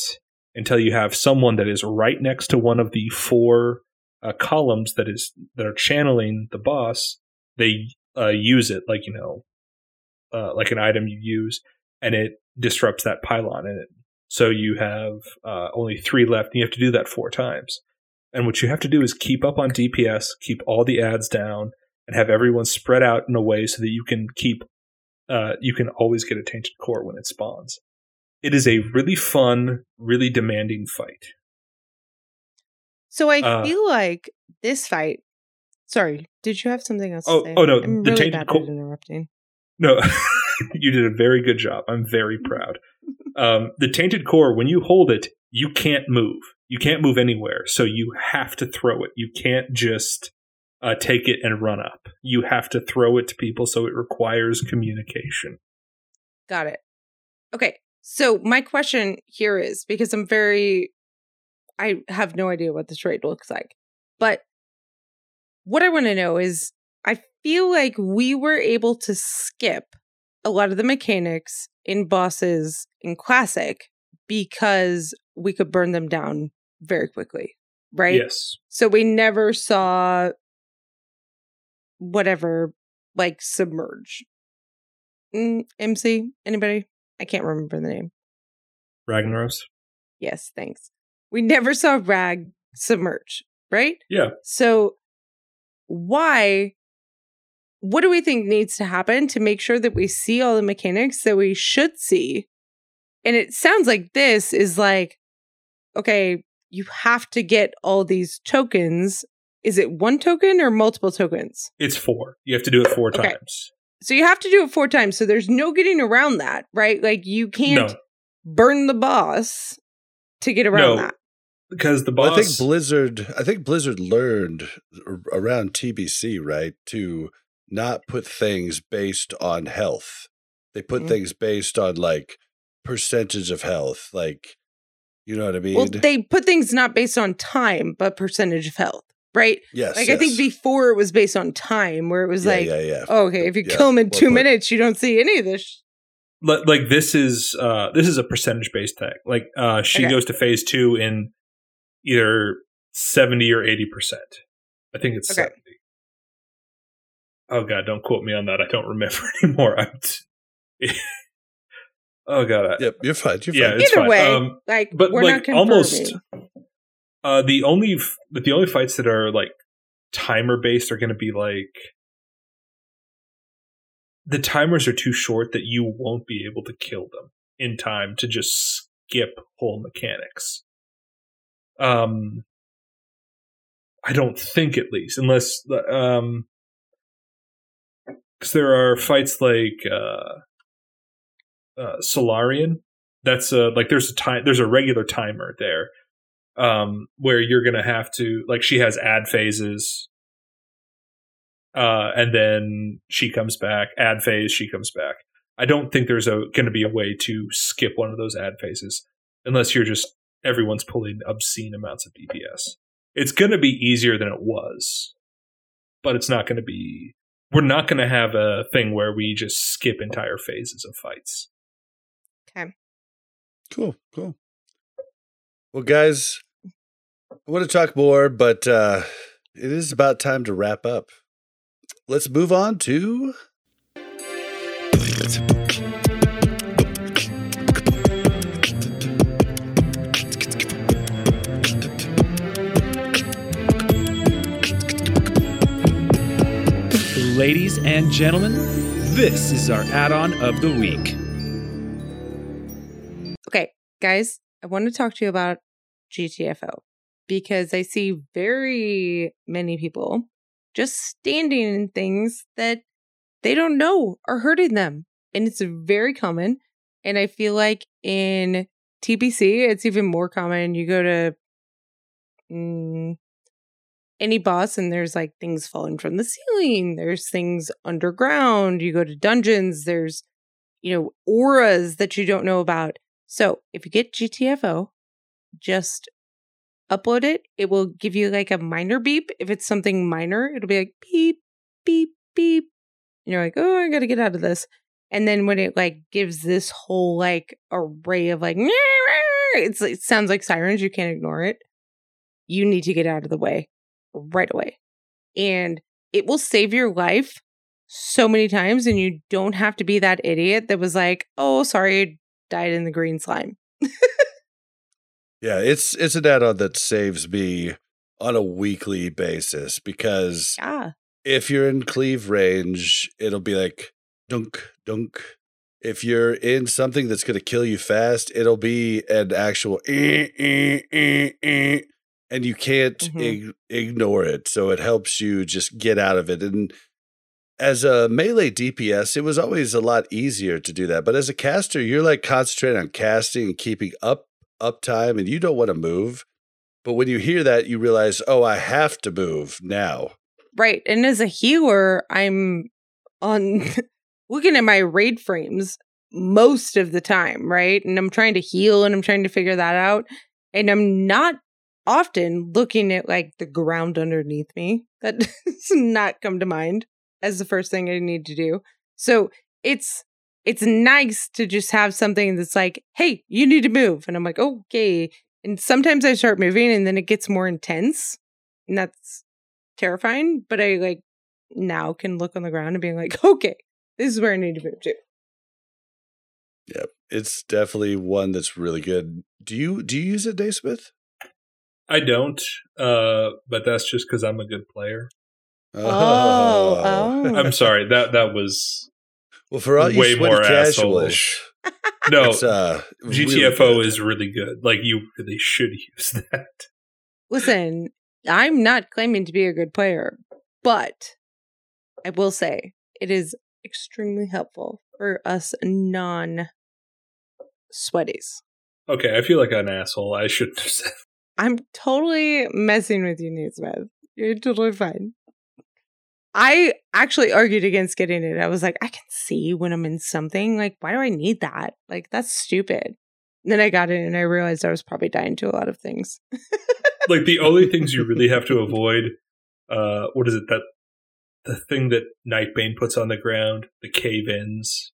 until you have someone that is right next to one of the four uh, columns that is that are channeling the boss. They uh, use it like you know, uh, like an item you use, and it disrupts that pylon in it. So you have uh, only three left, and you have to do that four times. And what you have to do is keep up on DPS, keep all the ads down, and have everyone spread out in a way so that you can keep, uh, you can always get a tainted core when it spawns. It is a really fun, really demanding fight.
So I
Uh,
feel like this fight. Sorry, did you have something else
Oh-
to say?
oh, no,
I'm
the
really
tainted
bad
co-
interrupting.
No, you did a very good job. I'm very proud. Um, the tainted core, when you hold it, you can't move. You can't move anywhere. So you have to throw it. You can't just uh, take it and run up. You have to throw it to people. So it requires communication.
Got it. Okay. So my question here is because I'm very I have no idea what this raid looks like. But what I want to know is I feel like we were able to skip a lot of the mechanics in bosses in classic because we could burn them down very quickly. Right?
Yes.
So we never saw whatever like submerge. Mm, MC, anybody? I can't remember the name.
Ragnaros.
Yes, thanks. We never saw Rag submerge, right?
Yeah.
So why what do we think needs to happen to make sure that we see all the mechanics that we should see? And it sounds like this is like okay, you have to get all these tokens. Is it one token or multiple tokens?
It's four. You have to do it four
Okay.
times.
So you have to do it four times. So there's no getting around that, right? Like you can't
No,
burn the boss to get around
No.
that.
because the boss.
Well, I think Blizzard. I think Blizzard learned around TBC, right, to not put things based on health. They put
Mhm.
things based on like percentage of health, like you know what I mean.
Well, they put things not based on time, but percentage of health, right?
yes,
Like I think before it was based on time, where it was
yeah,
like,
yeah, yeah.
oh, okay, if you
Yeah,
kill him in
well
two
put.
minutes, you don't see any of this.
Li- like this is uh this is a percentage based tech. Like uh she
Okay.
goes to phase two in either seventy or eighty percent. I think it's
Okay.
seventy. Oh god, don't quote me on that. I don't remember anymore. I'm t- oh god. I-
Yep, you're fine. You're
yeah,
fine.
it's
Either
fine.
way,
Um,
like,
but
we're
like
not
almost
confirming.
Uh the only the only fights that are like timer based are going to be like the timers are too short that you won't be able to kill them in time to just skip whole mechanics. Um i don't think at least unless um because there are fights like uh uh solarian. That's uh like there's a time there's a regular timer there um where you're gonna have to like she has ad phases. Uh and then she comes back. Ad phase she comes back. I don't think there's a gonna be a way to skip one of those ad phases unless you're just everyone's pulling obscene amounts of dps it's gonna be easier than it was but it's not gonna be we're not gonna have a thing where we just skip entire phases of fights. Okay.
Cool, cool. Well, guys, I want to talk more, but uh, it is about time to wrap up. Let's move on to.
Ladies and gentlemen, this is our add on of the week.
Okay, guys, I want to talk to you about GTFO because I see very many people just standing in things that they don't know are hurting them. And it's very common. And I feel like in TBC, it's even more common. You go to mm, any boss and there's like things falling from the ceiling, there's things underground. You go to dungeons, there's, you know, auras that you don't know about. So if you get GTFO, just upload it, it will give you like a minor beep. If it's something minor, it'll be like beep, beep, beep. And you're like, oh, I gotta get out of this. And then when it like gives this whole like array of like, it's, it sounds like sirens, you can't ignore it. You need to get out of the way right away. And it will save your life so many times. And you don't have to be that idiot that was like, oh, sorry, died in the green slime.
Yeah, it's it's an add-on that saves me on a weekly basis because
Yeah.
if you're in cleave range, it'll be like dunk dunk. If you're in something that's going to kill you fast, it'll be an actual eh, eh, eh, eh, and you can't
Mhm.
ig- ignore it. So it helps you just get out of it. And as a melee DPS, it was always a lot easier to do that. But as a caster, you're like concentrating on casting and keeping up uptime, and you don't want to move. But when you hear that, you realize, oh, I have to move now.
Right. And as a healer, I'm on looking at my raid frames most of the time, right? And I'm trying to heal and I'm trying to figure that out. And I'm not often looking at like the ground underneath me. That does not come to mind as the first thing I need to do. So it's it's nice to just have something that's like, hey, you need to move. And I'm like, okay. And sometimes I start moving and then it gets more intense. And that's terrifying, but I like now can look on the ground and being like, okay, this is where I need to move to.
Yep. It's definitely one that's really good. Do you do you use it, Naismith?
I don't, uh, but that's just because I'm a good player.
Oh, oh.
I'm sorry that that was
Well, for all you
Way
sweaty
more
casuals,
asshole-ish. no.
it's, uh,
GTFO
good.
is really good. Like you really should use that.
Listen, I'm not claiming to be a good player, but I will say it is extremely helpful for us non sweaties.
Okay, I feel like an asshole. I shouldn't have said.
I'm totally messing with you, Naismith. You're totally fine. I actually argued against getting it. I was like, I can see when I'm in something. Like, why do I need that? Like, that's stupid. And then I got it and I realized I was probably dying to a lot of things.
Like the only things you really have to avoid. Uh, what is it that the thing that Nightbane puts on the ground? The cave-ins.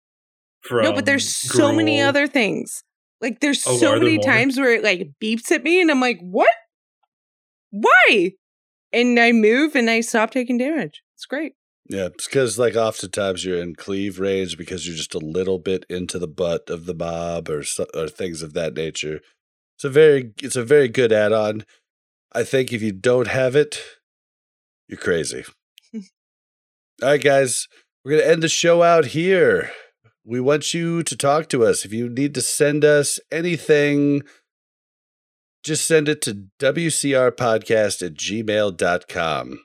From
no, but there's so many other things. Like, there's
Oh,
so many times where it like beeps at me and I'm like, what? Why? And I move and I stop taking damage. It's great.
Yeah, it's because like oftentimes you're in cleave range because you're just a little bit into the butt of the mob or or things of that nature. It's a very it's a very good add-on. I think if you don't have it, you're crazy. All right, guys, we're gonna end the show out here. We want you to talk to us. If you need to send us anything, just send it to WCRpodcast at gmail.com.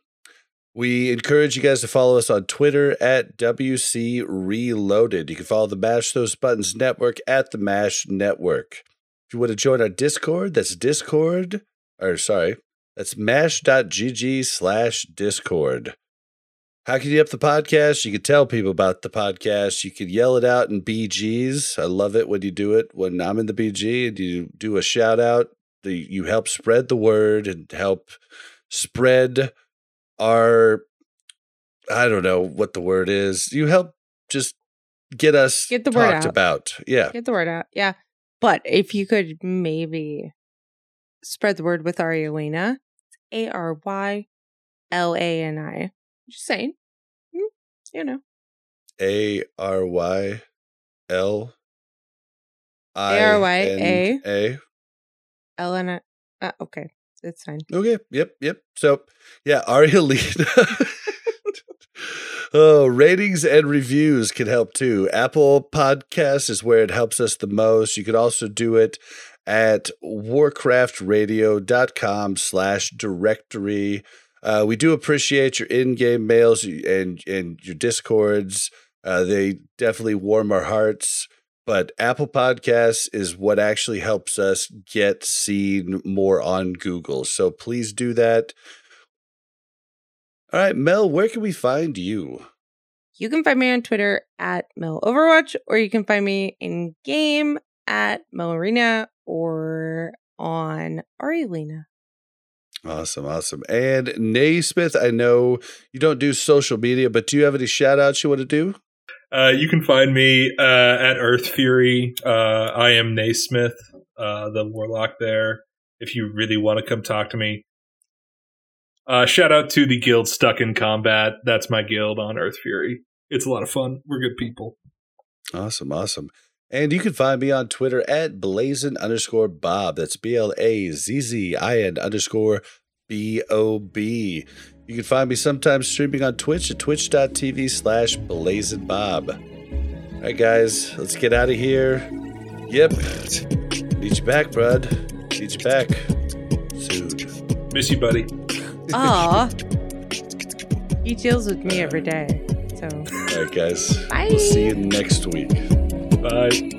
We encourage you guys to follow us on Twitter at WC Reloaded. You can follow the Mash Those Buttons Network at the Mash Network. If you want to join our Discord, that's Discord, or sorry, that's mash.gg slash Discord. How can you up the podcast? You can tell people about the podcast. You can yell it out in BGs. I love it when you do it. When I'm in the BG and you do a shout out, you help spread the word and help spread our I don't know what the word is. You help just get us
Get the word
talked
out.
about. Yeah.
Get the word out. Yeah. But if you could maybe spread the word with Arielina, A R Y L A N I. Just saying. Mm, You know.
A R Y L I
A-R-Y-A.
N A.
L N I. Uh, okay. It's fine.
Okay. Yep. Yep. So, yeah, Arielina. oh, ratings and reviews can help too. Apple Podcast is where it helps us the most. You could also do it at warcraftradio.com slash directory. Uh, we do appreciate your in-game mails and and your discords. Uh, they definitely warm our hearts. But Apple Podcasts is what actually helps us get seen more on Google. So please do that. All right, Mel, where can we find you?
You can find me on Twitter at Mel Overwatch, or you can find me in game at Melarina or on Arielina.
Awesome, awesome. And Naismith, I know you don't do social media, but do you have any shout outs you want to do?
Uh, you can find me uh, at Earthfury. Uh, I am Naismith, uh, the warlock there. If you really want to come talk to me, uh, shout out to the guild Stuck in Combat. That's my guild on Earthfury. It's a lot of fun. We're good people.
Awesome, awesome. And you can find me on Twitter at Blazzin underscore Bob. That's B L A Z Z I N underscore B O B. You can find me sometimes streaming on Twitch at twitch.tv slash Blazzin Bob. All right, guys, let's get out of here. Yep. Need you back, bud. Need you back soon.
Miss you, buddy.
Aw. he deals with me every day. So
All right, guys.
Bye.
We'll see you next week.
Bye.